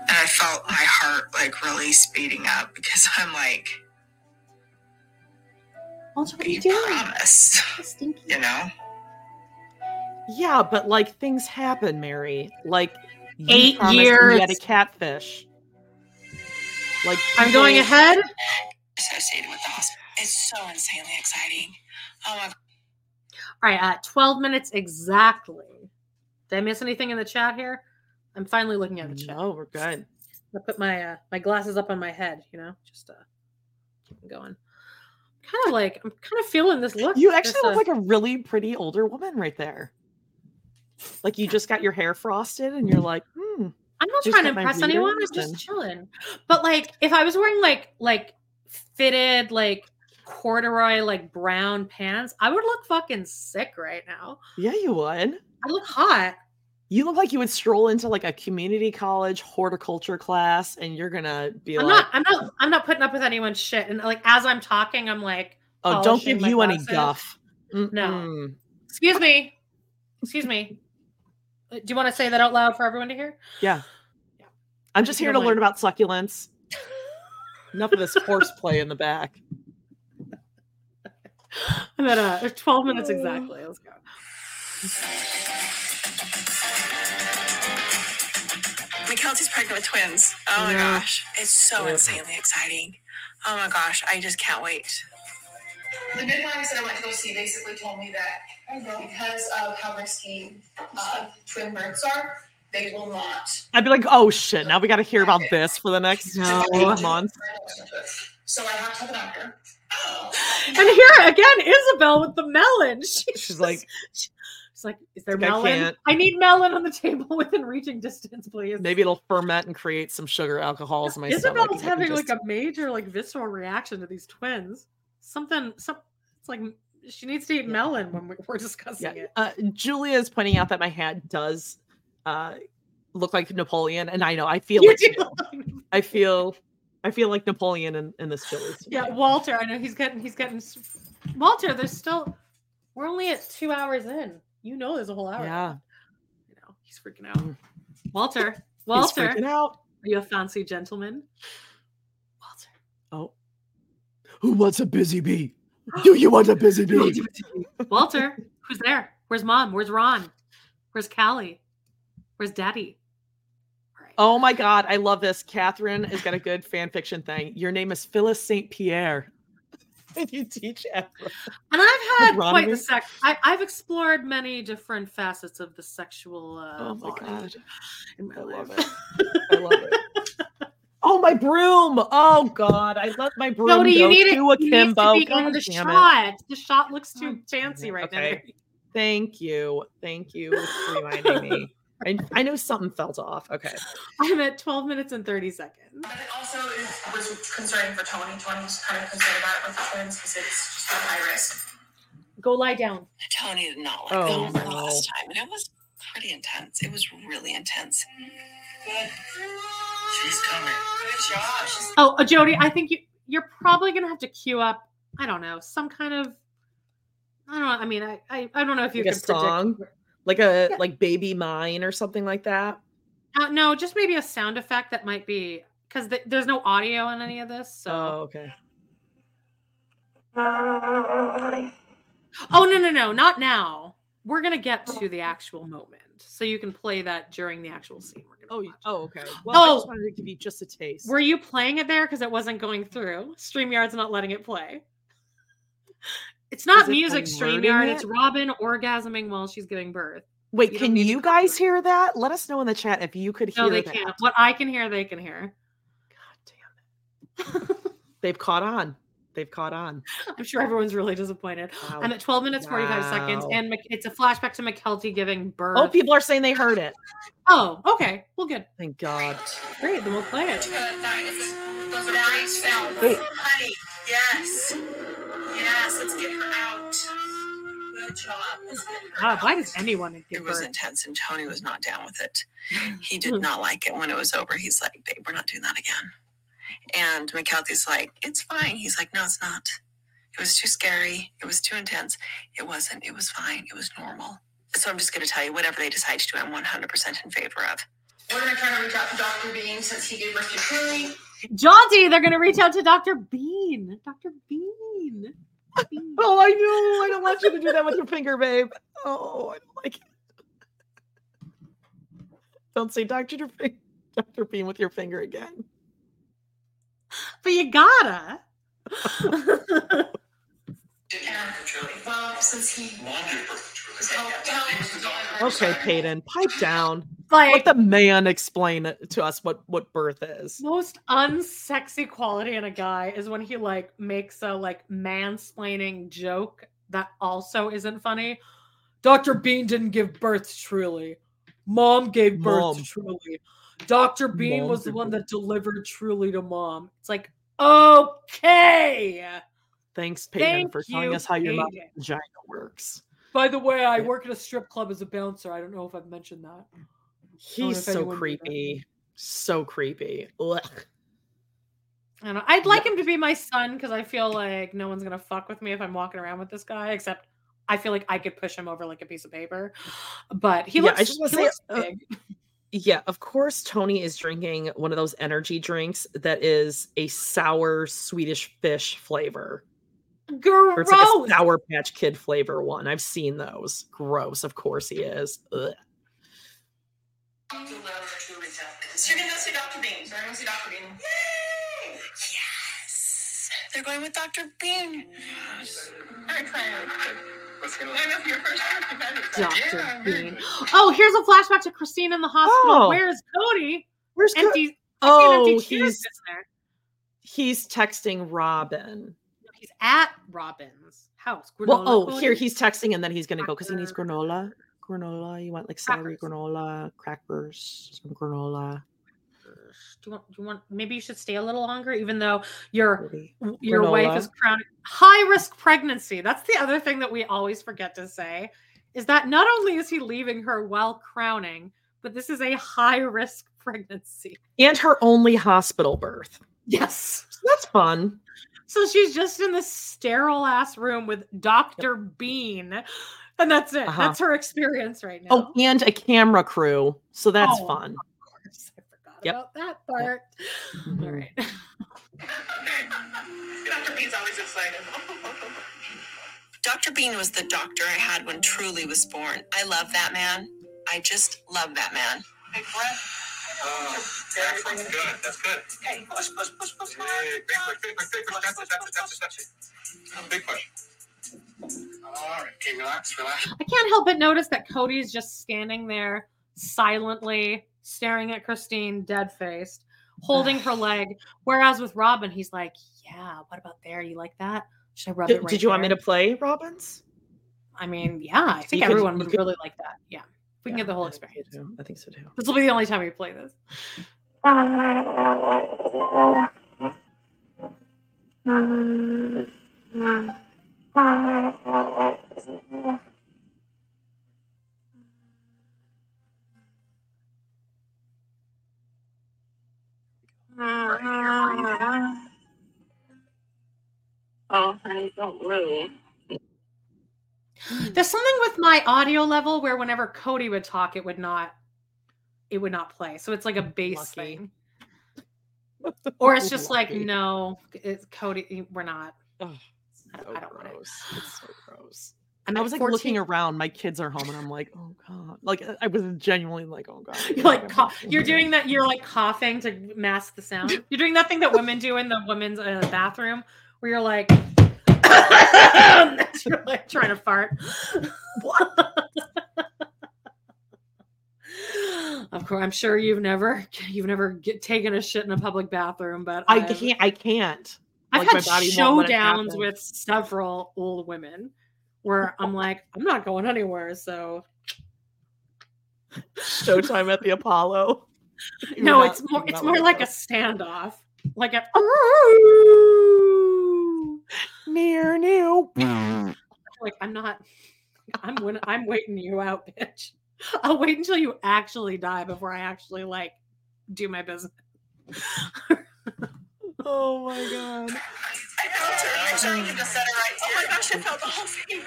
And I felt my heart like really speeding up because I'm like, What are you doing? promised, you know? Yeah but like things happen meri like you Eight promised me years. you had a catfish like I'm going ahead. Associated with the hospital. It's so insanely exciting. Oh my All right, at 12 minutes exactly. Did I miss anything in the chat here? I'm finally looking at the chat. no we're good I put my uh, my glasses up on my head, you know, just uh keep 'em going. Kind of like I'm kind of feeling this look. you actually this, look uh, like a really pretty older woman right there like you just got your hair frosted and you're like hmm I'm not trying to impress anyone. I'm just chilling. But like, if I was wearing like like fitted like corduroy like brown pants, I would look fucking sick right now. yeah you would I look hot. you look like you would stroll into like a community college horticulture class and you're gonna be I'm like not. I'm not. I'm not putting up with anyone's shit. And like as I'm talking, I'm like, oh don't give you any guff No. Mm-mm. Excuse me. Excuse me. Uh, Do you want to say that out loud for everyone to hear? Yeah. I'm just here to don't learn about succulents. Enough of this horseplay in the back. I'm at uh, 12 minutes exactly. Let's go. Mykelti's pregnant with twins. Oh my Yeah. gosh. It's so Yeah. insanely exciting. Oh my gosh. I just can't wait. The midwives that I went to go see basically told me that because of how risky uh, twin births are, they will not. I'd be like, oh shit, now we got to hear about this for the next No. eight months. So I have to have a doctor. And here again, Isabel with the melon. She She's just- like, she's like, is there Like, I melon? I need melon on the table within reaching distance, please. maybe it'll ferment and create some sugar alcohols in my stomach. Isabel's and having just- like a major like visceral reaction to these twins. Something, some, it's like she needs to eat melon when we- we're discussing Yeah. it. Uh, Julia is pointing out that my hat does uh, look like Napoleon, and I know I feel You like. I feel I feel like Napoleon in, in this chili. Yeah, Walter. I know he's getting he's getting Walter. There's still we're only at two hours in. You know, there's a whole hour. Yeah. You know, he's freaking out. Walter, He's Walter, freaking out. are you a fancy gentleman? Walter. Oh, who wants a busy bee? Do you want a busy bee? Walter, who's there? Where's mom? Where's Ron? Where's Callie? Where's Daddy? Oh my god, I love this. Catherine has got a good fan fiction thing. Your name is Phyllis St. Pierre. and you teach Afro. And I've had quite the sex. I, I've explored many different facets of the sexual. Uh, Oh my body god. in my I life. love it. I love it. Oh my broom! Oh god, I let my broom Jodie, go you need it. to a you need to be God on the damn it. shot. The shot looks too fancy right Okay. now. Thank you. Thank you for reminding me. I, I know something felt off. Okay. I'm at 12 minutes and 30 seconds. But it also is, was concerning for Tony. Tony's kind of concerned about it with the twins because it's just a high risk. Go lie down. Tony did not like Oh, the no. last time, and it was pretty intense. It was really intense. Good. She's coming. Good job. She's Oh, uh, Jodie, I think you you're probably gonna have to queue up. I don't know some kind of. I don't know. I mean, I I, I don't know if you Like a can predict- song, like a Yeah. like "Baby Mine" or something like that. Uh, no, just maybe a sound effect that might be because th- there's no audio on any of this. So. Oh, okay. Oh no no no not now. We're gonna get to the actual moment, so you can play that during the actual scene. We're gonna Oh, watch. oh, okay. Well, I just Oh. wanted to give you just a taste. Were you playing it there because it wasn't going through? Streamyard's not letting it play. It's not Is it music, converting Streamyard. it? It's Robyn orgasming while she's giving birth. Wait, You can you guys hear that? Let us know in the chat if you could hear No, they that. can't. What I can hear, they can hear. God damn it! They've caught on. They've caught on. I'm sure everyone's really disappointed. Wow. I'm at 12 minutes 45 seconds, and it's a flashback to Mykelti giving birth. Oh, people are saying they heard it. Oh, okay. Well, good. Thank God. Great. Then we'll play it. Those are great sounds. Wait. honey. Yes. Yes. Let's get her out. Good job. Let's get her God, why does anyone It was birth? intense, and Tony was not down with it. He did not like it when it was over. He's like, "Babe, we're not doing that again." And Mykelti's like, "It's fine." He's like, "No, it's not. It was too scary. It was too intense. It wasn't. It was fine. It was normal." So I'm just going to tell you, whatever they decide to do, I'm 100% in favor of. We're going to try to reach out to Dr. Bean since he gave birth to Truely. Jaunty, they're going to reach out to Dr. Bean. Dr. Bean. Bean. Oh, I know. I don't want you to do that with your finger, babe. Oh, I don't like it. Don't say Dr. Bean, Dr. Bean with your finger again. But you gotta. And, well, since he was helped out, Okay, Paedon, pipe down. Like- Let the man explain it to us what what birth is. Most unsexy quality in a guy is when he like makes a like mansplaining joke that also isn't funny. Dr. Bean didn't give birth to Truely. Mom gave birth Mom. to Truely. Dr. Bean Mom was the one that delivered Truely to mom. It's like, okay. Thanks, Paedon, Thank for telling you, us how your mouth Paedon. vagina works. By the way, I work at a strip club as a bouncer. I don't know if I've mentioned that. He's so anyone knew that. creepy. So creepy. Ugh. I don't know. I'd like him to be my son because I feel like no one's gonna fuck with me if I'm walking around with this guy. Except I feel like I could push him over like a piece of paper. But he Yeah, looks. I just wanna say, looks uh, big. Yeah, of course, Tony is drinking one of those energy drinks that is a sour Swedish fish flavor. Gross. Or it's like a Sour Patch Kid flavor one. I've seen those. Gross. Of course he is. Ugh. You're gonna go see Dr. Bean. So we're gonna see Dr. Bean. Yay! Yes! They're going with Dr. Bean. Yes. All right, Claire. I know for your first trip, you better. Dr. Bean. Oh, here's a flashback to Christine in the hospital. Oh. Where's Kody? Where's Co- Oh, empty he's- He's texting Robyn. He's at Robyn's house. Well, oh, Kody. here he's texting and then he's gonna go because he needs granola. Granola. You want like celery granola, crackers, some granola. Do you want? Do you want? Maybe you should stay a little longer, even though your your wife is crowning high risk pregnancy. That's the other thing that we always forget to say is that not only is he leaving her while crowning, but this is a high risk pregnancy. And her only hospital birth. Yes. That's fun. So she's just in this sterile ass room with Dr. Bean. And that's it. Uh-huh. That's her experience right now. Oh, and a camera crew. So that's Oh, fun. Yep. About that part. Mhm. All right. Dr. Bean's always excited. Dr. Bean was the doctor I had when Truely was born. I love that man. I just love that man. Big breath. Oh, that's good. That's good. Okay, push, push, push, push. Big push, big push, big push. That's it, that's it, that's it, that's it. Big push. All right, okay, relax, relax. I can't help but notice that Kody's just standing there silently staring at Christine, dead faced, holding her leg. Whereas with Robyn, he's like, Yeah, what about there? You like that? Should I rub it Did, right did you want me to play Robyn's? I mean, yeah, I think You could- everyone you would could- really like that. Yeah. We can get the whole I think so experience. too. I think so too. This will be the only time we play this. Uh-huh. Oh, honey, don't move. There's something with my audio level where whenever Kody would talk, it would not it would not play. So it's like a bass Lucky. thing. Or it's just like, no, it's Kody, we're not. Ugh, I don't, so I don't want it. It's so gross. I'm I was like 14 looking around. My kids are home, and I'm like, oh god. Like I was genuinely like, oh god. You're like cough- you're doing that. You're like coughing to mask the sound. You're doing that thing that women do in the women's uh, bathroom, where you're like, you're like trying to fart. of course, I'm sure you've never you've never get, taken a shit in a public bathroom, but I I've- can't. I can't. I've Like, had my body won't let it showdowns with several old women where I'm like, I'm not going anywhere. So Showtime at the Apollo. You're no, not- it's more it's more like a standoff. Like a near new. like I'm not I'm when I'm waiting you out, bitch. I'll wait until you actually die before I actually like do my business. oh my god. I'm sure you just said it right. Oh my gosh, I felt the whole thing.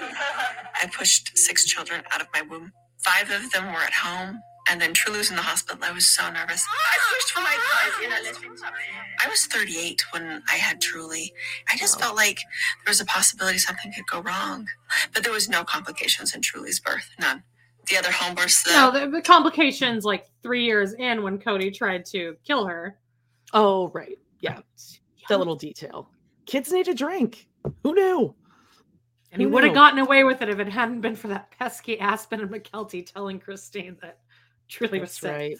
I pushed six children out of my womb. Five of them were at home, and then Truely was in the hospital. I was so nervous. I pushed for my life. I was 38 when I had Truely. I just felt like there was a possibility something could go wrong, but there was no complications in Truely's birth. None. The other home births, No, the, the complications like three years in when Kody tried to kill her. Oh right. Yeah. The little detail. Kids need a drink. Who knew? And he would have gotten away with it if it hadn't been for that pesky Aspyn and Mykelti telling Christine that Truely was That's sick. right.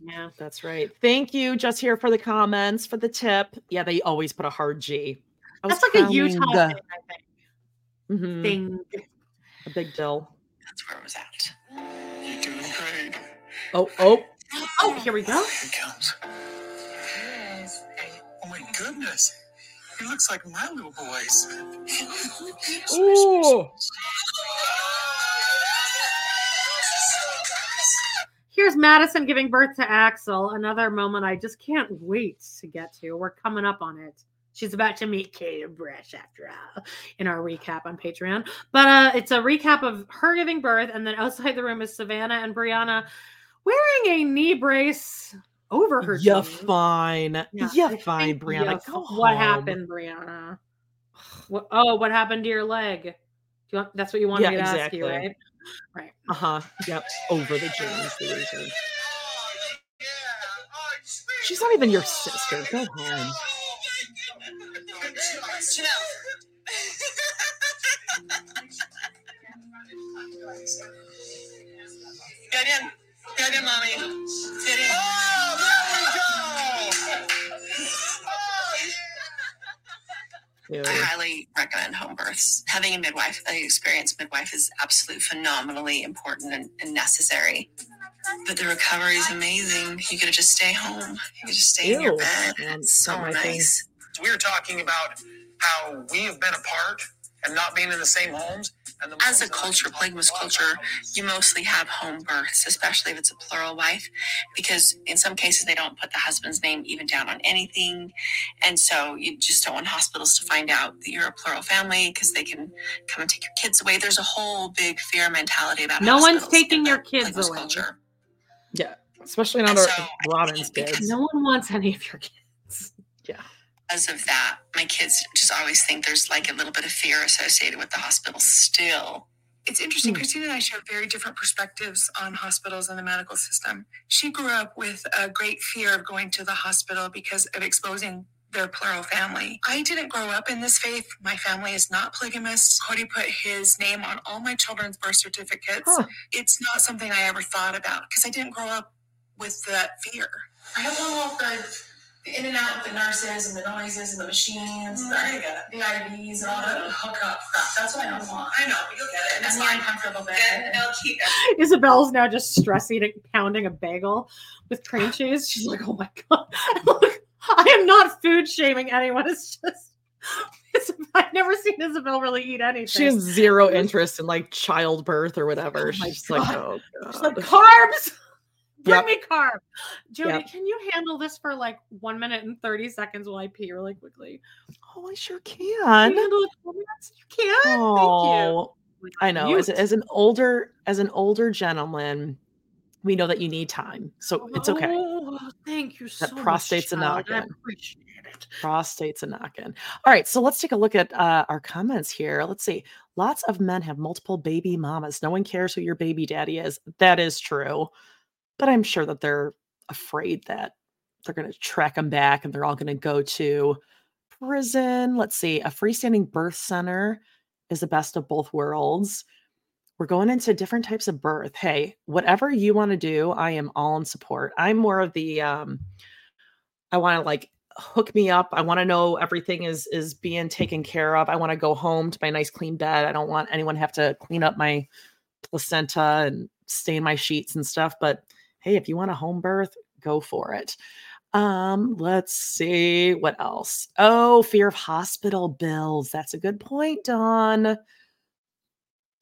Yeah. That's right. Thank you, just here for the comments, for the tip. Yeah, they always put a hard G. I was That's like a counting Utah the- thing, I think. Mhm. Thing. A big deal. That's where it was at. You're doing great. Oh, oh. Oh, here we go. Here it comes. Oh my goodness. He looks like my little boys. Ooh. Here's Madison giving birth to Axel. Another moment I just can't wait to get to. We're coming up on it. She's about to meet Kate Bresh after all in our recap on Patreon. But uh, it's a recap of her giving birth, and then outside the room is Savanah and Breanna wearing a knee brace over her. You're jeans. fine. Yeah, You're I fine, think Breanna. you're What home. happened, Breanna? What, oh, what happened to your leg? Do you want, that's what you wanted Yeah, me to exactly. ask you, right? Right. Uh huh. Yep. Over the jeans. the. She's not even your sister. Go home. Get in. Get in, mommy. Get in. Oh, there we go. Ew. I oh, highly recommend home births. Having a midwife, an experienced midwife, is absolutely phenomenally important and, and necessary. But the recovery is amazing. You could just stay home. You could just stay in your bed. Yeah, It's so not my thing. nice. We were talking about how we've been apart and not being in the same homes. And the As a culture, polygamous culture, you mostly have home births, especially if it's a plural wife, because in some cases they don't put the husband's name even down on anything. And so you just don't want hospitals to find out that you're a plural family because they can come and take your kids away. There's a whole big fear mentality about No one's hospitals taking in your the kids polygamous away. culture. Yeah, especially not And our so, Robyn's kids. No one wants any of your kids. Yeah. Because of that, my kids just always think there's like a little bit of fear associated with the hospital still. It's interesting. Hmm. Christine and I share very different perspectives on hospitals and the medical system. She grew up with a great fear of going to the hospital because of exposing their plural family. I didn't grow up in this faith. My family is not polygamous. Kody put his name on all my children's birth certificates. Huh. It's not something I ever thought about because I didn't grow up with that fear. I don't want the, the in and out with the nurses and the noises and the machines, the, mm-hmm. the IVs and all the mm-hmm. hookup crap. That's what I don't want. I know, but you'll get it. And it's the uncomfortable bit. And they'll keep Isabel's now just stress eating, pounding a bagel with cream cheese. She's like, oh my god. Look, I am not food shaming anyone. It's just it's, I've never seen Isabel really eat anything. She has zero interest in like childbirth or whatever. Oh my She's like, oh god. She's like carbs. Bring Yep. me carb. Jodie, Yep. can you handle this for like one minute and 30 seconds while I pee really quickly? Oh, I sure Can can. you handle it? You can? Thank you. Oh, I know. As, as an older as an older gentleman, we know that you need time, so it's okay. Oh, thank you so That much. prostate's a. I knockin'. appreciate it. Prostate's a knockin'. All right, so let's take a look at uh, our comments here. Let's see. Lots of men have multiple baby mamas. No one cares who your baby daddy is. That is true, but I'm sure that they're afraid that they're going to track them back and they're all going to go to prison. Let's see. A freestanding birth center is the best of both worlds. We're going into different types of birth. Hey, whatever you want to do, I am all in support. I'm more of the um I want to like hook me up. I want to know everything is is being taken care of. I want to go home to my nice clean bed. I don't want anyone to have to clean up my placenta and stain my sheets and stuff, but hey, if you want a home birth, go for it. Um, let's see what else. Oh, fear of hospital bills. That's a good point, Dawn.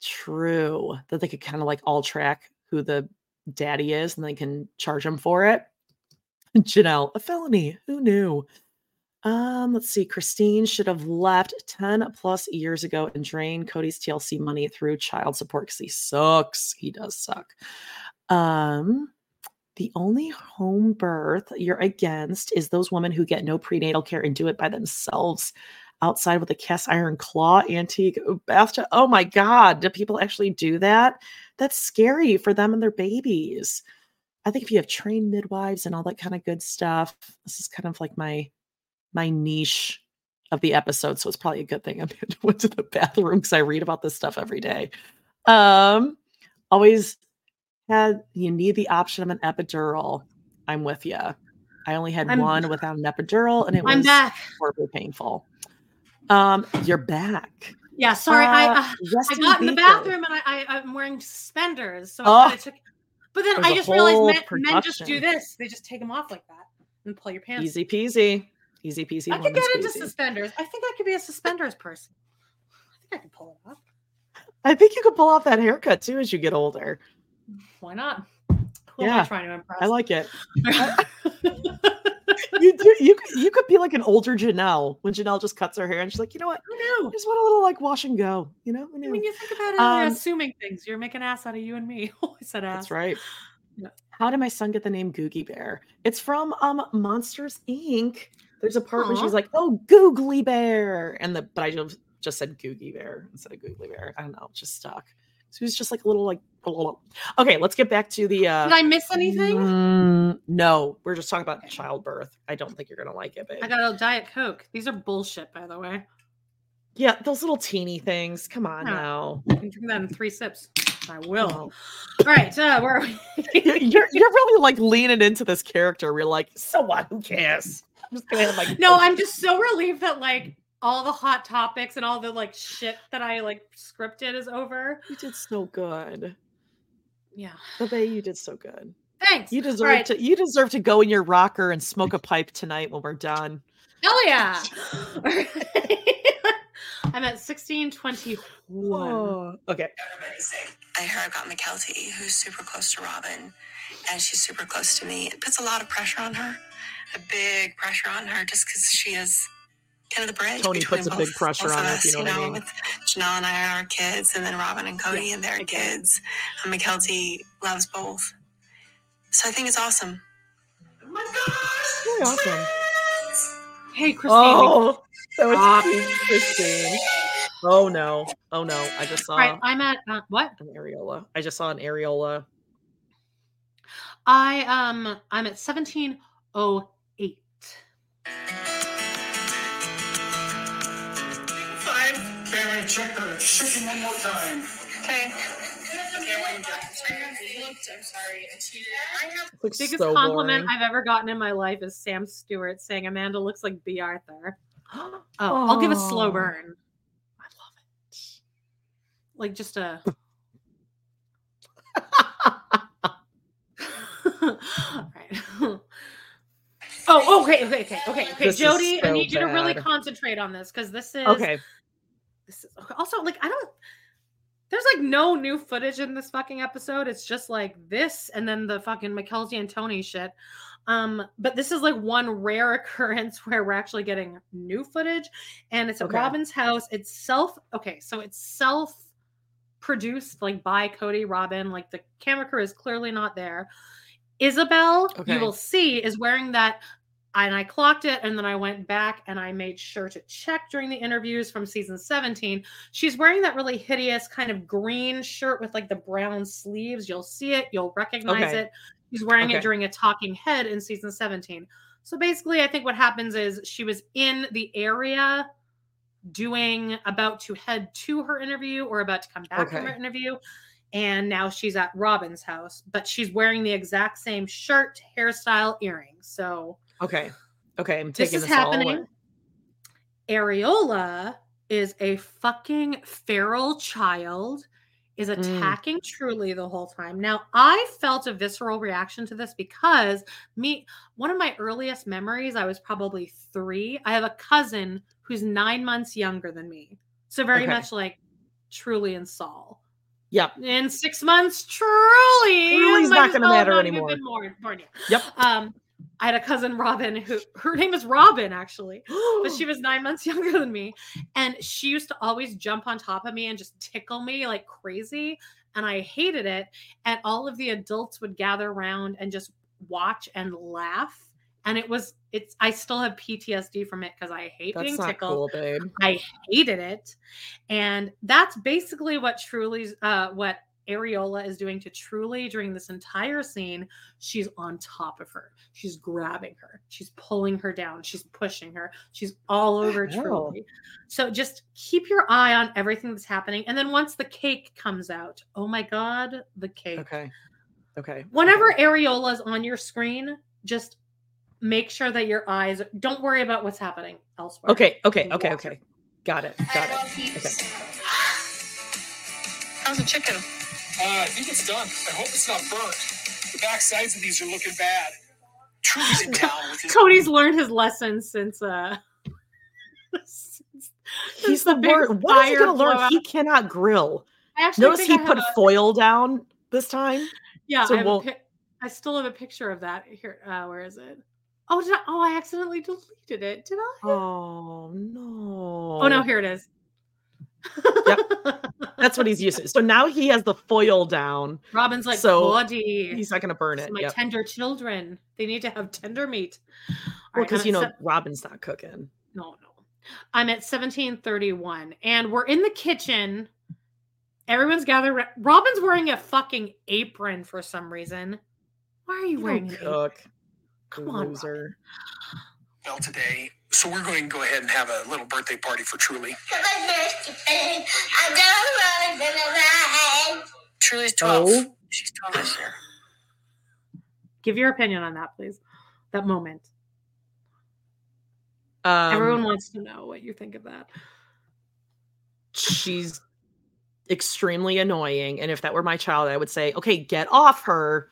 True. That they could kind of like all track who the daddy is and they can charge him for it. Janelle, a felony. Who knew? Um, let's see. Christine should have left 10 plus years ago and drained Kody's TLC money through child support because he sucks. He does suck. Um, the only home birth you're against is those women who get no prenatal care and do it by themselves outside with a cast iron claw antique bathtub. Oh my God. Do people actually do that? That's scary for them and their babies. I think if you have trained midwives and all that kind of good stuff, this is kind of like my my niche of the episode. So it's probably a good thing I went to the bathroom because I read about this stuff every day. Um, always had you need the option of an epidural. I'm with you. I only had I'm- one without an epidural, and it I'm was back. horribly painful. Um, you're back. Yeah, sorry. I Uh, uh, I got in the bathroom and I, I I'm wearing suspenders, so Oh. I took. But then I just realized men, men just do this. They just take them off like that and pull your pants. Easy peasy. Easy peasy. I could get into suspenders. I think I could be a suspenders person. I think I could pull it off. I think you could pull off that haircut too as you get older. Why not? Who am I Yeah, trying to impress? I like it. you do. You could. You could be like an older Janelle when Janelle just cuts her hair and she's like, you know what? I know. I just want a little like wash and go. You know. I mean, you think about it, you're Um, assuming things. You're making ass out of you and me. I said ass. That's right. Yeah. How did my son get the name Googie Bear? It's from um Monsters Inc. There's a part where she's like, "Oh, Googly Bear," and the but I just just said Googie Bear instead of Googly Bear. I don't know, just stuck. So he's just like a little like. Okay, let's get back to the. uh Did I miss anything? Mm, no, we're just talking about childbirth. I don't think you're gonna like it, babe. I got a Diet Coke. These are bullshit, by the way. Yeah, those little teeny things. Come on now. I can drink that in three sips. I will. All right, uh, where are we? you're you're really like leaning into this character. We're like, so what? Who cares? I'm just gonna have like No, I'm just so relieved that like all the hot topics and all the like shit that I like scripted is over. You did so good. Yeah. Bebe, you did so good. Thanks. You deserve right. to you deserve to go in your rocker and smoke a pipe tonight when we're done. Hell yeah. I'm at 1621. Oh, okay. I hear I've got Mykelti, who's super close to Robyn, and she's super close to me. It puts a lot of pressure on her, a big pressure on her, just because she is kind of the bridge. Tony between puts a both- big pressure on of her, if us, you know what I mean. With Janelle and I and our kids, and then Robyn and Kody and their kids. And Mykelti loves both. So I think it's awesome. Very awesome. Hey, Christine. Oh, that was Stop. Christine. Oh no. Oh no. I just saw All right, I'm at uh, what? an areola. I just saw an areola. I um I'm at 1708. Five. Okay, I'm gonna check her chicken one more time. Okay. I'm sorry. I cheated. I have Looks Biggest so compliment boring. I've ever gotten in my life is Sam Stewart saying Amanda looks like Bea Arthur. Oh, I'll give a slow Oh. burn. I love it. Like just a. right. Oh, okay, okay, okay, okay, okay. This is Jodie, I so need you to really concentrate on this because this is Okay. This is also like I don't. There's like no new footage in this fucking episode. It's just like this and then the fucking Mykelti and Tony shit. Um, but this is like one rare occurrence where we're actually getting new footage, and it's at Okay. Robyn's house. It's self okay, so it's self produced like by Kody Robyn. Like the camera crew is clearly not there. Isabel, Okay. you will see, is wearing that. And I clocked it, and then I went back and I made sure to check during the interviews from season 17. She's wearing that really hideous kind of green shirt with like the brown sleeves. You'll see it, you'll recognize Okay. it. She's wearing Okay. it during a talking head in season 17. So basically, I think what happens is she was in the area doing about to head to her interview or about to come back from her interview. And now she's at Robyn's house, but she's wearing the exact same shirt, hairstyle, earrings. So Okay. Okay. I'm this taking is this, happening. Areola is a fucking feral child, is Mm. attacking Truely the whole time. Now, I felt a visceral reaction to this because me, one of my earliest memories, I was probably three. I have a cousin who's nine months younger than me. So, very Okay. much like Truely and Saul. Yep. In six months, Truely, Truely's not gonna matter anymore. been born- born yet. Yep. Um, I had a cousin Robin who her name is Robin actually, but she was nine months younger than me, and she used to always jump on top of me and just tickle me like crazy, and I hated it. And all of the adults would gather around and just watch and laugh, and it was it's I still have PTSD from it because I hate That's being tickled. cool. I hated it. And that's basically what Truely's uh what Areola is doing to Truely during this entire scene. She's on top of her. She's grabbing her. She's pulling her down. She's pushing her. She's all over? Truely. So just keep your eye on everything that's happening. And then once the cake comes out, oh my god, the cake. Okay. Okay. Whenever Areola's on your screen, just make sure that your eyes don't worry about what's happening elsewhere. Okay. Okay. Okay. Okay. Got it. Got it. Okay. How's the chicken? Uh, I think it's done. I hope it's not burnt. The back sides of these are looking bad. Truely's in town with Kody's learned his lesson since uh since- He's since the big word. What is he gonna learn? blowout. He cannot grill. I actually Notice he I put a- foil down this time. Yeah, so I, have a won't- pic- I still have a picture of that here. Uh, where is it? Oh, I, oh, I accidentally deleted it. Did I? Oh no. Oh no, here it is. That's what he's used to. So now he has the foil down. Robyn's like, so Kody, he's not gonna burn it. my Yep. tender children. They need to have tender meat. All Well, because I'm you know se- Robyn's not cooking. no, no. I'm at 1731, and we're in the kitchen, Everyone's gathered. ra- Robyn's wearing a fucking apron for some reason. Why are you You wearing don't an apron? cook. Come on, loser. Well, today, so we're going to go ahead and have a little birthday party for Truely. Truely's 12. Oh. She's 12 this year. Give your opinion on that, please. That moment. Um, Everyone wants to know what you think of that. she's extremely annoying and if that were my child i would say okay get off her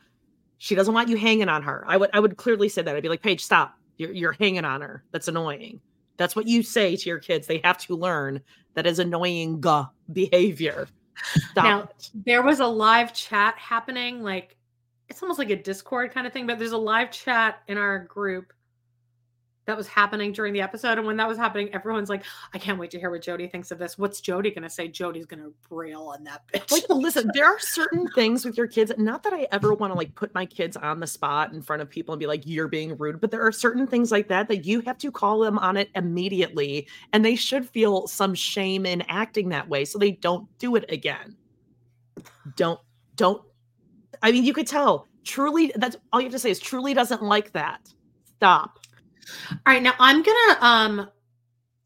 she doesn't want you hanging on her i would i would clearly say that i'd be like paige stop you're, you're hanging on her. That's annoying. That's what you say to your kids. They have to learn that is annoying behavior. Stop Now, it. there was a live chat happening, like it's almost like a Discord kind of thing, but there's a live chat in our group that was happening during the episode. And when that was happening, everyone's like, I can't wait to hear what Jodie thinks of this. What's Jodie gonna say? Jodie's gonna rail on that bitch. like listen there are certain things with your kids not that i ever want to like put my kids on the spot in front of people and be like you're being rude but there are certain things like that that you have to call them on it immediately and they should feel some shame in acting that way so they don't do it again don't don't i mean you could tell truly that's all you have to say is truly doesn't like that stop All right, now I'm gonna um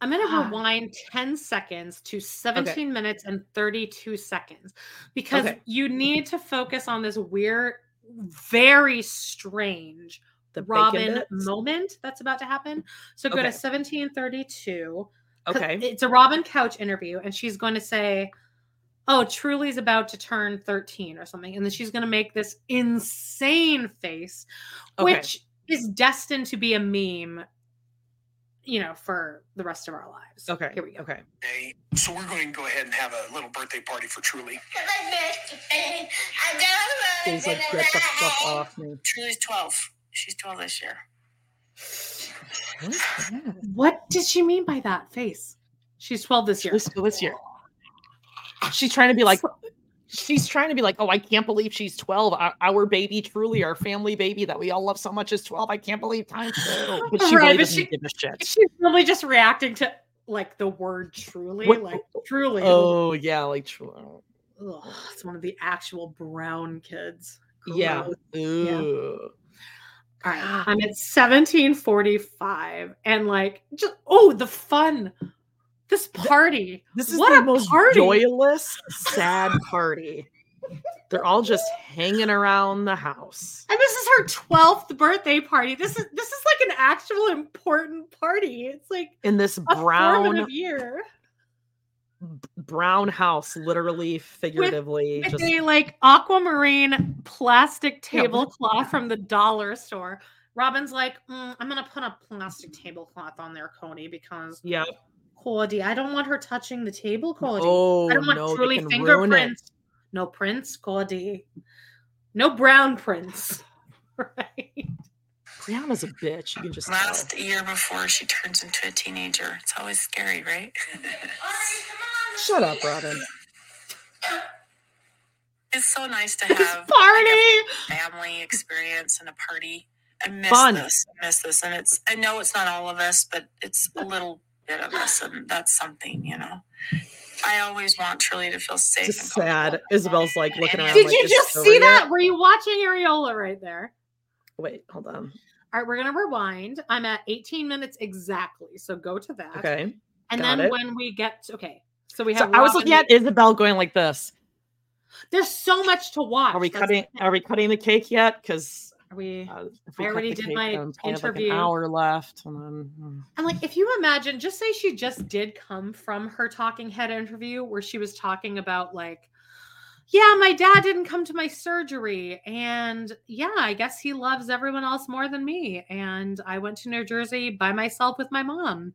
I'm gonna Ah. rewind 10 seconds to 17 minutes and 32 seconds because Okay. you need to focus on this weird, very strange The Robyn moment that's about to happen. So go to Okay. 1732. 'cause Okay. It's a Robyn Couch interview, and she's going to say, Oh, Truely's about to turn 13 or something. And then she's going to make this insane face, Okay. which is destined to be a meme, you know, for the rest of our lives. okay Here we go. okay Today, so we're going to go ahead and have a little birthday party for Truely. He's like get the fuck off me Truely's 12. She's 12 this year. What is? What did she mean by that face? She's 12 this year. This, this year. She's trying to be like, she's trying to be like, oh, I can't believe she's 12. Our, our baby, truly, our family baby that we all love so much is 12. I can't believe time flew. But she Right, really but doesn't she- give a shit. She's probably just reacting to like the word truly, What- like truly. Oh, yeah, like, true. Uh, Ugh, it's one of the actual brown kids. Yeah. Gross. Ooh. All right. I'm at 1745 and like just oh the fun. This party. This is what the a most party. joyless, sad party. They're all just hanging around the house. And this is her 12th birthday party. This is this is like an actual important party. It's like In this brown, year. brown house, literally, figuratively. With just a like aquamarine plastic Yeah, tablecloth from the dollar store. Robyn's like, "Mm, I'm gonna put a plastic tablecloth on there, Kody, because yeah. Kody, I don't want her touching the table, Kody. Oh, I don't want no, truly can ruin it. fingerprints. No prints, Cody. No brown prints. right. Breanna's a bitch. You can just tell. Last year before she turns into a teenager. It's always scary, right? Shut up, Robyn. It's so nice to have party family experience and a party. I miss Fun. this. I miss this. And it's I know it's not all of us, but it's a little bit of us and that's something, you know. I always want Truely to feel safe Just and sad. Isabel's like looking around. Did like, you just see over that? yet?" Were you watching Areola right there? Wait, hold on. All right, we're gonna rewind. I'm at 18 minutes exactly. So go to that. Okay. And got then it. when we get to, okay, so we So have I was looking at Isabel going like this. There's so much to watch. Are we That's- cutting? Are we cutting the cake yet? Because Are we? I we cut already did my we like interview. an hour left, and then hmm. And like, if you imagine, just say she just did come from her talking head interview where she was talking about like, yeah, my dad didn't come to my surgery, and yeah, I guess he loves everyone else more than me. And I went to New Jersey by myself with my mom,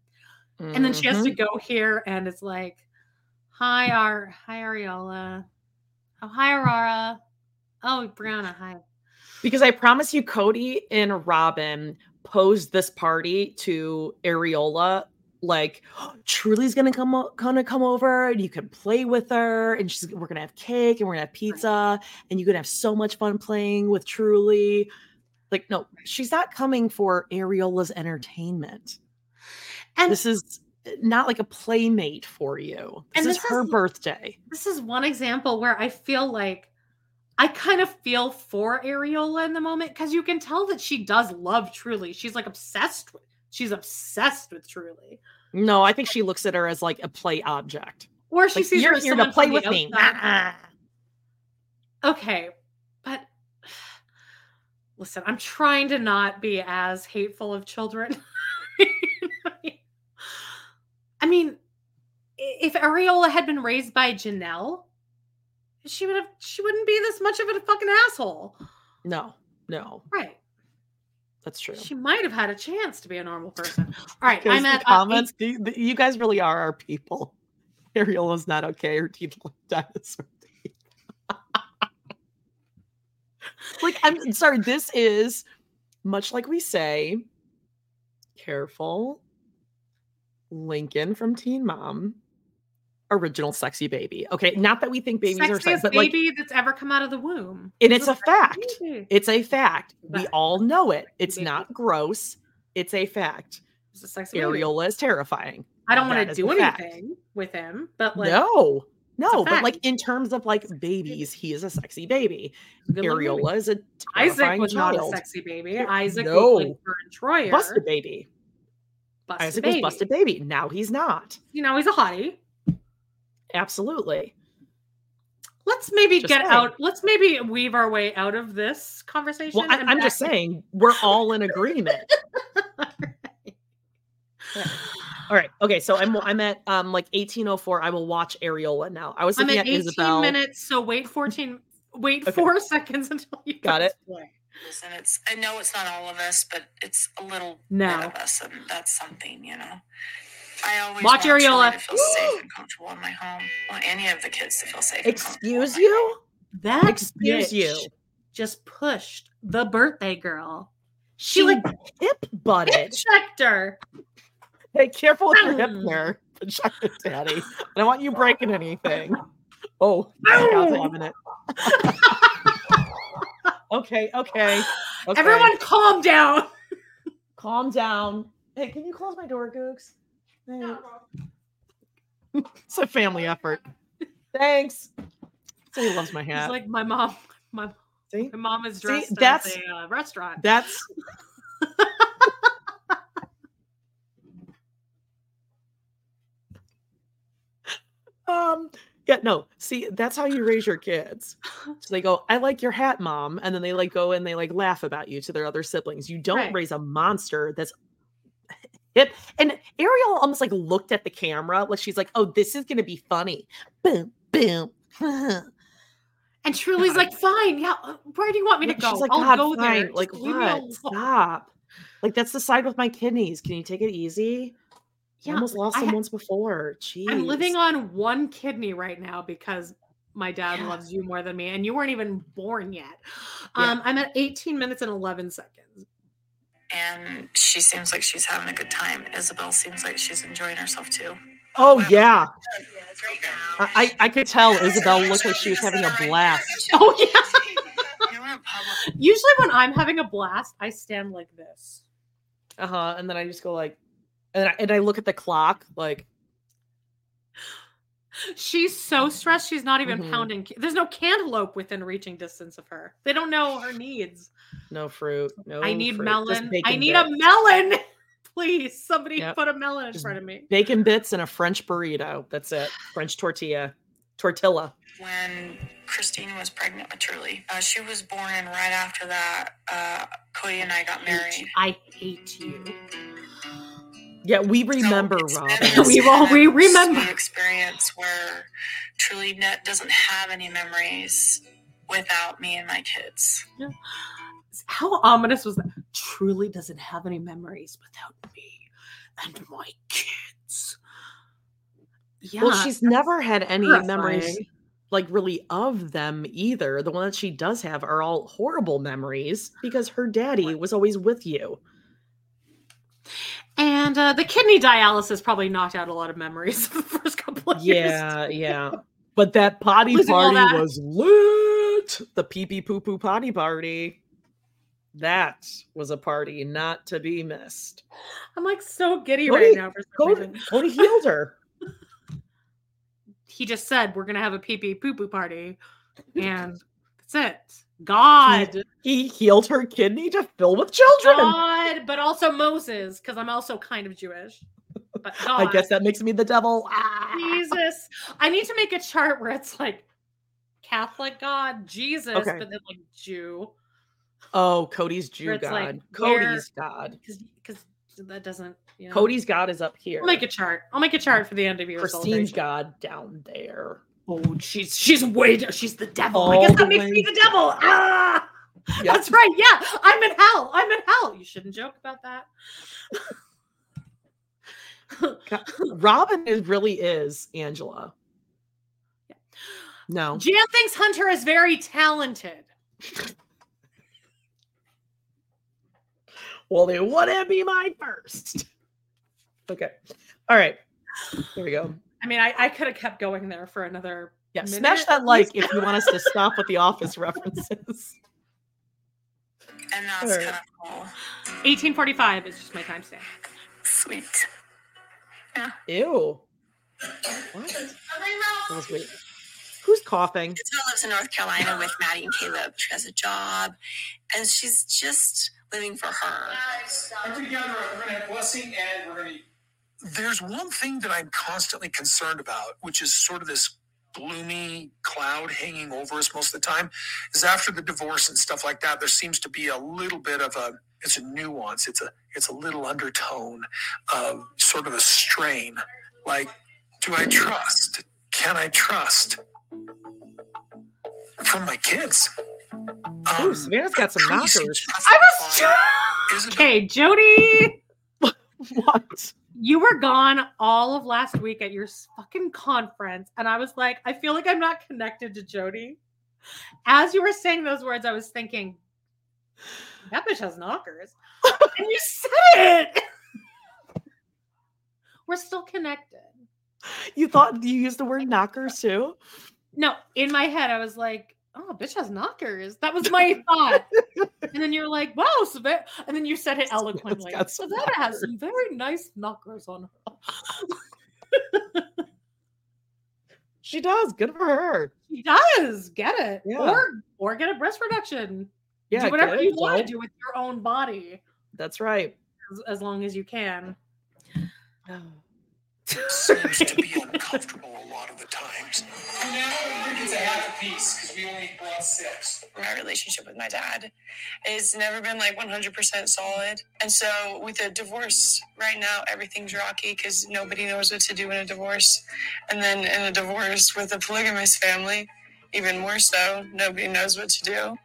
and then she has to Mhm. go here, and it's like, hi, Ar, hi, Ariola, oh, hi, Aurora, oh, Breanna, hi. Because I promise you, Kody and Robyn posed this party to Areola. Like, Truely's gonna come gonna come over, and you can play with her, and she's we're gonna have cake, and we're gonna have pizza, and you're gonna have so much fun playing with Truely. Like, no, she's not coming for Areola's entertainment. And this is eh, not like a playmate for you. This And is her is- birthday. This is one example where I feel like I kind of feel for Ariola in the moment because you can tell that she does love Truely. She's like obsessed with. She's obsessed with Truely. No, I think she looks at her as like a play object. Or she Like, sees you're her as here to play with me. Okay, but listen, I'm trying to not be as hateful of children. I mean, if Ariola had been raised by Janelle, she would have she wouldn't be this much of a fucking asshole. No, no, Right. that's true. She might have had a chance to be a normal person. All right, I'm at uh, comments. you, you guys really are our people. Ariel is not okay. Her teeth look like dinosaur teeth. like I'm sorry. This is much like we say. Careful. Lincoln from Teen Mom. Original sexy baby. Okay, not that we think babies are sexy, sexiest but like baby that's ever come out of the womb. and She's it's a sexy fact. baby. It's a fact. We all know it. It's Baby. not gross. It's a fact. She's a sexy baby. Areola is terrifying. I don't want to do a fact. anything with him, but like no, no, but like in terms of like babies, he is a sexy baby. Baby. Areola is a Isaac was not a child. sexy baby. Isaac No. was like Vern Troyer. busted baby. Busted Isaac baby. was busted baby. Now he's not. You know, he's a hottie. Absolutely. Let's maybe Just get saying. out. Let's maybe weave our way out of this conversation. Well, I, I'm just back- saying we're all in agreement. Yeah. All right. Okay. So I'm I'm at um like 1804. I will watch Areola now. I was I'm at at 18 Isabel. minutes, so wait 14. Wait Okay. four seconds until you Got it. play. And it's I know it's not all of us, but it's a little No. bit of us, and that's something, you know. I always Watch want Julie Areola. to feel safe and comfortable in my home. Want any of the kids to feel safe. and. Excuse you? That Excuse bitch you. just pushed the birthday girl. She like hip butted. Checked her. Hey, careful with your hip there. Check it, Daddy. I don't want you breaking anything. Oh, God's having it. okay, okay, okay. Everyone calm down. calm down. Hey, can you close my door, Gooks? Thanks. it's a family effort. Thanks. So he loves my It's hat. like my mom. My, See? my mom is See, dressed that's- as a uh, restaurant. That's um yeah no see that's how you raise your kids so they go i like your hat mom and then they like go and they like laugh about you to their other siblings you don't Right. raise a monster that's hip and ariel almost like looked at the camera like she's like oh this is gonna be funny boom boom and Truely's like, fine, yeah. uh, Where do you want me to go? She's like, I'll God, go fine. there. Like, Just leave me what? Stop. Like, that's the side with my kidneys. Can you take it easy? Yeah, I almost lost them ha- once before. Jeez. I'm living on one kidney right now because my dad Yeah. loves you more than me, and you weren't even born yet. Yeah. Um, I'm at 18 minutes and 11 seconds. And she seems like she's having a good time. Isabel seems like she's enjoying herself too. Oh, yeah. I, I I could tell Isabel looked like she was having a blast. Oh yeah. Usually when I'm having a blast, I stand like this. Uh huh. And then I just go like, and I, and I look at the clock like, She's so stressed. She's not even Mhm. pounding. There's no cantaloupe within reaching distance of her. They don't know her needs. No fruit. No. I need fruit, melon. I bacon need a melon. Please, somebody Yep. put a melon in Just front of me. Bacon bits and a French burrito. That's it. French tortilla. Tortilla. When Christine was pregnant with Truely, uh, she was born, and right after that, uh, Kody and I got married. I hate you. Yeah, we remember, Rob. We all we remember. Experience where Truely doesn't have any memories without me and my kids. How ominous was that? Truely doesn't have any memories without me and my kids. Yeah. well, she's never had any memories like really of them either. The one that she does have are all horrible memories because her daddy was always with you. And uh, the kidney dialysis probably knocked out a lot of memories of the first couple of years. Yeah, yeah. But that potty Losing party was lit. The pee pee poo poo potty party. That was a party not to be missed. I'm like so giddy Kody- right now for some Kody, reason. Kody healed her. He just said we're gonna have a pee pee poo poo party, and that's it. God, He healed her kidney to fill with children. God, but also Moses, because I'm also kind of Jewish. But God, I guess that makes me the devil. Ah. Jesus. I need to make a chart where it's like Catholic God, Jesus, Okay. but then like Jew. Oh, Kody's Jew God. like, where- Kody's God. Because that doesn't, you know. Kody's God is up here. I'll make a chart. I'll make a chart for the end of your Christine's. God down there. Oh, she's she's way down. She's the devil. I guess that makes me the devil. Ah, Yep. that's right. Yeah, I'm in hell. I'm in hell. You shouldn't joke about that. God, Robyn is really is Angela. No. Jan thinks Hunter is very talented. Well, it wouldn't be my first. Okay. All right. There we go. I mean, I, I could have kept going there for another. Yeah. minute Smash that like if you want us to stop with the office references. And that's All right. kind of cool. 1845 is just my timestamp. Sweet. Ew. What? That was. Who's coughing? Isabel lives in North Carolina with Maddie and Caleb. She has a job, and she's just living for her. Every together, we're going to have blessing and we're going to. There's one thing that I'm constantly concerned about, which is sort of this gloomy cloud hanging over us most of the time. Is after the divorce and stuff like that, there seems to be a little bit of a it's a nuance. It's a it's a little undertone of sort of a strain. Like, do I trust? Can I trust? From my kids. Ooh, Savanah's got some knockers. I was okay, Jodie. what? You were gone all of last week at your fucking conference, and I was like, I feel like I'm not connected to Jodie. As you were saying those words, I was thinking, that bitch has knockers, and you said it. We're still connected. You thought you used the word knockers too? No, in my head, I was like, oh, bitch has knockers. That was my thought. and then you're like, wow, Savanah. And then you said it eloquently. Savanah has some very nice knockers on her. She does. Good for her. She does get it. Yeah. Or or get a breast reduction. Yeah, do whatever you want to do with your own body That's right. as, as long as you can. Oh. Seems to be uncomfortable a lot of the times. Now we it's a half a piece because we only brought six. my relationship with my dad has never been like 100% solid. And so with a divorce right now, everything's rocky because nobody knows what to do in a divorce. And then in a divorce with a polygamous family, even more so, nobody knows what to do.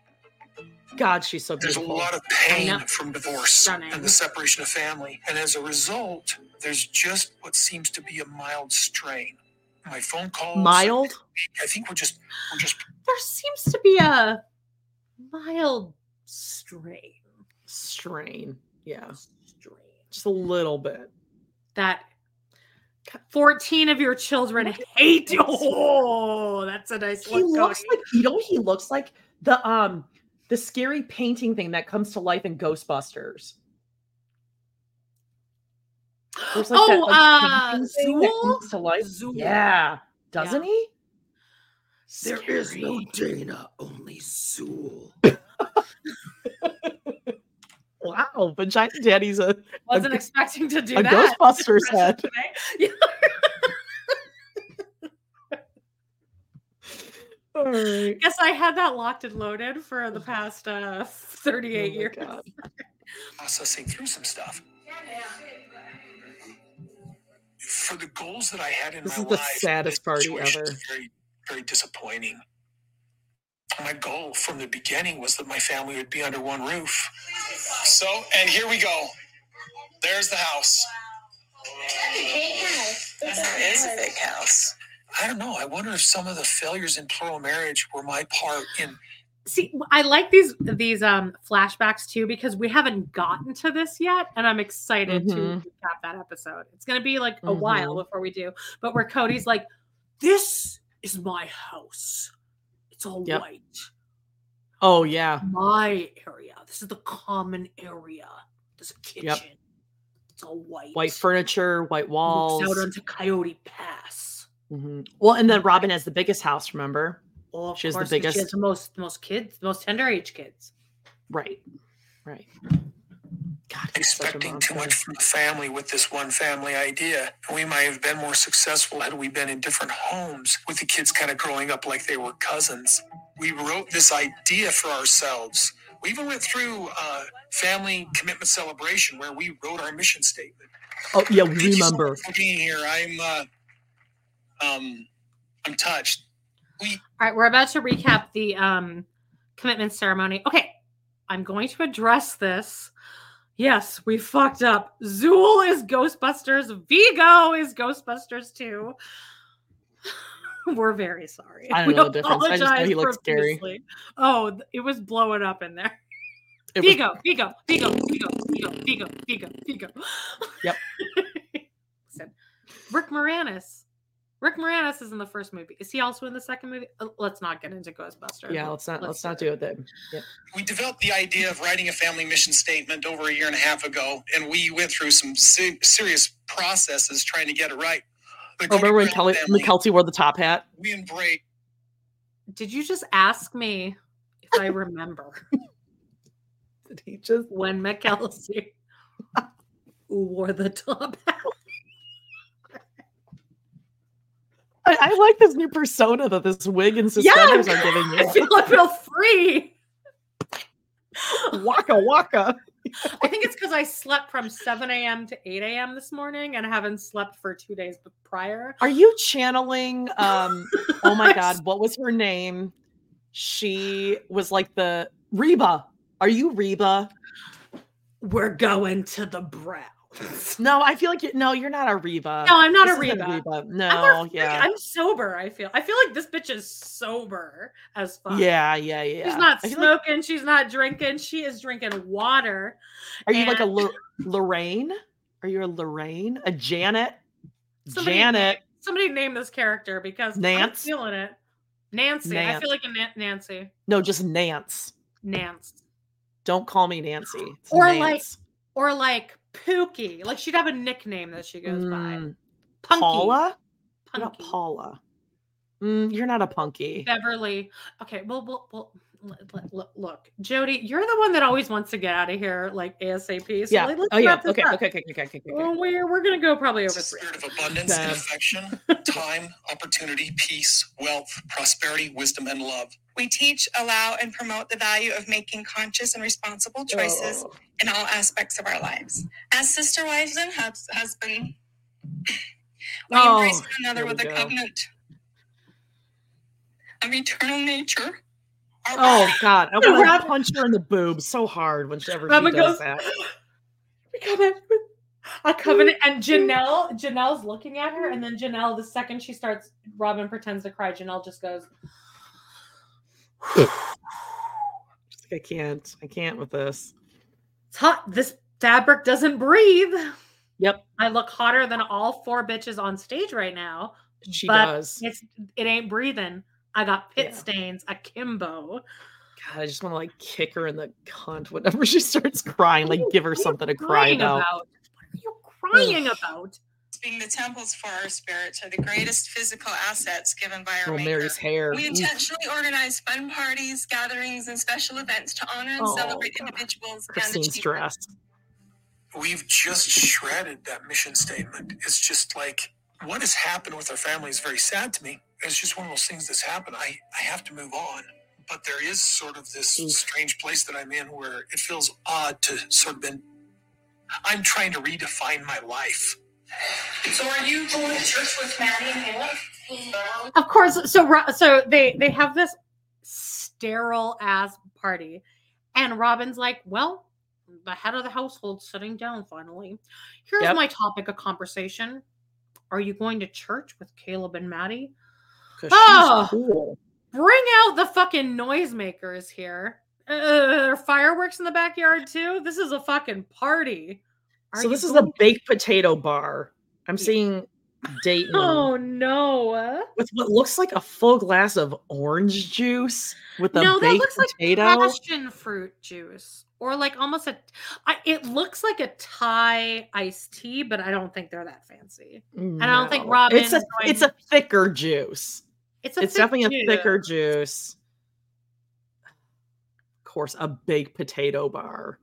God, she's so There's a lot of pain from divorce and the separation of family. And as a result, there's just what seems to be a mild strain. My phone calls. Mild? I think we're just we're just There seems to be a mild strain. Strain. Yeah. Strain. Just a little bit. That 14 of your children hate you. Oh, that's a nice He look. looks Kody. like you know he looks like? The um the scary painting thing that comes to life in Ghostbusters. Like that, Oh, like, uh, that Zuul? to life. Zuul. Yeah. Doesn't he? There is no Dana, only Zuul. Wow, Vagina Daddy's a Wasn't a, expecting to do a that. Ghostbusters head. All right. Guess I had that locked and loaded for the past uh, 38 Oh years. God. processing through some stuff. For the goals that I had in This my is the life, saddest party ever. Very, very disappointing. My goal from the beginning was that my family would be under one roof. So, and here we go. There's the house. It is a big house. I don't know. I wonder if some of the failures in plural marriage were my part in See, I like these these um flashbacks too because we haven't gotten to this yet, and I'm excited to Mhm. recap that episode. It's gonna be like a while Mhm. before we do, but where Kody's like, "This is my house. It's all Yep. white. Oh yeah. My area. This is the common area. There's a kitchen. Yep. It's all white. White furniture, white walls. Looks out onto Coyote Pass. Mhm. Well, and then Robyn has the biggest house. Remember? Well, of She has the biggest- She has the most the most kids, the most tender age kids. Right. Right. expecting too much from the family with this one family idea. And we might have been more successful had we been in different homes with the kids kind of growing up like they were cousins. We wrote this idea for ourselves. We even went through uh, family commitment celebration where we wrote our mission statement. Oh yeah, we Thank you so remember. much for being here. I'm uh, um, I'm touched. All right, we're about to recap the um commitment ceremony. Okay, I'm going to address this. Yes, we fucked up. Zuul is Ghostbusters. Vigo is Ghostbusters too. We're very sorry. I don't We know the difference. I just know apologize he looks scary. Oh, it was blowing up in there. It was- Vigo, Vigo, Vigo, Vigo, Vigo, Vigo, Vigo, Vigo. Yep. Listen, Rick Moranis. Rick Moranis is in the first movie. Is he also in the second movie? Uh, Let's not get into Ghostbusters. Yeah, let's not let's not do it then. Yep. we developed the idea of writing a family mission statement over a year and a half ago, and we went through some se- serious processes trying to get it right. The Oh, remember when Kody Kelly, Brown family, Kelty wore the top hat? we embrace Did you just ask me if I remember Did he just when Mykelti wore the top hat? I, I like this new persona that this wig and suspenders are giving you. I feel I feel free. waka waka. I think it's because I slept from 7 a.m. to 8 a.m. this morning and haven't slept for two days prior. Are you channeling um oh my god, what was her name? She was like the Reba. Are you Reba? We're going to the brow. No, I feel like you no, you're not a Reba. No, I'm not a This isn't Reba. No, I'm, yeah. I'm sober. I feel. I feel like this bitch is sober as fuck. yeah, yeah, yeah. She's not feel like- smoking. she's not drinking. She is drinking water. are you like a Lorraine? Are you a Lorraine? A Janet? Somebody Janet. Somebody name this character because Nance? I'm feeling it. Nancy. I feel like a Na- Nancy. No, just Nance. Nance. Don't call me Nancy. It's Or Nance. like, or like Pookie. Like she'd have a nickname that she goes by. Mm, Punky. Paula? What about Punky. Paula? Mm, you're not a punky. Beverly. Okay, well, well, well look, look, look, Jodie, you're the one that always wants to get out of here like ASAP. So yeah. like, Oh yeah. wrap Okay. Okay. Okay. Okay. Okay. okay. Well, we're we're gonna go probably over three. spirit of abundance and affection, time, opportunity, peace, wealth, prosperity, wisdom, and love. We teach, allow, and promote the value of making conscious and responsible choices Oh. in all aspects of our lives. As sister wives and hus- husband, we Oh, embrace one another with a go. covenant of eternal nature. Our Oh God, I So want to punch her in the boob so hard whenever she Robyn does goes, that. covenant a covenant and mm. Janelle Janelle's looking at her and then Janelle the second she starts Robyn pretends to cry Janelle just goes I can't. I can't with this. it's hot this fabric doesn't breathe Yep, I look hotter than all four bitches on stage right now she but does. it's it ain't breathing I got pit Yeah. stains akimbo God, I just want to like kick her in the cunt whenever she starts crying. Like, give her something to cry about. about what are you crying about being the temples for our spirits are the greatest physical assets given by our Oh, Maker. Meri's hair. We Oof. intentionally organize fun parties, gatherings, and special events to honor and Oh, celebrate God. individuals and Christine's achievements. dressed. We've just shredded that mission statement. It's just like what has happened with our family is very sad to me. It's just one of those things that's happened. I, I have to move on. But there is sort of this mm. strange place that I'm in where it feels odd to sort of been I'm trying to redefine my life. So, are you going to church with Maddie and Caleb? Of course. So so they they have this sterile ass party, and Robyn's like, "Well, the head of the household sitting down finally. Here's Yep. my topic of conversation. Are you going to church with Caleb and Maddie? Oh. cool. Bring out the fucking noisemakers here. Uh, are fireworks in the backyard too. This is a fucking party. Are So this is a baked potato bar. I'm seeing Dayton Oh no. with what looks like a full glass of orange juice with a no, that baked looks potato. like passion fruit juice. Or like almost a I, it looks like a Thai iced tea, but I don't think they're that fancy. And I don't think. Robyn It's a it's a thicker juice. It's a it's definitely a thicker juice. Of course, a baked potato bar.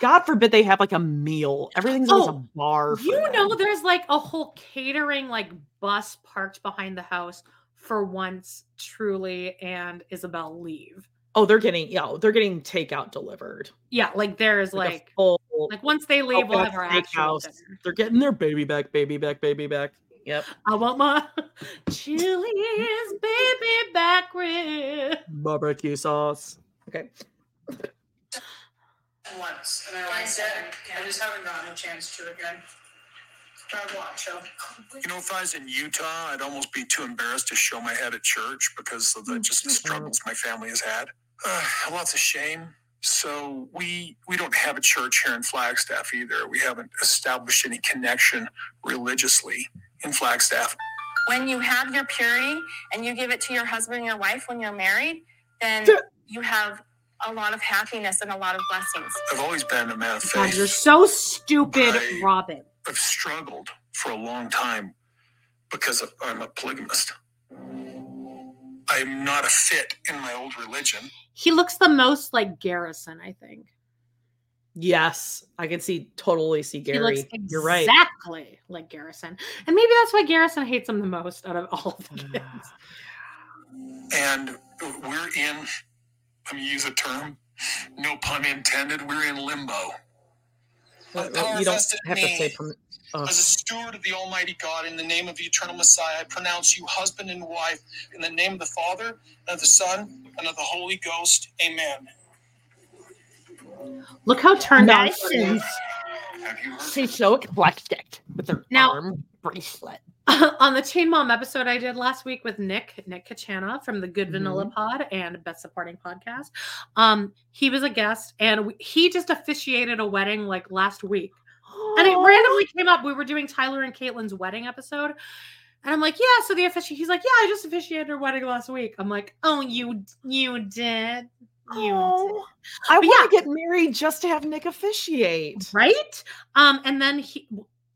God forbid they have like a meal. Everything's always Oh, a bar. You them. know, there's like a whole catering like bus parked behind the house for once Truely and Isabel leave. Oh, they're getting yeah, they're getting takeout delivered. Yeah, like there's Like like full like once they leave, we'll have our actual dinner. They're getting their baby back, baby back, baby back. Yep. I want my Chili's baby back rib. Barbecue sauce. Okay. Once, and I liked it. I just haven't gotten a chance to again. Gotta watch them. You know, if I was in Utah, I'd almost be too embarrassed to show my head at church because of the just the struggles my family has had. Uh, lots of shame. So we we don't have a church here in Flagstaff either. We haven't established any connection religiously in Flagstaff. When you have your purity and you give it to your husband and your wife when you're married, then you have a lot of happiness and a lot of blessings. I've always been a man of God, you're so stupid, I- Robyn. I've struggled for a long time because of, I'm a polygamist. I'm not a fit in my old religion. He looks the most like Garrison, I think. Yes, I can see totally see He looks Gary. You're right. exactly like Garrison. And maybe that's why Garrison hates him the most out of all of the kids. And we're in, let me use a term, no pun intended, we're in limbo. Well, well, you don't have to say. Perm- oh. As a steward of the Almighty God, in the name of the eternal Messiah, I pronounce you husband and wife in the name of the Father, and of the Son, and of the Holy Ghost. Amen. Look how turned on Nice. she is. She's so eclectic with her Now- arm bracelet. on the Chain Mom episode I did last week with Nick, Nick Kachana from the Good Vanilla Mm-hmm. Pod and Best Supporting Podcast. Um, he was a guest and we, he just officiated a wedding like last week. And it randomly came up. We were doing Tyler and Caitlin's wedding episode. And I'm like, yeah, so the official he's like, Yeah, I just officiated her wedding last week. I'm like, Oh, you you did. You Oh, I want to get married just to have Nick officiate. Right? Um, and then he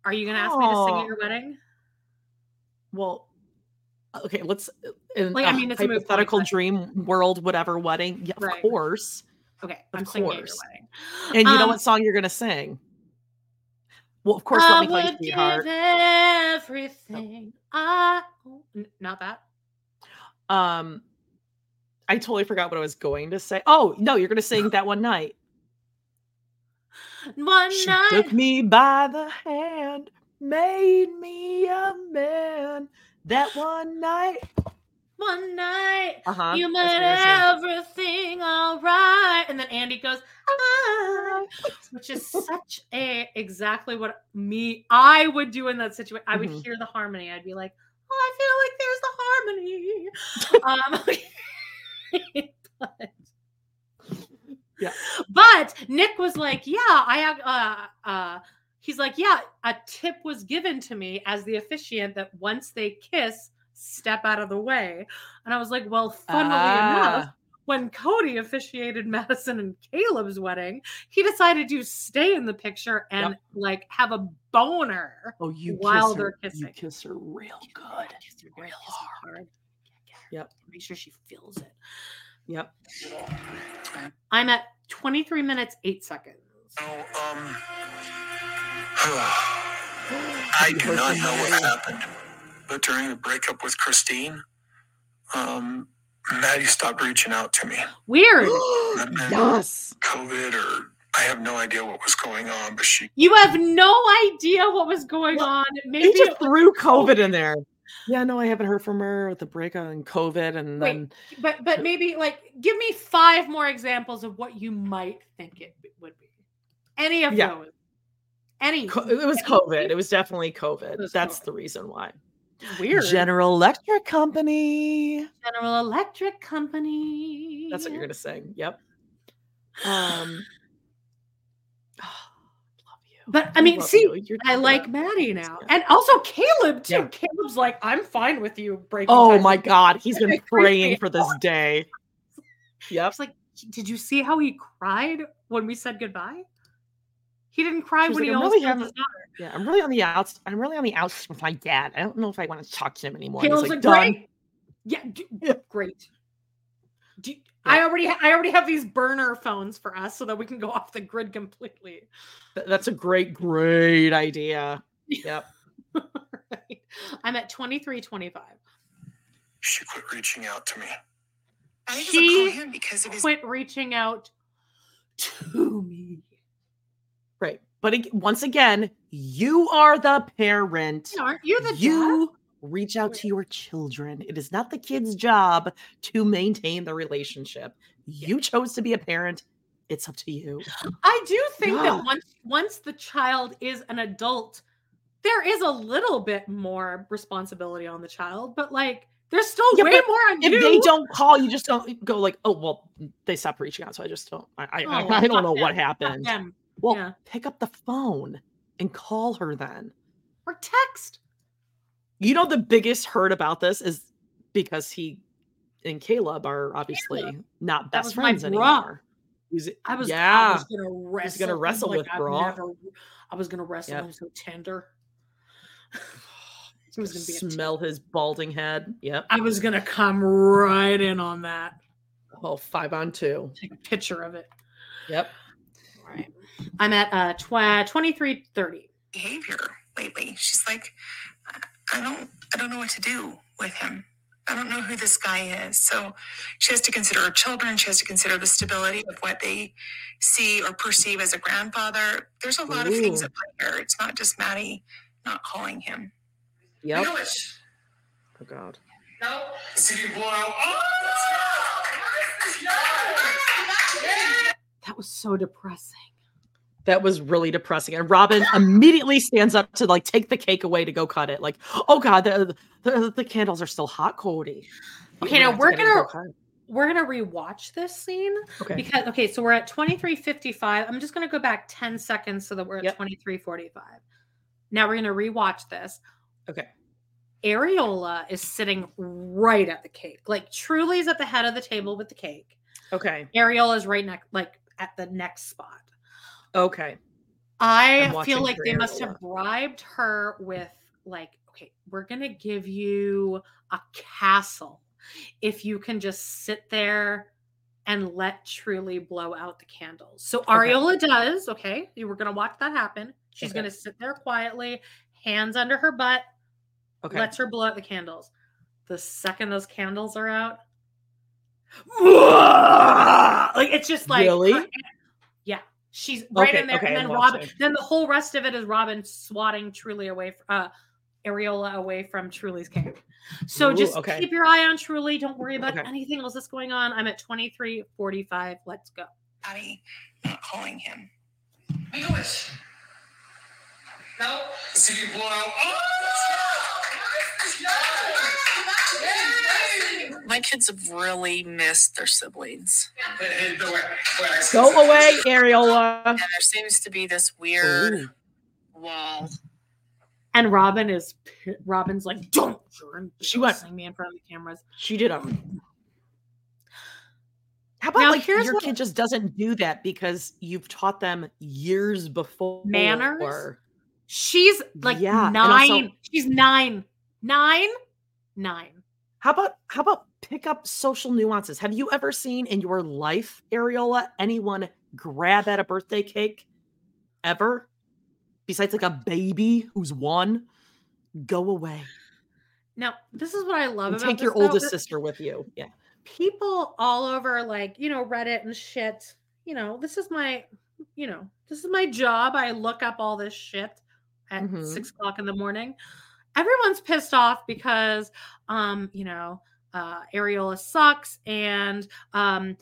are you gonna ask me to sing at your wedding? Well, okay, let's in Like, I mean, it's hypothetical but- dream world, whatever wedding. Yeah, Right. of course. Okay, Of I'm singing at your course. wedding. And you know Um, what song you're gonna sing? Well, of course, I let me would give sweetheart. everything. I oh, not that. Um, I totally forgot what I was going to say. Oh no, you're gonna sing that one night. One She night. took me by the hand, made me a man. That one night. One night. Uh-huh, You that's made everything all right. And then Andy goes, "Ah," which is such a exactly what me I would do in that situation. I would Mhm. hear the harmony. I'd be like, oh, I feel like there's the harmony. um, but Yeah. But Nick was like, "Yeah, I have." Uh, uh, he's like, "Yeah, a tip was given to me as the officiant that once they kiss, step out of the way." And I was like, "Well, funnily enough." Ah. When Kody officiated Madison and Caleb's wedding, he decided to stay in the picture and Yep. like have a boner Oh, you while kiss they're her, kissing. You kiss her real good. Kiss her real hard. Yep. Make sure she feels it. Yep. I'm at 23 minutes, eight seconds. Um, I do not know what happened, but during the breakup with Christine, um, Maddie stopped reaching out to me. Weird. yes. COVID or I have no idea what was going on, but she You have no idea what was going on. Maybe He just threw COVID in there. Yeah, no, I haven't heard from her with the breakup and COVID, and Wait, then but but maybe like give me five more examples of what you might think it would be. Any of Yeah. those. Any. it was COVID. It was definitely COVID. was That's the reason why. Weird. General Electric Company. General Electric Company. That's what you're gonna sing. Yep. Um. But I mean, see, you. I like. Maddie now, and also Caleb too. Yeah. Caleb's like, I'm fine with you breaking. Oh my god, he's been praying for this day. Yep. It's like, did you see how he cried when we said goodbye? He didn't cry when like, he "I'm almost really killed having- his daughter. Yeah, I'm really on the outs. I'm really on the outs with my dad. I don't know if I want to talk to him anymore. And Caleb's He's like, like, done. great. Yeah, d- great. Do- I already, ha- I already have these burner phones for us so that we can go off the grid completely. Th- That's a great, great idea. Yep. Right. I'm at 23, 25. She quit reaching out to me. I think She him because of his quit reaching out to me. Right. But once again, you are the parent. Aren't you the you reach out to your children. It is not the kid's job to maintain the relationship. You chose to be a parent. It's up to you. I do think that once once the child is an adult, there is a little bit more responsibility on the child, but like there's still Yeah, way more on if you. they don't call, you just don't go like, oh well, they stopped reaching out, so I just don't. I I, Oh, I, I don't know what them, fuck happened. Well, Yeah. pick up the phone and call her then. or text. You know the biggest hurt about this is because he and Caleb are obviously not That best was friends anymore. He's- I was, yeah. I was gonna wrestle. gonna wrestle like, with I've bra. never- I was gonna wrestle Yep. him so tender. It was gonna be smell his balding head. Yep. I was gonna come right in on that. Oh, five on two. Take a picture of it. Yep. Right. I'm at uh tw- 23 30. behavior lately. She's like, "I- I don't, I don't know what to do with him. I don't know who this guy is. So she has to consider her children. She has to consider the stability of what they see or perceive as a grandfather. There's a lot of things Ooh. at play here. It's not just Maddie not calling him. Yep. know it. Oh God. No. City blowout. That was so depressing. That was really depressing. And Robyn immediately stands up to like take the cake away to go cut it. Like, oh God, the the, the candles are still hot, Kody. Okay, now we're get in and gonna go we're gonna rewatch this scene Okay. because okay, so we're at 2355. I'm just gonna go back 10 seconds so that we're at 2345. Now we're gonna rewatch this. Okay. Areola is sitting right at the cake. Like Truely is at the head of the table with the cake. Okay. Ariola is right next like at the next spot. Okay. I feel like they must have bribed her with like, okay, we're gonna give you a castle if you can just sit there and let Truely blow out the candles. So Ariola does, okay. You were gonna watch that happen. She's Okay. gonna sit there quietly, hands under her butt, Okay. lets her blow out the candles. The second those candles are out, like it's just like Really? Her- yeah, she's right Okay, in there, okay, and then Robyn. watching. Then the whole rest of it is Robyn swatting Truely away, f- uh, Areola away from Truely's cake. So Ooh, just okay. keep your eye on Truely. Don't worry about Okay. anything else that's going on. I'm at twenty three forty five. Let's go. Maddie not calling him. I know it. No. City blowout. My kids have really missed their siblings. Go away, Areola. And there seems to be this weird Ooh. wall. And Robyn is Robyn's like, don't She went- embarrassing me in front of the cameras. She did a. How about Now, like here's your what- kid just doesn't do that because you've taught them years before Manners? She's like Yeah, nine. also- She's nine. Nine? Nine. How about how about pick up social nuances? Have you ever seen in your life, Ariola, anyone grab at a birthday cake? Ever? Besides like a baby who's one? Go away. Now, this is what I love And about take your though, oldest sister with you. Yeah. People all over, like you know, Reddit and shit. You know, this is my, you know, this is my job. I look up all this shit at Mhm. six o'clock in the morning. Everyone's pissed off because, um, you know, uh, Areola sucks, and um,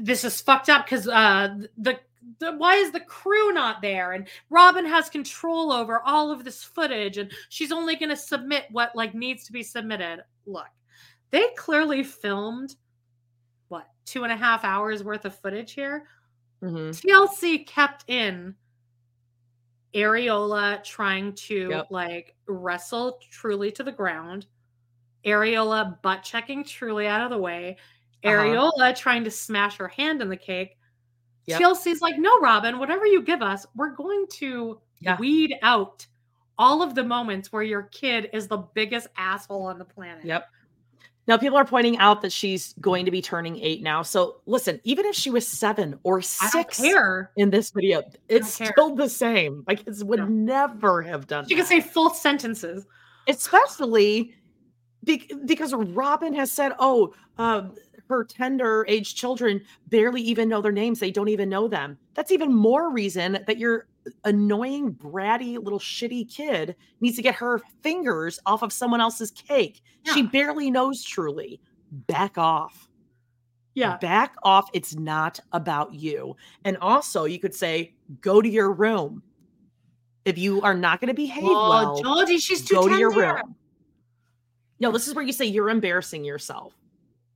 this is fucked up because uh, the the, why is the crew not there? And Robyn has control over all of this footage, and she's only going to submit what like needs to be submitted. Look, they clearly filmed what two and a half hours worth of footage here. Mhm. TLC kept in Areola trying to Yep. like wrestle Truely to the ground, Areola butt checking Truely out of the way, Uh-huh. Trying to smash her hand in the cake. Yep. TLC's like, no, Robyn, whatever you give us, we're going to Yeah. weed out all of the moments where your kid is the biggest asshole on the planet. Yep. Now people are pointing out that she's going to be turning eight now. So listen, even if she was seven or six in this video, it's still the same. My kids would never have done She that. can say full sentences. especially be- because Robyn has said, "Oh, um, her tender age children barely even know their names; they don't even know them." That's even more reason that your annoying, bratty little shitty kid needs to get her fingers off of someone else's cake. She barely knows. Truely, back off. Yeah. Back off. It's not about you. And also, you could say, go to your room. If you are not going to behave Oh, well, Georgie, she's too go to your room. No, this is where you say you're embarrassing yourself.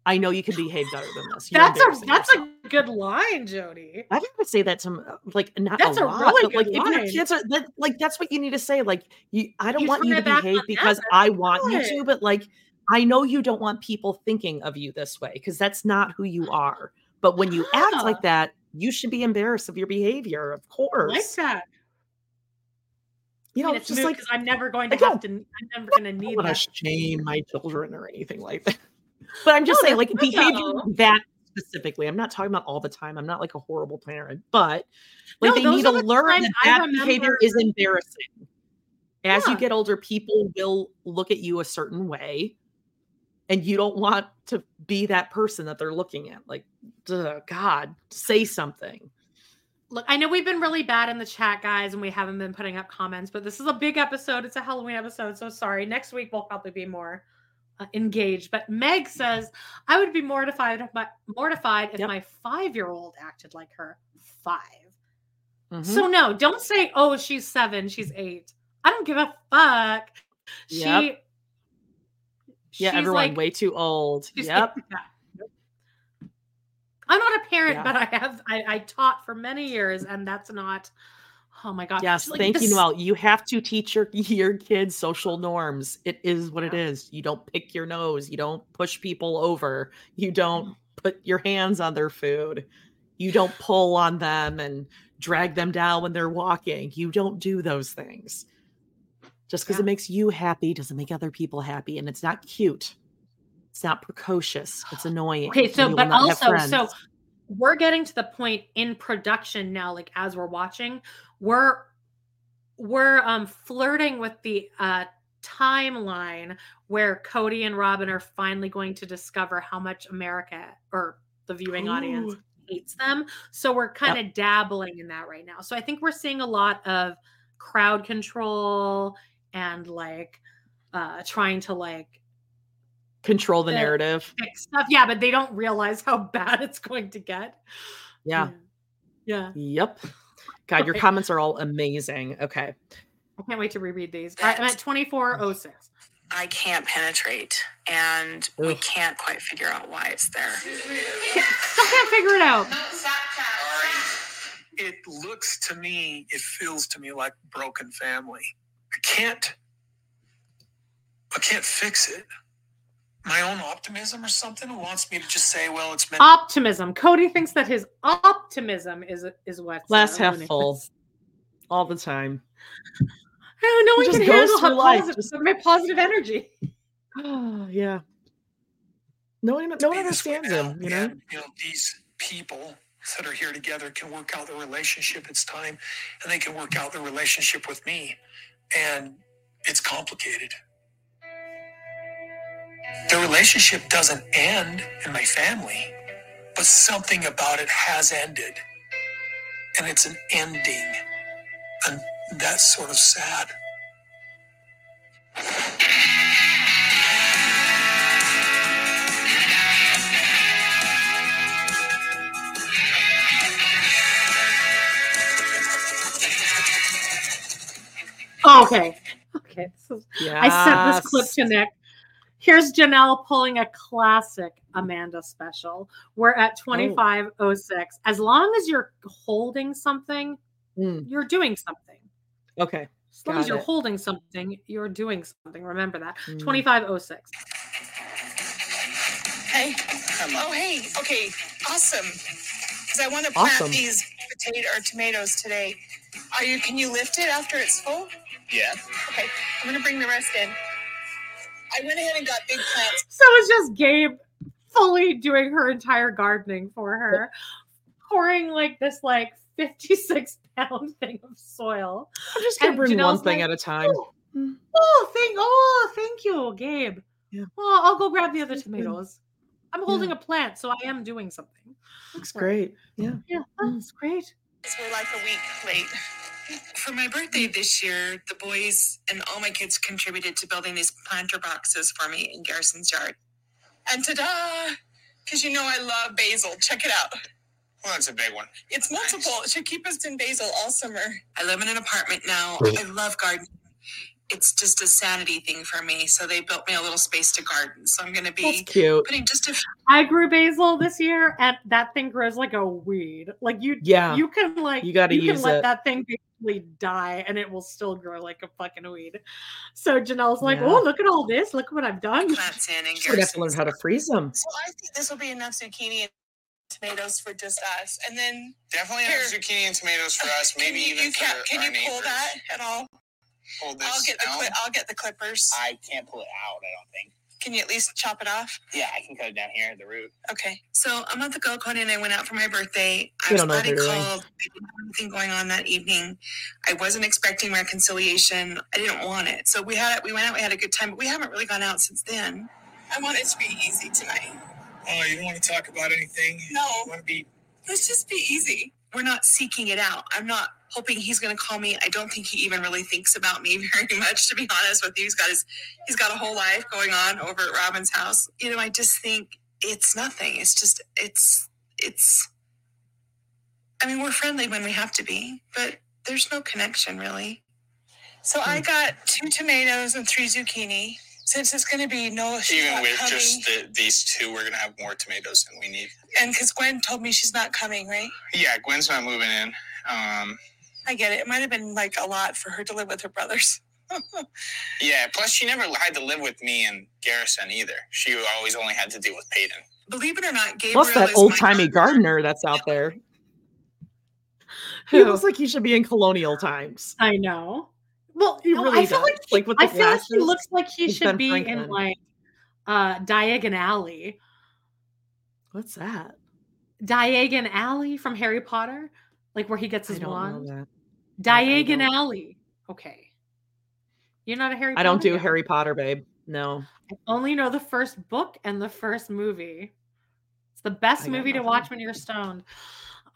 I know you can behave better than this. You're That's a that's yourself. a good line, Jodie. I've had to say that to like not That's a a lot, really but like good if your kids are that, like that's what you need to say. Like you, I don't You want you to behave because that's I want you to, but like I know you don't want people thinking of you this way because that's not who you are. But when you act Ah. like that, you should be embarrassed of your behavior, of I course. like that. You I know, mean, it's just like I'm never going to I have to. I'm never going to I need don't want to shame my children or anything like that. But I'm just No, saying, like behavior though. that specifically. I'm not talking about all the time. I'm not like a horrible parent, but like No, they need to the learn that I that behavior is embarrassing. As you get older, people will look at you a certain way, and you don't want to be that person that they're looking at. Like, duh, God, say something. Look, I know we've been really bad in the chat, guys, and we haven't been putting up comments, but this is a big episode. It's a Halloween episode, so sorry. Next week we'll probably be more uh, engaged. But Meg says, "I would be mortified if my mortified if my five year old acted like her." 5 Mm-hmm. So no, don't say, "Oh, she's seven, she's eight. I don't give a fuck. She, Yep. yeah, everyone like- way too old. Yep. yeah. I'm not a parent, Yeah. but I have I, I taught for many years, and that's not. Oh my gosh! Yes, Like, thank you, Noel. You have to teach your your kids social norms. It is what it is. You don't pick your nose. You don't push people over. You don't mm. put your hands on their food. You don't pull on them and drag them down when they're walking. You don't do those things. Just because it makes you happy doesn't make other people happy, and it's not cute. It's not precocious. It's annoying. Okay, so but also, so we're getting to the point in production now, like as we're watching, we're we're um flirting with the uh timeline where Kody and Robyn are finally going to discover how much America or the viewing audience hates them. So we're kind of dabbling in that right now. So I think we're seeing a lot of crowd control and like uh trying to like control the uh, narrative. stuff. Yeah, but they don't realize how bad it's going to get. Yeah. Yeah. Yep. God, your comments are all amazing. Okay. I can't wait to reread these. All right, I'm at 2406. I can't penetrate, and we can't quite figure out why it's there. Still can't figure it out. It looks to me, it feels to me like broken family. I can't, I can't fix it. My own optimism or something who wants me to just say, well, it's meant. Optimism. Kody thinks that his optimism is is what Glass half full all the time. I don't know. He We just can goes handle through how life, positive, just- my positive energy. yeah. No one, no one understands him, you know? And, you know, these people that are here together can work out the relationship. It's time, and they can work out the relationship with me. And it's complicated. The relationship doesn't end in my family, but something about it has ended. And it's an ending. And that's sort of sad. Oh, okay. Okay. This is, I sent this clip Yes. to Nick. Here's Janelle pulling a classic Amanda special. We're at 2506. As long as you're holding something, Mm. you're doing something. Okay. As long as you're it. holding something, you're doing something. Remember that. Mm. 2506. Hey. Oh, hey. Okay. Awesome. Because I want to plant Awesome. these potato or tomatoes today. Are you? Can you lift it after it's full? Yeah. Okay. I'm gonna bring the rest in. I went ahead and got big plants. So it's just Gabe fully doing her entire gardening for her, pouring like this like 56 pound thing of soil. I'm just gonna And bring one thing like, at a time. Oh, oh, thank oh, thank you, Gabe. Yeah. Well, I'll go grab the other tomatoes. I'm holding a plant, so I am doing something. Looks great. Yeah. Yeah, oh, mm. that's great. We're like a week late. For my birthday this year, the boys and all my kids contributed to building these planter boxes for me in Garrison's yard. And ta-da! Because you know I love basil. Check it out. Well, that's a big one. It's multiple. It should keep us in basil all summer. I live in an apartment now. I love gardening. It's just a sanity thing for me. So they built me a little space to garden. So I'm going to be That's cute. putting just a few I grew basil this year, and that thing grows like a weed. Like you, Yeah. you can like You gotta can use let it. that thing basically die, and it will still grow like a fucking weed. So Janelle's like, Yeah. "Oh, look at all this! Look what I've done." plants in and would have to learn how to freeze them. So I think this will be enough zucchini and tomatoes for just us. And then Definitely Here. have zucchini and tomatoes for us. Can Maybe you- even you for can't- can our you pull that at all? Pull this I'll get the cli- I'll get the clippers. I can't pull it out. I don't think. Can you at least chop it off? Yeah, I can cut it down here at the root. Okay. So a month ago, Connie and I went out for my birthday. I We was don't know what glad I they're doing. called. I didn't have anything going on that evening. I wasn't expecting reconciliation. I didn't want it. So we had it we went out. We had a good time, but we haven't really gone out since then. I want it to be easy tonight. Oh, you don't want to talk about anything? No. You want to be Let's just be easy. We're not seeking it out. I'm not hoping he's going to call me. I don't think he even really thinks about me very much, to be honest with you. He's got his, he's got a whole life going on over at Robyn's house. You know, I just think it's nothing. It's just, it's, it's. I mean, we're friendly when we have to be, but there's no connection really. So I got two tomatoes and three zucchini. Since it's going to be no, even with coming. just the, these two, we're gonna have more tomatoes than we need. and because Gwen told me she's not coming, right? Yeah, Gwen's not moving in. Um, I get it. It might have been like a lot for her to live with her brothers. yeah. Plus, she never had to live with me and Garrison either. She always only had to deal with Paedon. Believe it or not, Gabriel Plus that old my timey gardener that's out there. He looks like he should be in colonial times. I know. Well, He no, really I feel does. like Like with the I feel like he looks like he should Ben be in like uh Diagon Alley. What's that? Diagon Alley from Harry Potter, like where he gets I his don't wand. Know that. I- I Diagon. Alley. Okay. You're not a Harry I don't do guy? Harry Potter, babe. No. I only know the first book and the first movie. It's the best I got movie to watch when you're stoned.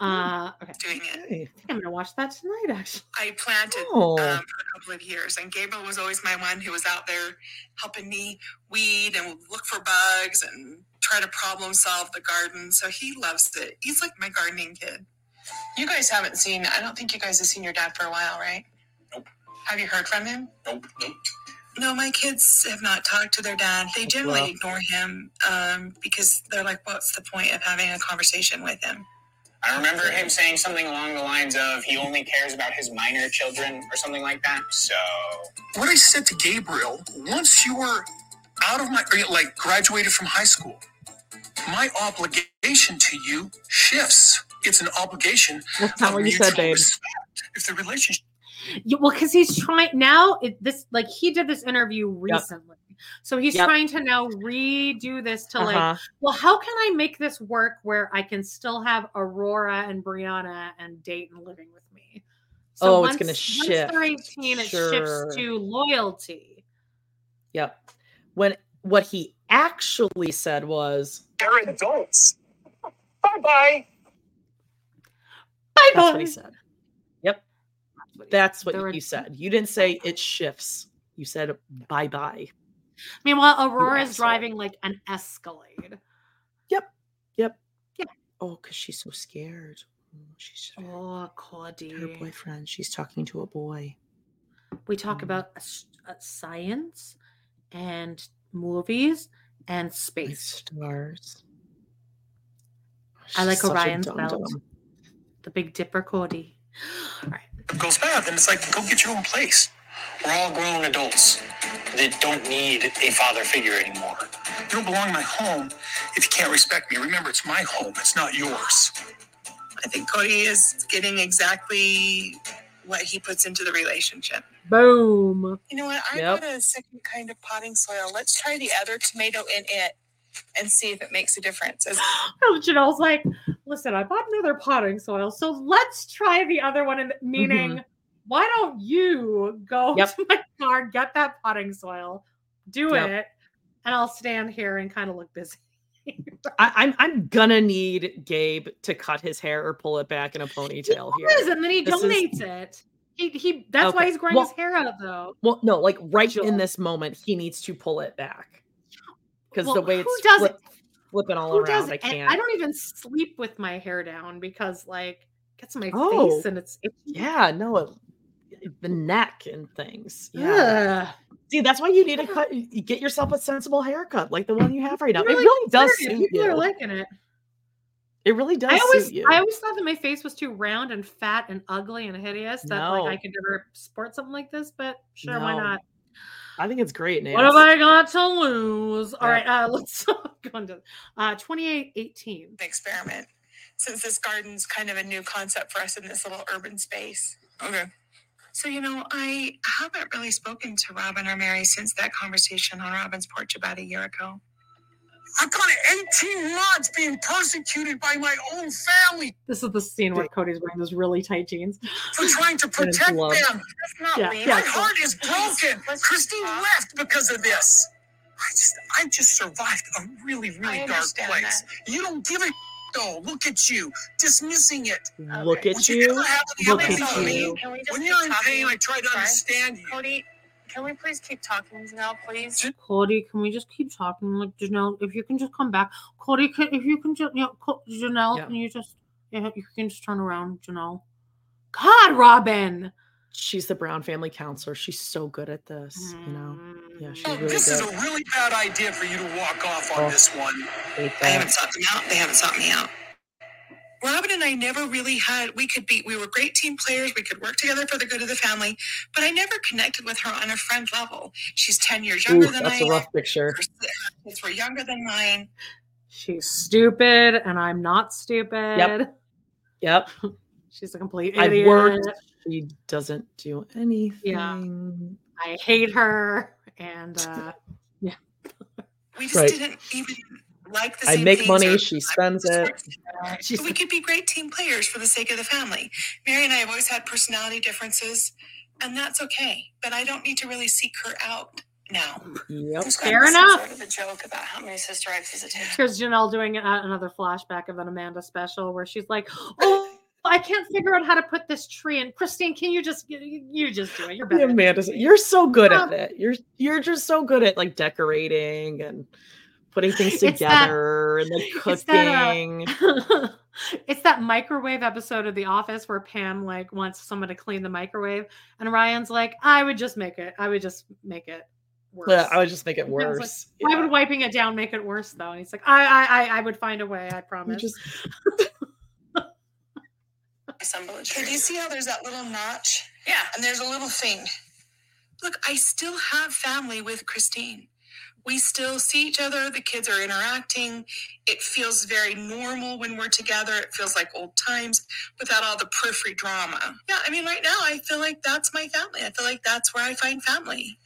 Uh, okay. doing it. I think I'm gonna watch that tonight. Actually, I planted Oh. um, for a couple of years, and Gabriel was always my one who was out there helping me weed and look for bugs and try to problem solve the garden. So he loves it. He's like my gardening kid. You guys haven't seen. I don't think you guys have seen your dad for a while, right? Nope. Have you heard from him? Nope. Nope. No, my kids have not talked to their dad. They generally rough. ignore him um, because they're like, "What's the point of having a conversation with him?" I remember him saying something along the lines of he only cares about his minor children or something like that. So What I said to Gabriel, once you're out of my, or like graduated from high school, my obligation to you shifts. It's an obligation. That's not what you said, babe. respect. If the relationship Yeah, well, because he's trying now. It, this like he did this interview recently, so he's Yep. trying to now redo this to like, Uh-huh. well, how can I make this work where I can still have Aurora and Breanna and Dayton living with me? Oh, it's gonna once shift. they're eighteen, it Sure. shifts to loyalty. Yep. When what he actually said was they're adults. Bye bye. Bye that's what he said. Yep. That's what They're you said. You didn't say it shifts. You said bye bye. Meanwhile, Aurora is driving like an Escalade. Yep. Yep. Yeah. Oh, because she's so scared. Oh, She's Oh, her boyfriend. She's talking to a boy. We talk about uh, s- uh, science and movies and Like space. stars. I like such Orion's belt. Dum-dum. The Big Dipper, Kody. All right. goes bad, then it's like, go get your own place. We're all grown adults that don't need a father figure anymore. You don't belong in my home if you can't respect me. Remember, it's my home, it's not yours. I think Kody is getting exactly what he puts into the relationship. Boom. You know what? I Yep. got a second kind of potting soil. Let's try the other tomato in it and see if it makes a difference. As- Oh, Janelle's like, listen, I bought another potting soil, so let's try the other one. And meaning, Mhm. why don't you go Yep. to my car, get that potting soil, do Yep. it, and I'll stand here and kind of look busy. I, I'm I'm gonna need Gabe to cut his hair or pull it back in a ponytail here. Yes, and then he This is- donates it. He he. That's why he's growing well- his hair out, though. Well, no, like right in this moment, he needs to pull it back because the Well, way who it's does flip, flipping all Who around, I can't. I don't even sleep with my hair down because like it gets my Oh, face and it's itchy. Yeah, no, it, the neck and things. Yeah. Ugh. See, that's why you need to cut. You get yourself a sensible haircut, like the one you have right now. I'm It really does suit People you. are liking it. it really does I always. I always thought that my face was too round and fat and ugly and hideous that No. like I could never sport something like this. But sure, why not? I think it's great, What have I got to lose? All right, uh, let's go into uh, 2818. experiment since this garden's kind of a new concept for us in this little urban space. Okay. So, you know, I haven't really spoken to Robyn or Meri since that conversation on Robyn's porch about a year ago. I've gone 18 months being persecuted by my own family This is the scene where Kody's wearing those really tight jeans. for trying to protect gloves. them. That's not Yeah, leave. yeah. My heart is broken. Christine left because of this. I just, I just survived a really, really dark understand place. You don't give a though. Look at you, dismissing it. Look Would at you you. ever Look at you. Can we just When you're in pain, I try to Sorry? understand you. Kody, can we please keep talking Janelle? please? Kody, can we just keep talking? Like Janelle, if you can just come back. Kody, can, if you can just, you know, Janelle, Yeah. can you just, yeah, you can just turn around, Janelle. God, Robyn. She's the Brown family counselor. She's so good at this, you know. Yeah, she's Oh, really this is a really bad idea for you to walk off on Oh. this one. They haven't that. sought them out. They haven't sought me out. Robyn and I never really had, we could be, we were great team players. We could work together for the good of the family, but I never connected with her on a friend level. She's 10 years younger Ooh, than that's I a am. rough picture. Her kids were younger than mine. She's stupid, and I'm not stupid. Yep. Yep. She's a complete idiot. I've worked. She doesn't do anything. Yeah. I hate her, and uh, yeah. We just Right. didn't even like the I same make money. or- She spends it. But we could be great team players for the sake of the family. Meri and I have always had personality differences, and that's okay. But I don't need to really seek her out now. Yep. Fair enough. Sort of a joke about how many sister I've visited. Here's Janelle doing another flashback of an Amanda special where she's like, "Oh, I can't figure out how to put this tree in." Christine, can you just you, you just do it? You're better. Amanda, you're so good Um, at it. You're you're just so good at like decorating and putting things It's that- together and like It's that, uh, cooking. it's that microwave episode of The Office where Pam like wants someone to clean the microwave, and Ryan's like, "I would just make it. I would just make it worse." Yeah, I would just make it And Pam's like, worse. Why would wiping it down make it worse though? And he's like, I, I, I, I would find a way. I promise. just Okay, do you see how there's that little notch? Yeah. And there's a little thing. Look, I still have family with Christine. We still see each other. The kids are interacting. It feels very normal when we're together. It feels like old times without all the periphery drama. Yeah, I mean, right now, I feel like that's my family. I feel like that's where I find family.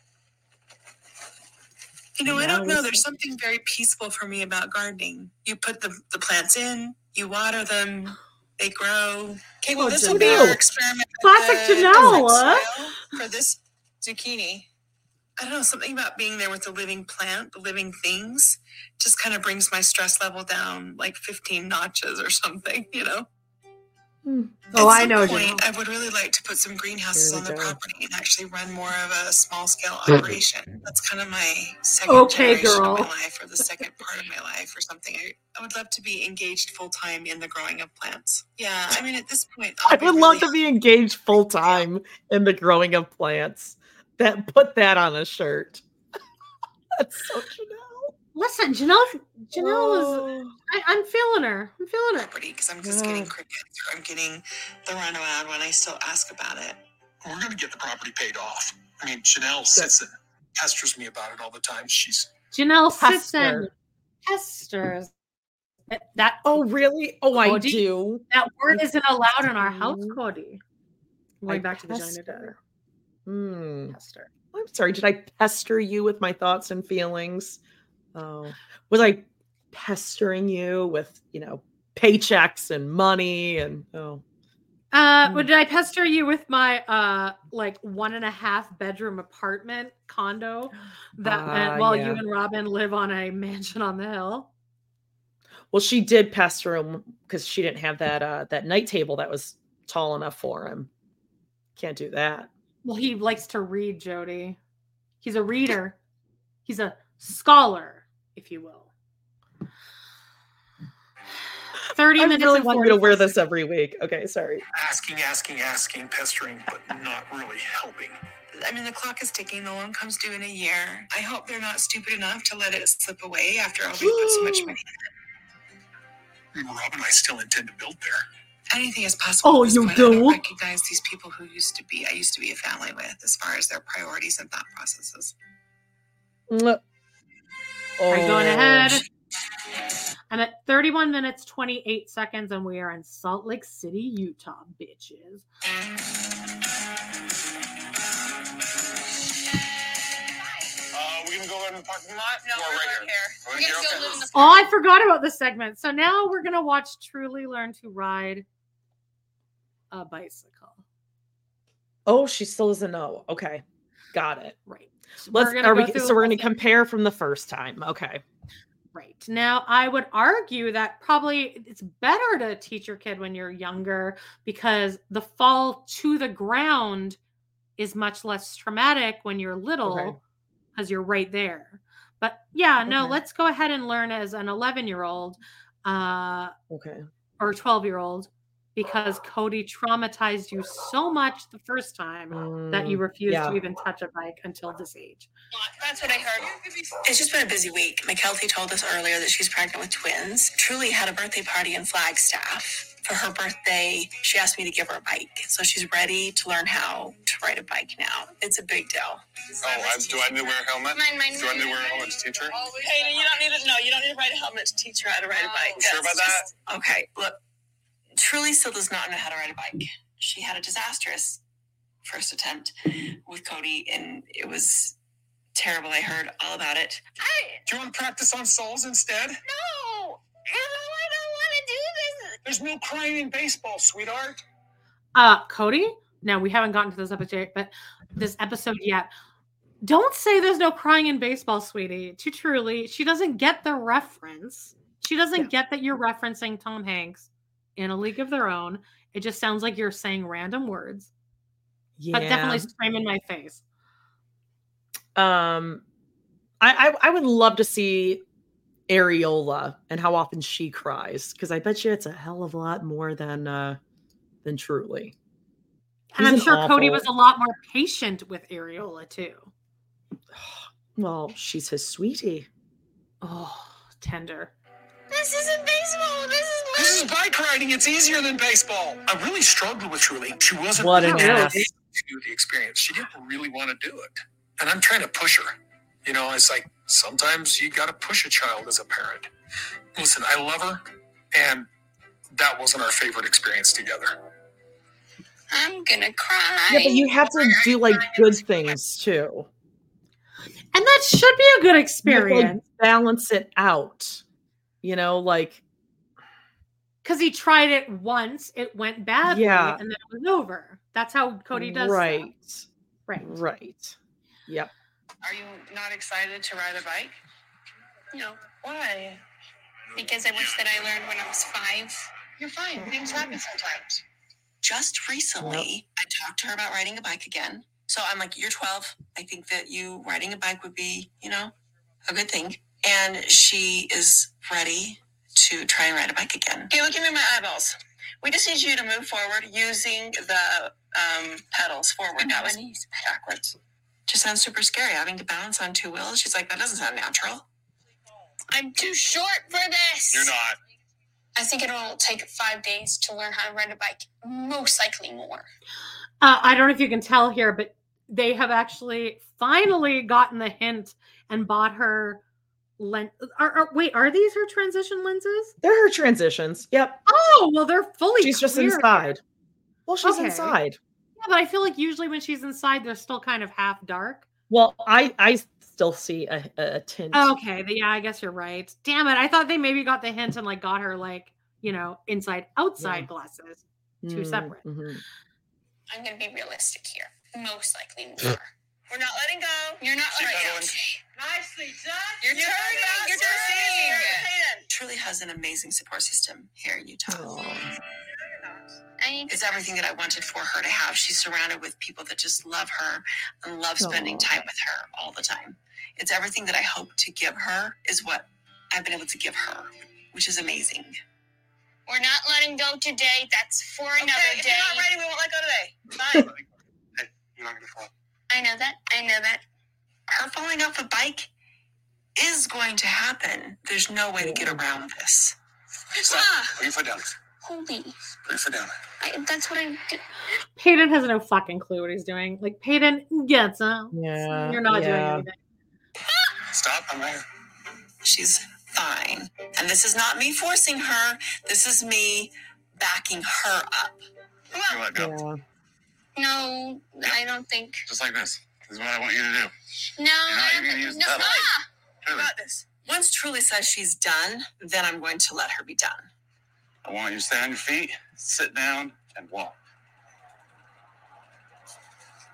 You know, I don't know. There's something very peaceful for me about gardening. You put the, the plants in, you water them, they grow. Okay, well, Oh, this will be our experiment. Classic Janelle, different huh? soil For this zucchini. I don't know, something about being there with the living plant, the living things, just kind of brings my stress level down like 15 notches or something, you know? Hmm. Oh, At I some know, point, I would really like to put some greenhouses on the go. property and actually run more of a small scale operation. That's kind of my second Okay, generation girl. of my life or the second part of my life or something. I, I would love to be engaged full time in the growing of plants. Yeah, I mean, at this point, I would love to be engaged full time in the growing of plants. That put that on a shirt. That's so Chanel. Listen, Janelle. Janelle is. I, I'm feeling her. I'm feeling her. because I'm just getting crickets or I'm getting the runaround when I still ask about it. We're going to get the property paid off. I mean, Janelle sits and pesters me about it all the time. She's Janelle sits and pesters. That- That Oh, really? Oh, I do. That word isn't allowed in our house, Kody. Going I back to the vagina Hmm. Pester. I'm sorry. Did I pester you with my thoughts and feelings? Oh, was I pestering you with you know paychecks and money and oh Uh, well, did I pester you with my uh like one and a half bedroom apartment condo that uh, while yeah. you and Robyn live on a mansion on the hill? well she did pester him because she didn't have that uh that night table that was tall enough for him. Can't do that. Well, he likes to read, Jodie. He's a reader. He's a scholar, if you will. 30 I minutes really and want you to wear this every week. Okay, sorry. asking, asking, asking, pestering, but not really helping. I mean, the clock is ticking. The loan comes due in a year. I hope they're not stupid enough to let it slip away after all we put so much money. In. Rob and I still intend to build there. Anything is possible. Oh, you point. I don't do? recognize these people who used to be. I used to be a family with, as far as their priorities and thought processes. Mwah. Are going Oh. ahead? I'm at 31 minutes, 28 seconds, and we are in Salt Lake City, Utah, bitches. Uh, we gonna go in the parking lot? No, we're right here. We're Right gonna here, go okay. live in the Oh, I forgot about this segment. So now we're gonna watch Truely Learn to Ride a Bicycle. Oh, she still doesn't know. Okay, got it. Right. Let's. We're Are we? So we're going to thing. compare from the first time. Okay. Right. Now, I would argue that probably it's better to teach your kid when you're younger because the fall to the ground is much less traumatic when you're little Okay. because you're right there. But yeah, no, Okay. let's go ahead and learn as an 11 year old uh, Okay. or 12 year old because Kody traumatized you so much the first time that you Mm, refused yeah. to even touch a bike until this age. That's what I heard. It's just been a busy week. Mykelti told us earlier that she's pregnant with twins. Truely had a birthday party in Flagstaff. For her birthday, she asked me to give her a bike. So she's ready to learn how to ride a bike now. It's a big deal. Oh, I, do I need to wear a helmet? Mine, mine, do I need to wear a helmet to teach her? Hey, you don't need to. No, you don't need to ride a helmet to teach her how to ride a bike. Sure about That's just- Okay, look. Truely still does not know how to ride a bike. She had a disastrous first attempt with Kody, and it was terrible. I heard all about it. Do you want to practice on soles instead? No, I don't want to do this. There's no crying in baseball, sweetheart. Uh, Kody. Now we haven't gotten to this episode, but this episode yet. Don't say there's no crying in baseball, sweetie. To Truely, she doesn't get the reference. She doesn't get that you're referencing Tom Hanks in a league of their own. It just sounds like you're saying random words, Yeah. but definitely scream in my face. Um, I, I I would love to see Ariella and how often she cries because I bet you it's a hell of a lot more than uh than Truely. And He's I'm an sure Kody was a lot more patient with Ariella too. Well, she's his sweetie. Oh, tender. This isn't baseball. This is This is bike riding. It's easier than baseball. I really struggled with Truely. She wasn't What an really ass. into the experience. She didn't really want to do it. And I'm trying to push her. You know, it's like sometimes you got to push a child as a parent. Listen, I love her, and that wasn't our favorite experience together. I'm gonna cry. Yeah, but you have to do like good things too. And that should be a good You have to, like, experience balance it out. You know, like because he tried it once, it went badly, Yeah. and then it was over. That's how Kody does. stuff. right, Right. right. Yep. Are you not excited to ride a bike? No. Why? Because I wish that I learned when I was five. You're fine. Things happen sometimes. Just recently, I talked to her about riding a bike again. So I'm like, you're 12. I think that you riding a bike would be, you know, a good thing. And she is ready to try and ride a bike again. Okay, look at me in my eyeballs. We just need you to move forward using the um, pedals forward. That was backwards. Just sounds super scary having to balance on two wheels. She's like, that doesn't sound natural. I'm too short for this. You're not. I think it'll take five days to learn how to ride a bike. Most likely more. Uh, I don't know if you can tell here, but they have actually finally gotten the hint and bought her lens. Are, are, wait, are these her transition lenses? They're her transitions. Yep. Oh, well, they're fully. She's just inside. Well, she's Okay. inside. Yeah, but I feel like usually when she's inside, they're still kind of half dark. Well, I I still see a, a tint. Okay, the- yeah, I guess you're right. Damn it, I thought they maybe got the hint and like got her like you know inside outside Yeah. glasses, two Mm, separate. mhm. I'm going to be realistic here. Most likely more. We're not letting go. You're not letting go. Nicely done. You're turning. You're turning. Truely has an amazing support system here in Utah. I It's everything that I wanted for her to have. She's surrounded with people that just love her and love spending Aw. time with her all the time. It's everything that I hope to give her is what I've been able to give her, which is amazing. We're not letting go today. That's for another if day. you're not ready, we won't let go today. Fine. You're not gonna fall. I know that. I know that. her falling off a bike is going to happen. There's no way to get around this. Stop. Ah. Put your foot down. Holy. Put your foot down. I, that's what I did. Paedon has no fucking clue what he's doing. Like Paedon gets out. Yeah, you're not doing anything. Stop. I'm right here. She's fine. And this is not me forcing her. This is me backing her up. You let go. No, I don't think. Just like this. This is what I want you to do. No, You're not I don't gonna think. use the No, pedal. ah! Truely. This. Once Truely says she's done, then I'm going to let her be done. I want you to stay on your feet, sit down, and walk.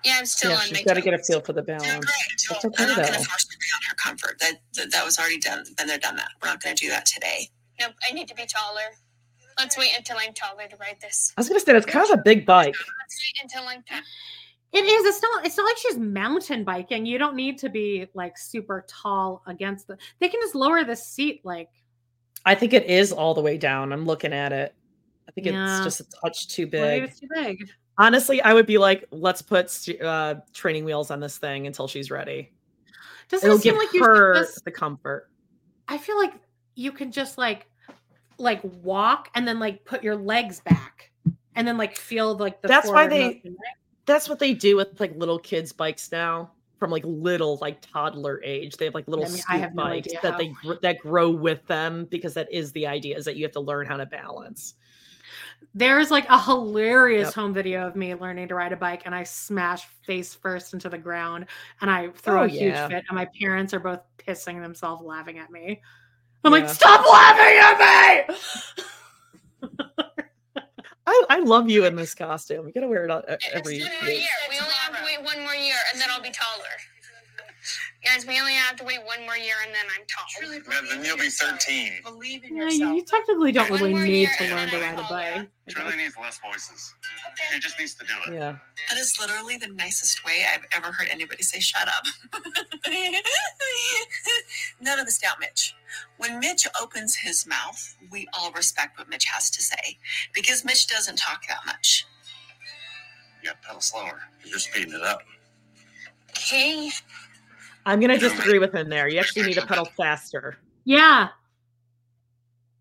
Yeah, I'm still Yeah, on she's my got to get a feel for the balance. That's okay I'm not going though. to force her beyond her comfort. That, that that was already done. Then they're done that. We're not going to do that today. Nope, I need to be taller. Let's wait until I'm taller to ride this. I was gonna say that's kind of a big bike. Let's wait until I'm taller. It is. It's not. It's not like she's mountain biking. You don't need to be like super tall against the. They can just lower the seat. Like I think it is all the way down. I'm looking at it. I think Yeah. it's just a touch too maybe big. it's too big. Honestly, I would be like, let's put uh, training wheels on this thing until she's ready. Doesn't It'll it seem give like you should her just- the comfort. I feel like you can just like like walk and then like put your legs back and then like feel like the. That's why they. motion, right? That's what they do with like little kids' bikes now, from like little like toddler age. They have like little I mean, scoot no bikes that how. they that grow with them because that is the idea is that you have to learn how to balance. There's like a hilarious Yep. home video of me learning to ride a bike and I smash face first into the ground and I throw Oh, a huge yeah. fit and my parents are both pissing themselves laughing at me. I'm Yeah. like, stop laughing at me! I, I love you in this costume. You gotta wear it on- every One more week. year. We only have to wait one more year, and then I'll be taller. Guys, we only have to wait one more year, and then I'm tall. Then, then you'll be 13. Believe in Yeah, you, you technically don't One really need to learn to then I'm ride a taller. bike. Truely needs less voices. She just needs to do it. Yeah. That is literally the nicest way I've ever heard anybody say "shut up." None of us doubt Mitch. When Mitch opens his mouth, we all respect what Mitch has to say because Mitch doesn't talk that much. You got to pedal slower you're speeding it up. Okay. I'm gonna disagree with him there. You actually need to pedal faster. Yeah.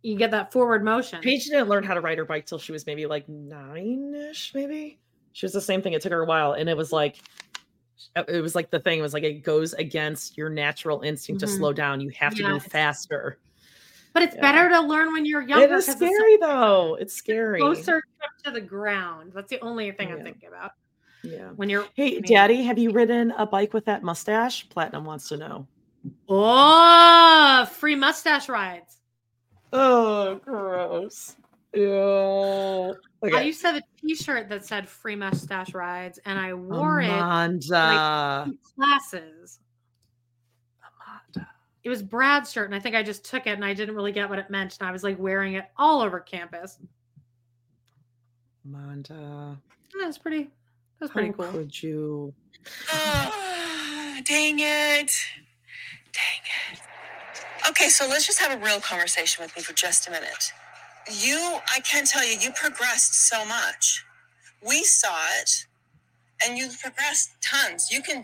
You get that forward motion. Paige didn't learn how to ride her bike till she was maybe like nine-ish, maybe. She was the same thing. It took her a while, and it was like it was like the thing it was like it goes against your natural instinct to Mhm. slow down. You have to move faster. But it's Yeah. better to learn when you're younger. It is 'cause it's scary though. It's scary. Closer to the ground. That's the only thing I'm thinking about. Yeah. When you're Hey, Daddy, have you ridden a bike with that mustache? Platinum wants to know. Oh, free mustache rides. Oh, gross. Ew. I used to have a T-shirt that said "Free Mustache Rides," and I wore it Amanda. like in classes. It was Brad's shirt, and I think I just took it, and I didn't really get what it meant, and I was like wearing it all over campus. Amanda. That was pretty. That was pretty How cool. could you? Ah, dang it. Dang it. Okay, so let's just have a real conversation with me for just a minute. You, I can tell you, you progressed so much. We saw it, and you progressed tons. You can,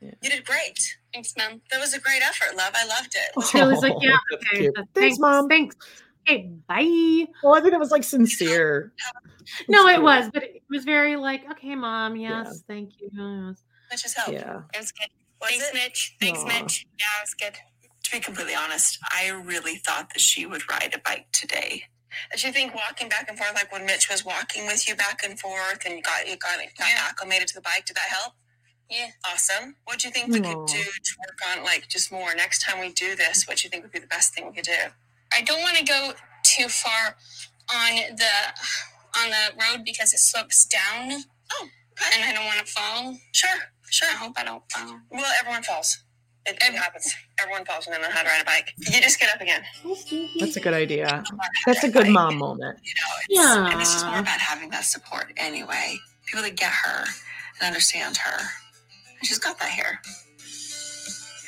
You did great. Thanks, Mom. That was a great effort, love. I loved it. Shirley's like, yeah, okay. Thanks, Thanks, Mom. Thanks. Okay, bye. Well, I think it was like sincere. No, it was, but it was very like, okay, mom, yes, thank you. yes." That just helped. Yeah. It was good. Thanks, Mitch. Thanks, Aw. Mitch. Yeah, it was good. To be completely honest, I really thought that she would ride a bike today. Did you think walking back and forth, like when Mitch was walking with you back and forth, and you got you got, got acclimated to the bike, did that help? Yeah. Awesome. What do you think we Aw. could do to work on like just more next time we do this? What do you think would be the best thing we could do? I don't want to go too far on the on the road because it slopes down. Oh, and I don't want to fall. Sure, sure. I hope I don't fall. Well, everyone falls. It, it happens. Everyone falls when they know how to ride a bike. You just get up again. That's a good idea. That's a good mom moment. It's- And it's just more about having that support anyway. People that get her and understand her. And she's got that here.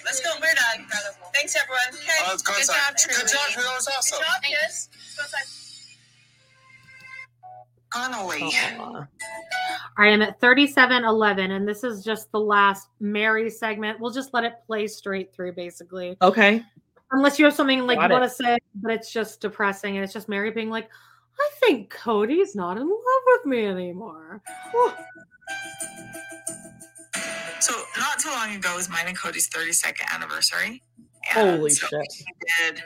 Let's go. We're done. Thanks, everyone. Okay. Oh, let's go Good job, Trudy. Good job, Trudy. That was awesome. Good job, kids. Let's go inside. Connolly. I am at 3711, and this is just the last Meri segment. We'll just let it play straight through, basically. Okay. Unless you have something like Got you it. want to say, but it's just depressing, and it's just Meri being like, I think Kody's not in love with me anymore. So not too long ago was mine and Kody's 32nd anniversary. Holy so shit. He did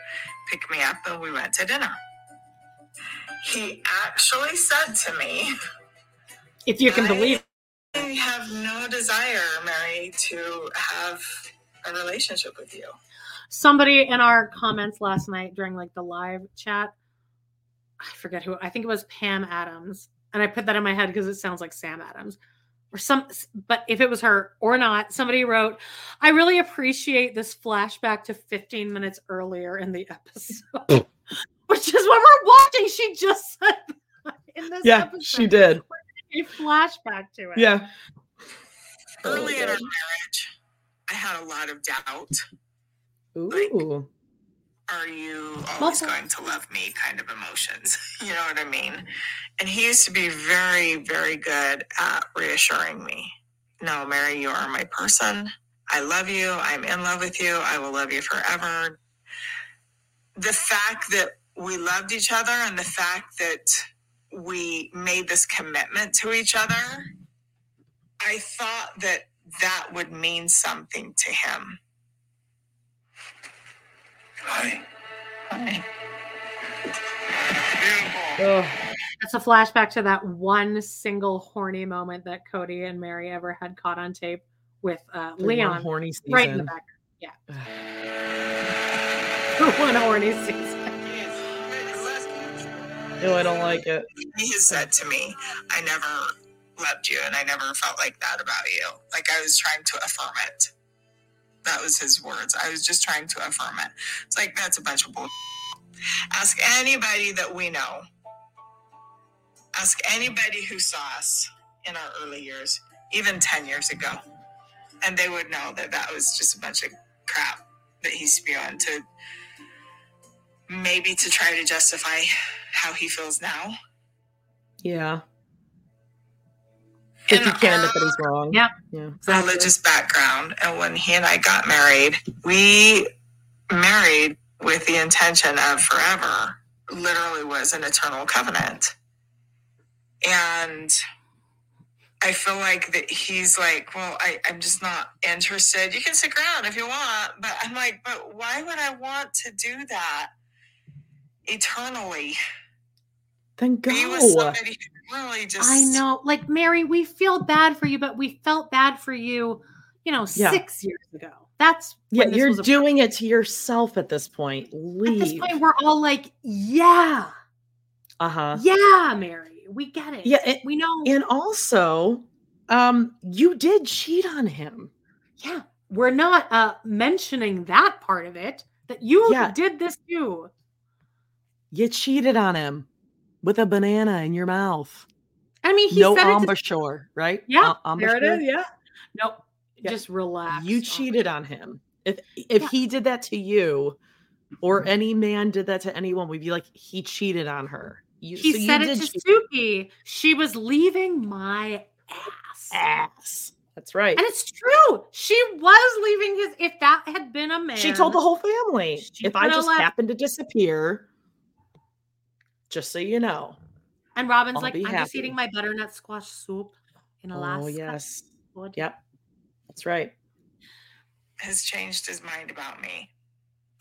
pick me up and we went to dinner. He actually said to me, If you can believe I have no desire, Meri, to have a relationship with you. somebody in our comments last night during like the live chat i forget who i think it was pam adams and i put that in my head because it sounds like sam adams or some but if it was her or not somebody wrote i really appreciate this flashback to 15 minutes earlier in the episode oh. Which is what we're watching she just said that in this Yeah, episode she did. a flashback to it Yeah. Early in our marriage, I had a lot of doubt. Ooh. Are you always going to love me kind of emotions? You know what I mean? And he used to be very, very good at reassuring me. No, Meri, you are my person. I love you. I'm in love with you. I will love you forever. The fact that we loved each other and the fact that we made this commitment to each other, I thought that that would mean something to him. Hi. Hi. That's a flashback to that one single horny moment that Kody and Meri ever had caught on tape with uh, The one Leon. horny scene, right in the back. Yeah. one horny season. No, I don't like it. He said to me, I never loved you and I never felt like that about you. Like I was trying to affirm it. That was his words. I was just trying to affirm it. It's like, that's a bunch of bull. Ask anybody that we know. Ask anybody who saw us in our early years, even 10 years ago. And they would know that that was just a bunch of crap that he's spewing to maybe to try to justify how he feels now. Yeah. If you can admit that he's wrong. Yeah. Yeah. religious background. And when he and I got married, we married with the intention of forever, literally was an eternal covenant. And I feel like that he's like, well, I, I'm just not interested. You can stick around if you want. But I'm like, but why would I want to do that eternally? Then Be with somebody who really just I know. Like, Meri, we feel bad for you, but we felt bad for you, you know, Yeah. six years ago. That's Yeah, this you're was a- doing it to yourself at this point. At this point, we're all like, yeah, uh huh. yeah, Meri, we get it. Yeah, and, we know. And also, um, you did cheat on him. Yeah, we're not uh mentioning that part of it. That you Yeah. did this too. You cheated on him with a banana in your mouth. I mean, he no said it to- right? Yeah, Em- there it embouchure? Yeah. Nope. Yeah. Just relax. You cheated on him. If if he did that to you, or mm-hmm. any man did that to anyone, we'd be like, he cheated on her. You, He so said it to. Suki. She was leaving my ass. Ass. That's right. And it's true. She was leaving his. If that had been a man, She told the whole family. If I just left- happen to disappear, just so you know. And Robyn's I'll like, I'm just eating my butternut squash soup in oh, Alaska. Oh yes. Good. Yep. That's right. has changed his mind about me.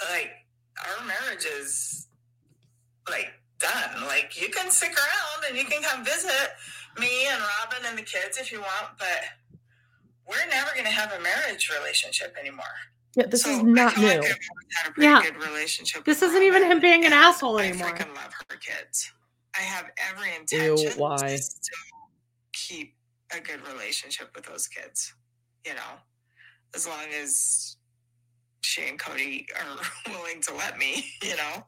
Like our marriage is like done. Like you can stick around and you can come visit me and Robyn and the kids if you want, but we're never going to have a marriage relationship anymore. Yeah, this is not new. Had a Yeah. good relationship. This isn't even him being an asshole anymore. I freaking love her kids. I have every Ew, intention why? to still keep a good relationship with those kids. You know, as long as she and Kody are willing to let me, you know.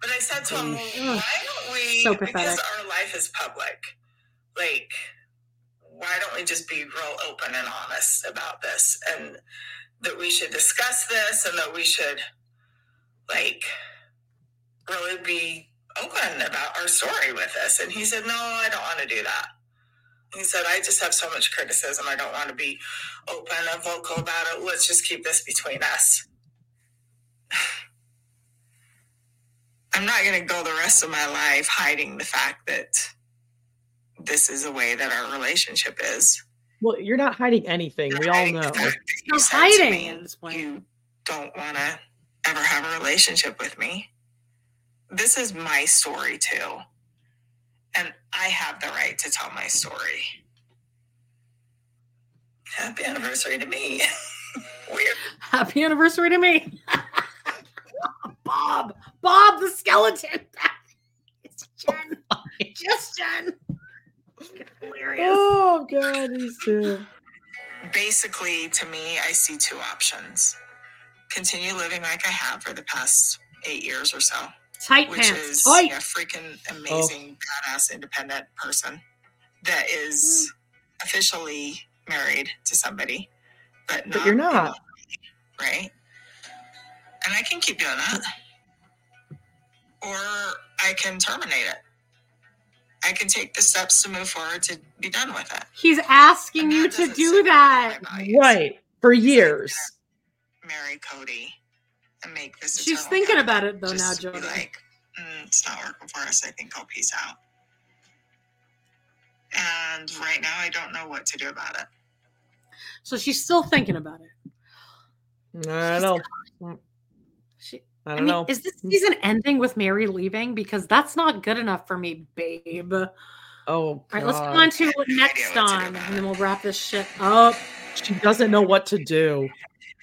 But I said to him, well, why don't we, So because our life is public, like, why don't we just be real open and honest about this? And that we should discuss this and that we should, like, really be open about our story with this. And he said, no, I don't want to do that. He said, I just have so much criticism. I don't want to be open and vocal about it. Let's just keep this between us. I'm not going to go the rest of my life hiding the fact that this is a way that our relationship is. Well, you're not hiding anything. We all know. No said to hiding me, at this point. You don't want to ever have a relationship with me. This is my story too. And I have the right to tell my story. Happy anniversary to me. Weird. Happy anniversary to me. Bob. Bob the skeleton. it's Jen. Oh Just Jen. Hilarious. Oh god, he's too. Basically, to me, I see two options. Continue living like I have for the past eight years or so. Tight which pants. is Tight. a freaking amazing, badass, independent person that is mm. officially married to somebody, but, But not you're not. right? And I can keep doing that, or I can terminate it. I can take the steps to move forward to be done with it. He's asking you to do that. Right. For years. Marry Kody and make this. She's thinking about it though now, Just Jodie. Like, mm, it's not working for us. I think I'll peace out. And right now, I don't know what to do about it. So she's still thinking about it. I don't know. She, I I don't mean, know. is this season ending with Meri leaving? Because that's not good enough for me, babe. All Oh, all right. let's go on to next on, and then we'll wrap this shit up. She doesn't know what to do.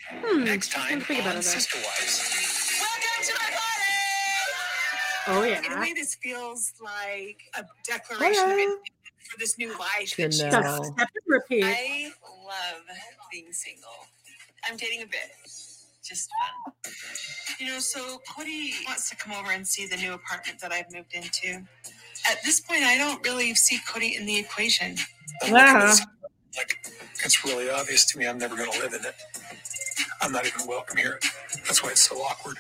Hmm, Next time, think about it. Sister Wives. Welcome to my party! Oh yeah. In a way, this feels like a declaration of for this new life. You that she's Step and repeat. I love being single. I'm dating a bit. Just fun. You know, so Kody wants to come over and see the new apartment that I've moved into. At this point, I don't really see Kody in the equation. Yeah. Like, it's really obvious to me I'm never going to live in it. I'm not even welcome here. That's why it's so awkward.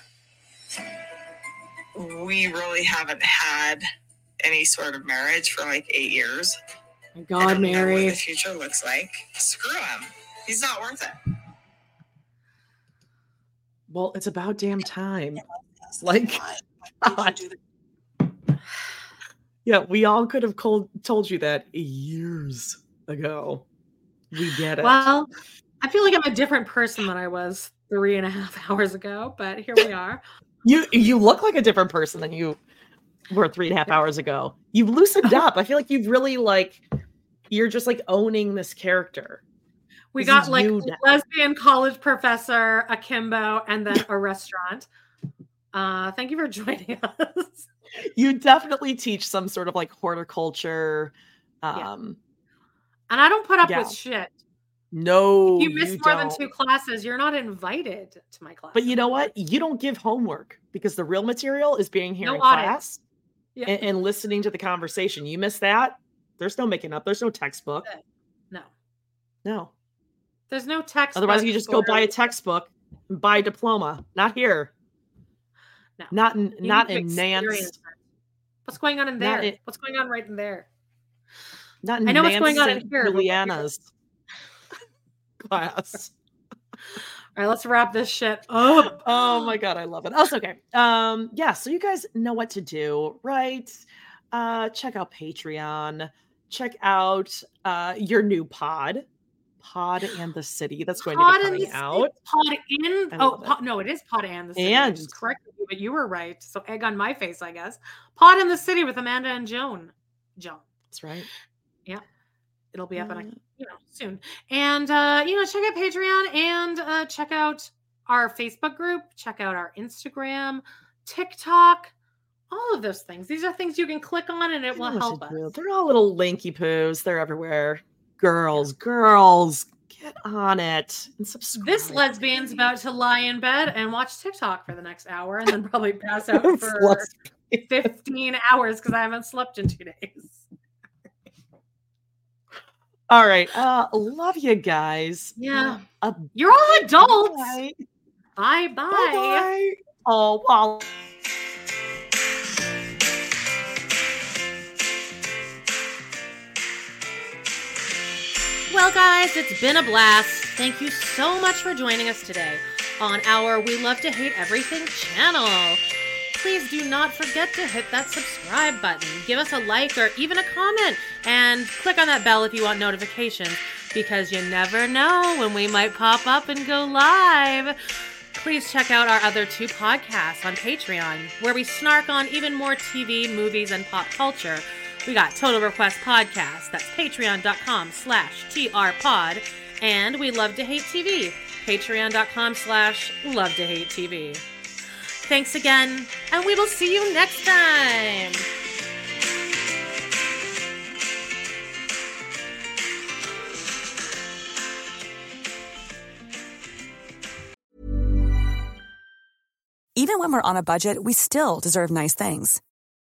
We really haven't had any sort of marriage for like eight years. My I God, don't know what Meri. the future looks like. Screw him. He's not worth it. Well, it's about damn time. Like, God. yeah, we all could have col- told you that years ago. We get it. Well, I feel like I'm a different person than I was three and a half hours ago, but here we are. you you look like a different person than you were three and a half hours ago. You've loosened up. I feel like you've really like you're just like owning this character. We got like lesbian college professor, akimbo, and then a restaurant. Uh, thank you for joining us. You definitely teach some sort of like horticulture. Um And I don't put up Yeah. with shit. no, If you miss more than don't. two classes, you're not invited to my class. But you know what? You don't give homework because the real material is being here No in audit. class Yeah. and, and listening to the conversation. You miss that, there's no making up. There's no textbook. No. No. There's no text. Otherwise, you just go buy a textbook and buy a diploma. Not here. No. Not in You not in Nance. What's going on in there? in- What's going on right in there? Not in I know what's going on in here, Juliana's. class. All right, let's wrap this shit up. Oh my god, I love it. Also, okay. Um, yeah, so you guys know what to do, right? Uh, check out Patreon. Check out uh your new pod, Pod and the City. That's going Pod to be coming out. Pod in. Oh, pod, no, it is Pod and the City. And- just corrected you, but you were right. So egg on my face, I guess. Pod in the City with Amanda and Joan. Joan. That's right. Yeah. It'll be up Mm. you know soon. And uh, you know, check out Patreon and uh, check out our Facebook group. Check out our Instagram, TikTok, all of those things. These are things you can click on, and it will help us. They're all little linky poos. They're everywhere. Girls, girls, get on it and subscribe. This lesbian's about to lie in bed and watch TikTok for the next hour, and then probably pass out for 15 hours because I haven't slept in two days. All right. Uh love you guys. Yeah. Uh, You're all adults. bye. Bye bye. Oh, wow. Well, guys, it's been a blast. Thank you so much for joining us today on our We Love to Hate Everything channel. Please do not forget to hit that subscribe button, give us a like or even a comment, and click on that bell if you want notifications because you never know when we might pop up and go live. Please check out our other two podcasts on Patreon, where we snark on even more TV, movies, and pop culture. We got Total Request Podcast, that's patreon.com slash trpod, and We Love to Hate TV, patreon.com slash love to hate TV. Thanks again, and we will see you next time. Even when we're on a budget, we still deserve nice things.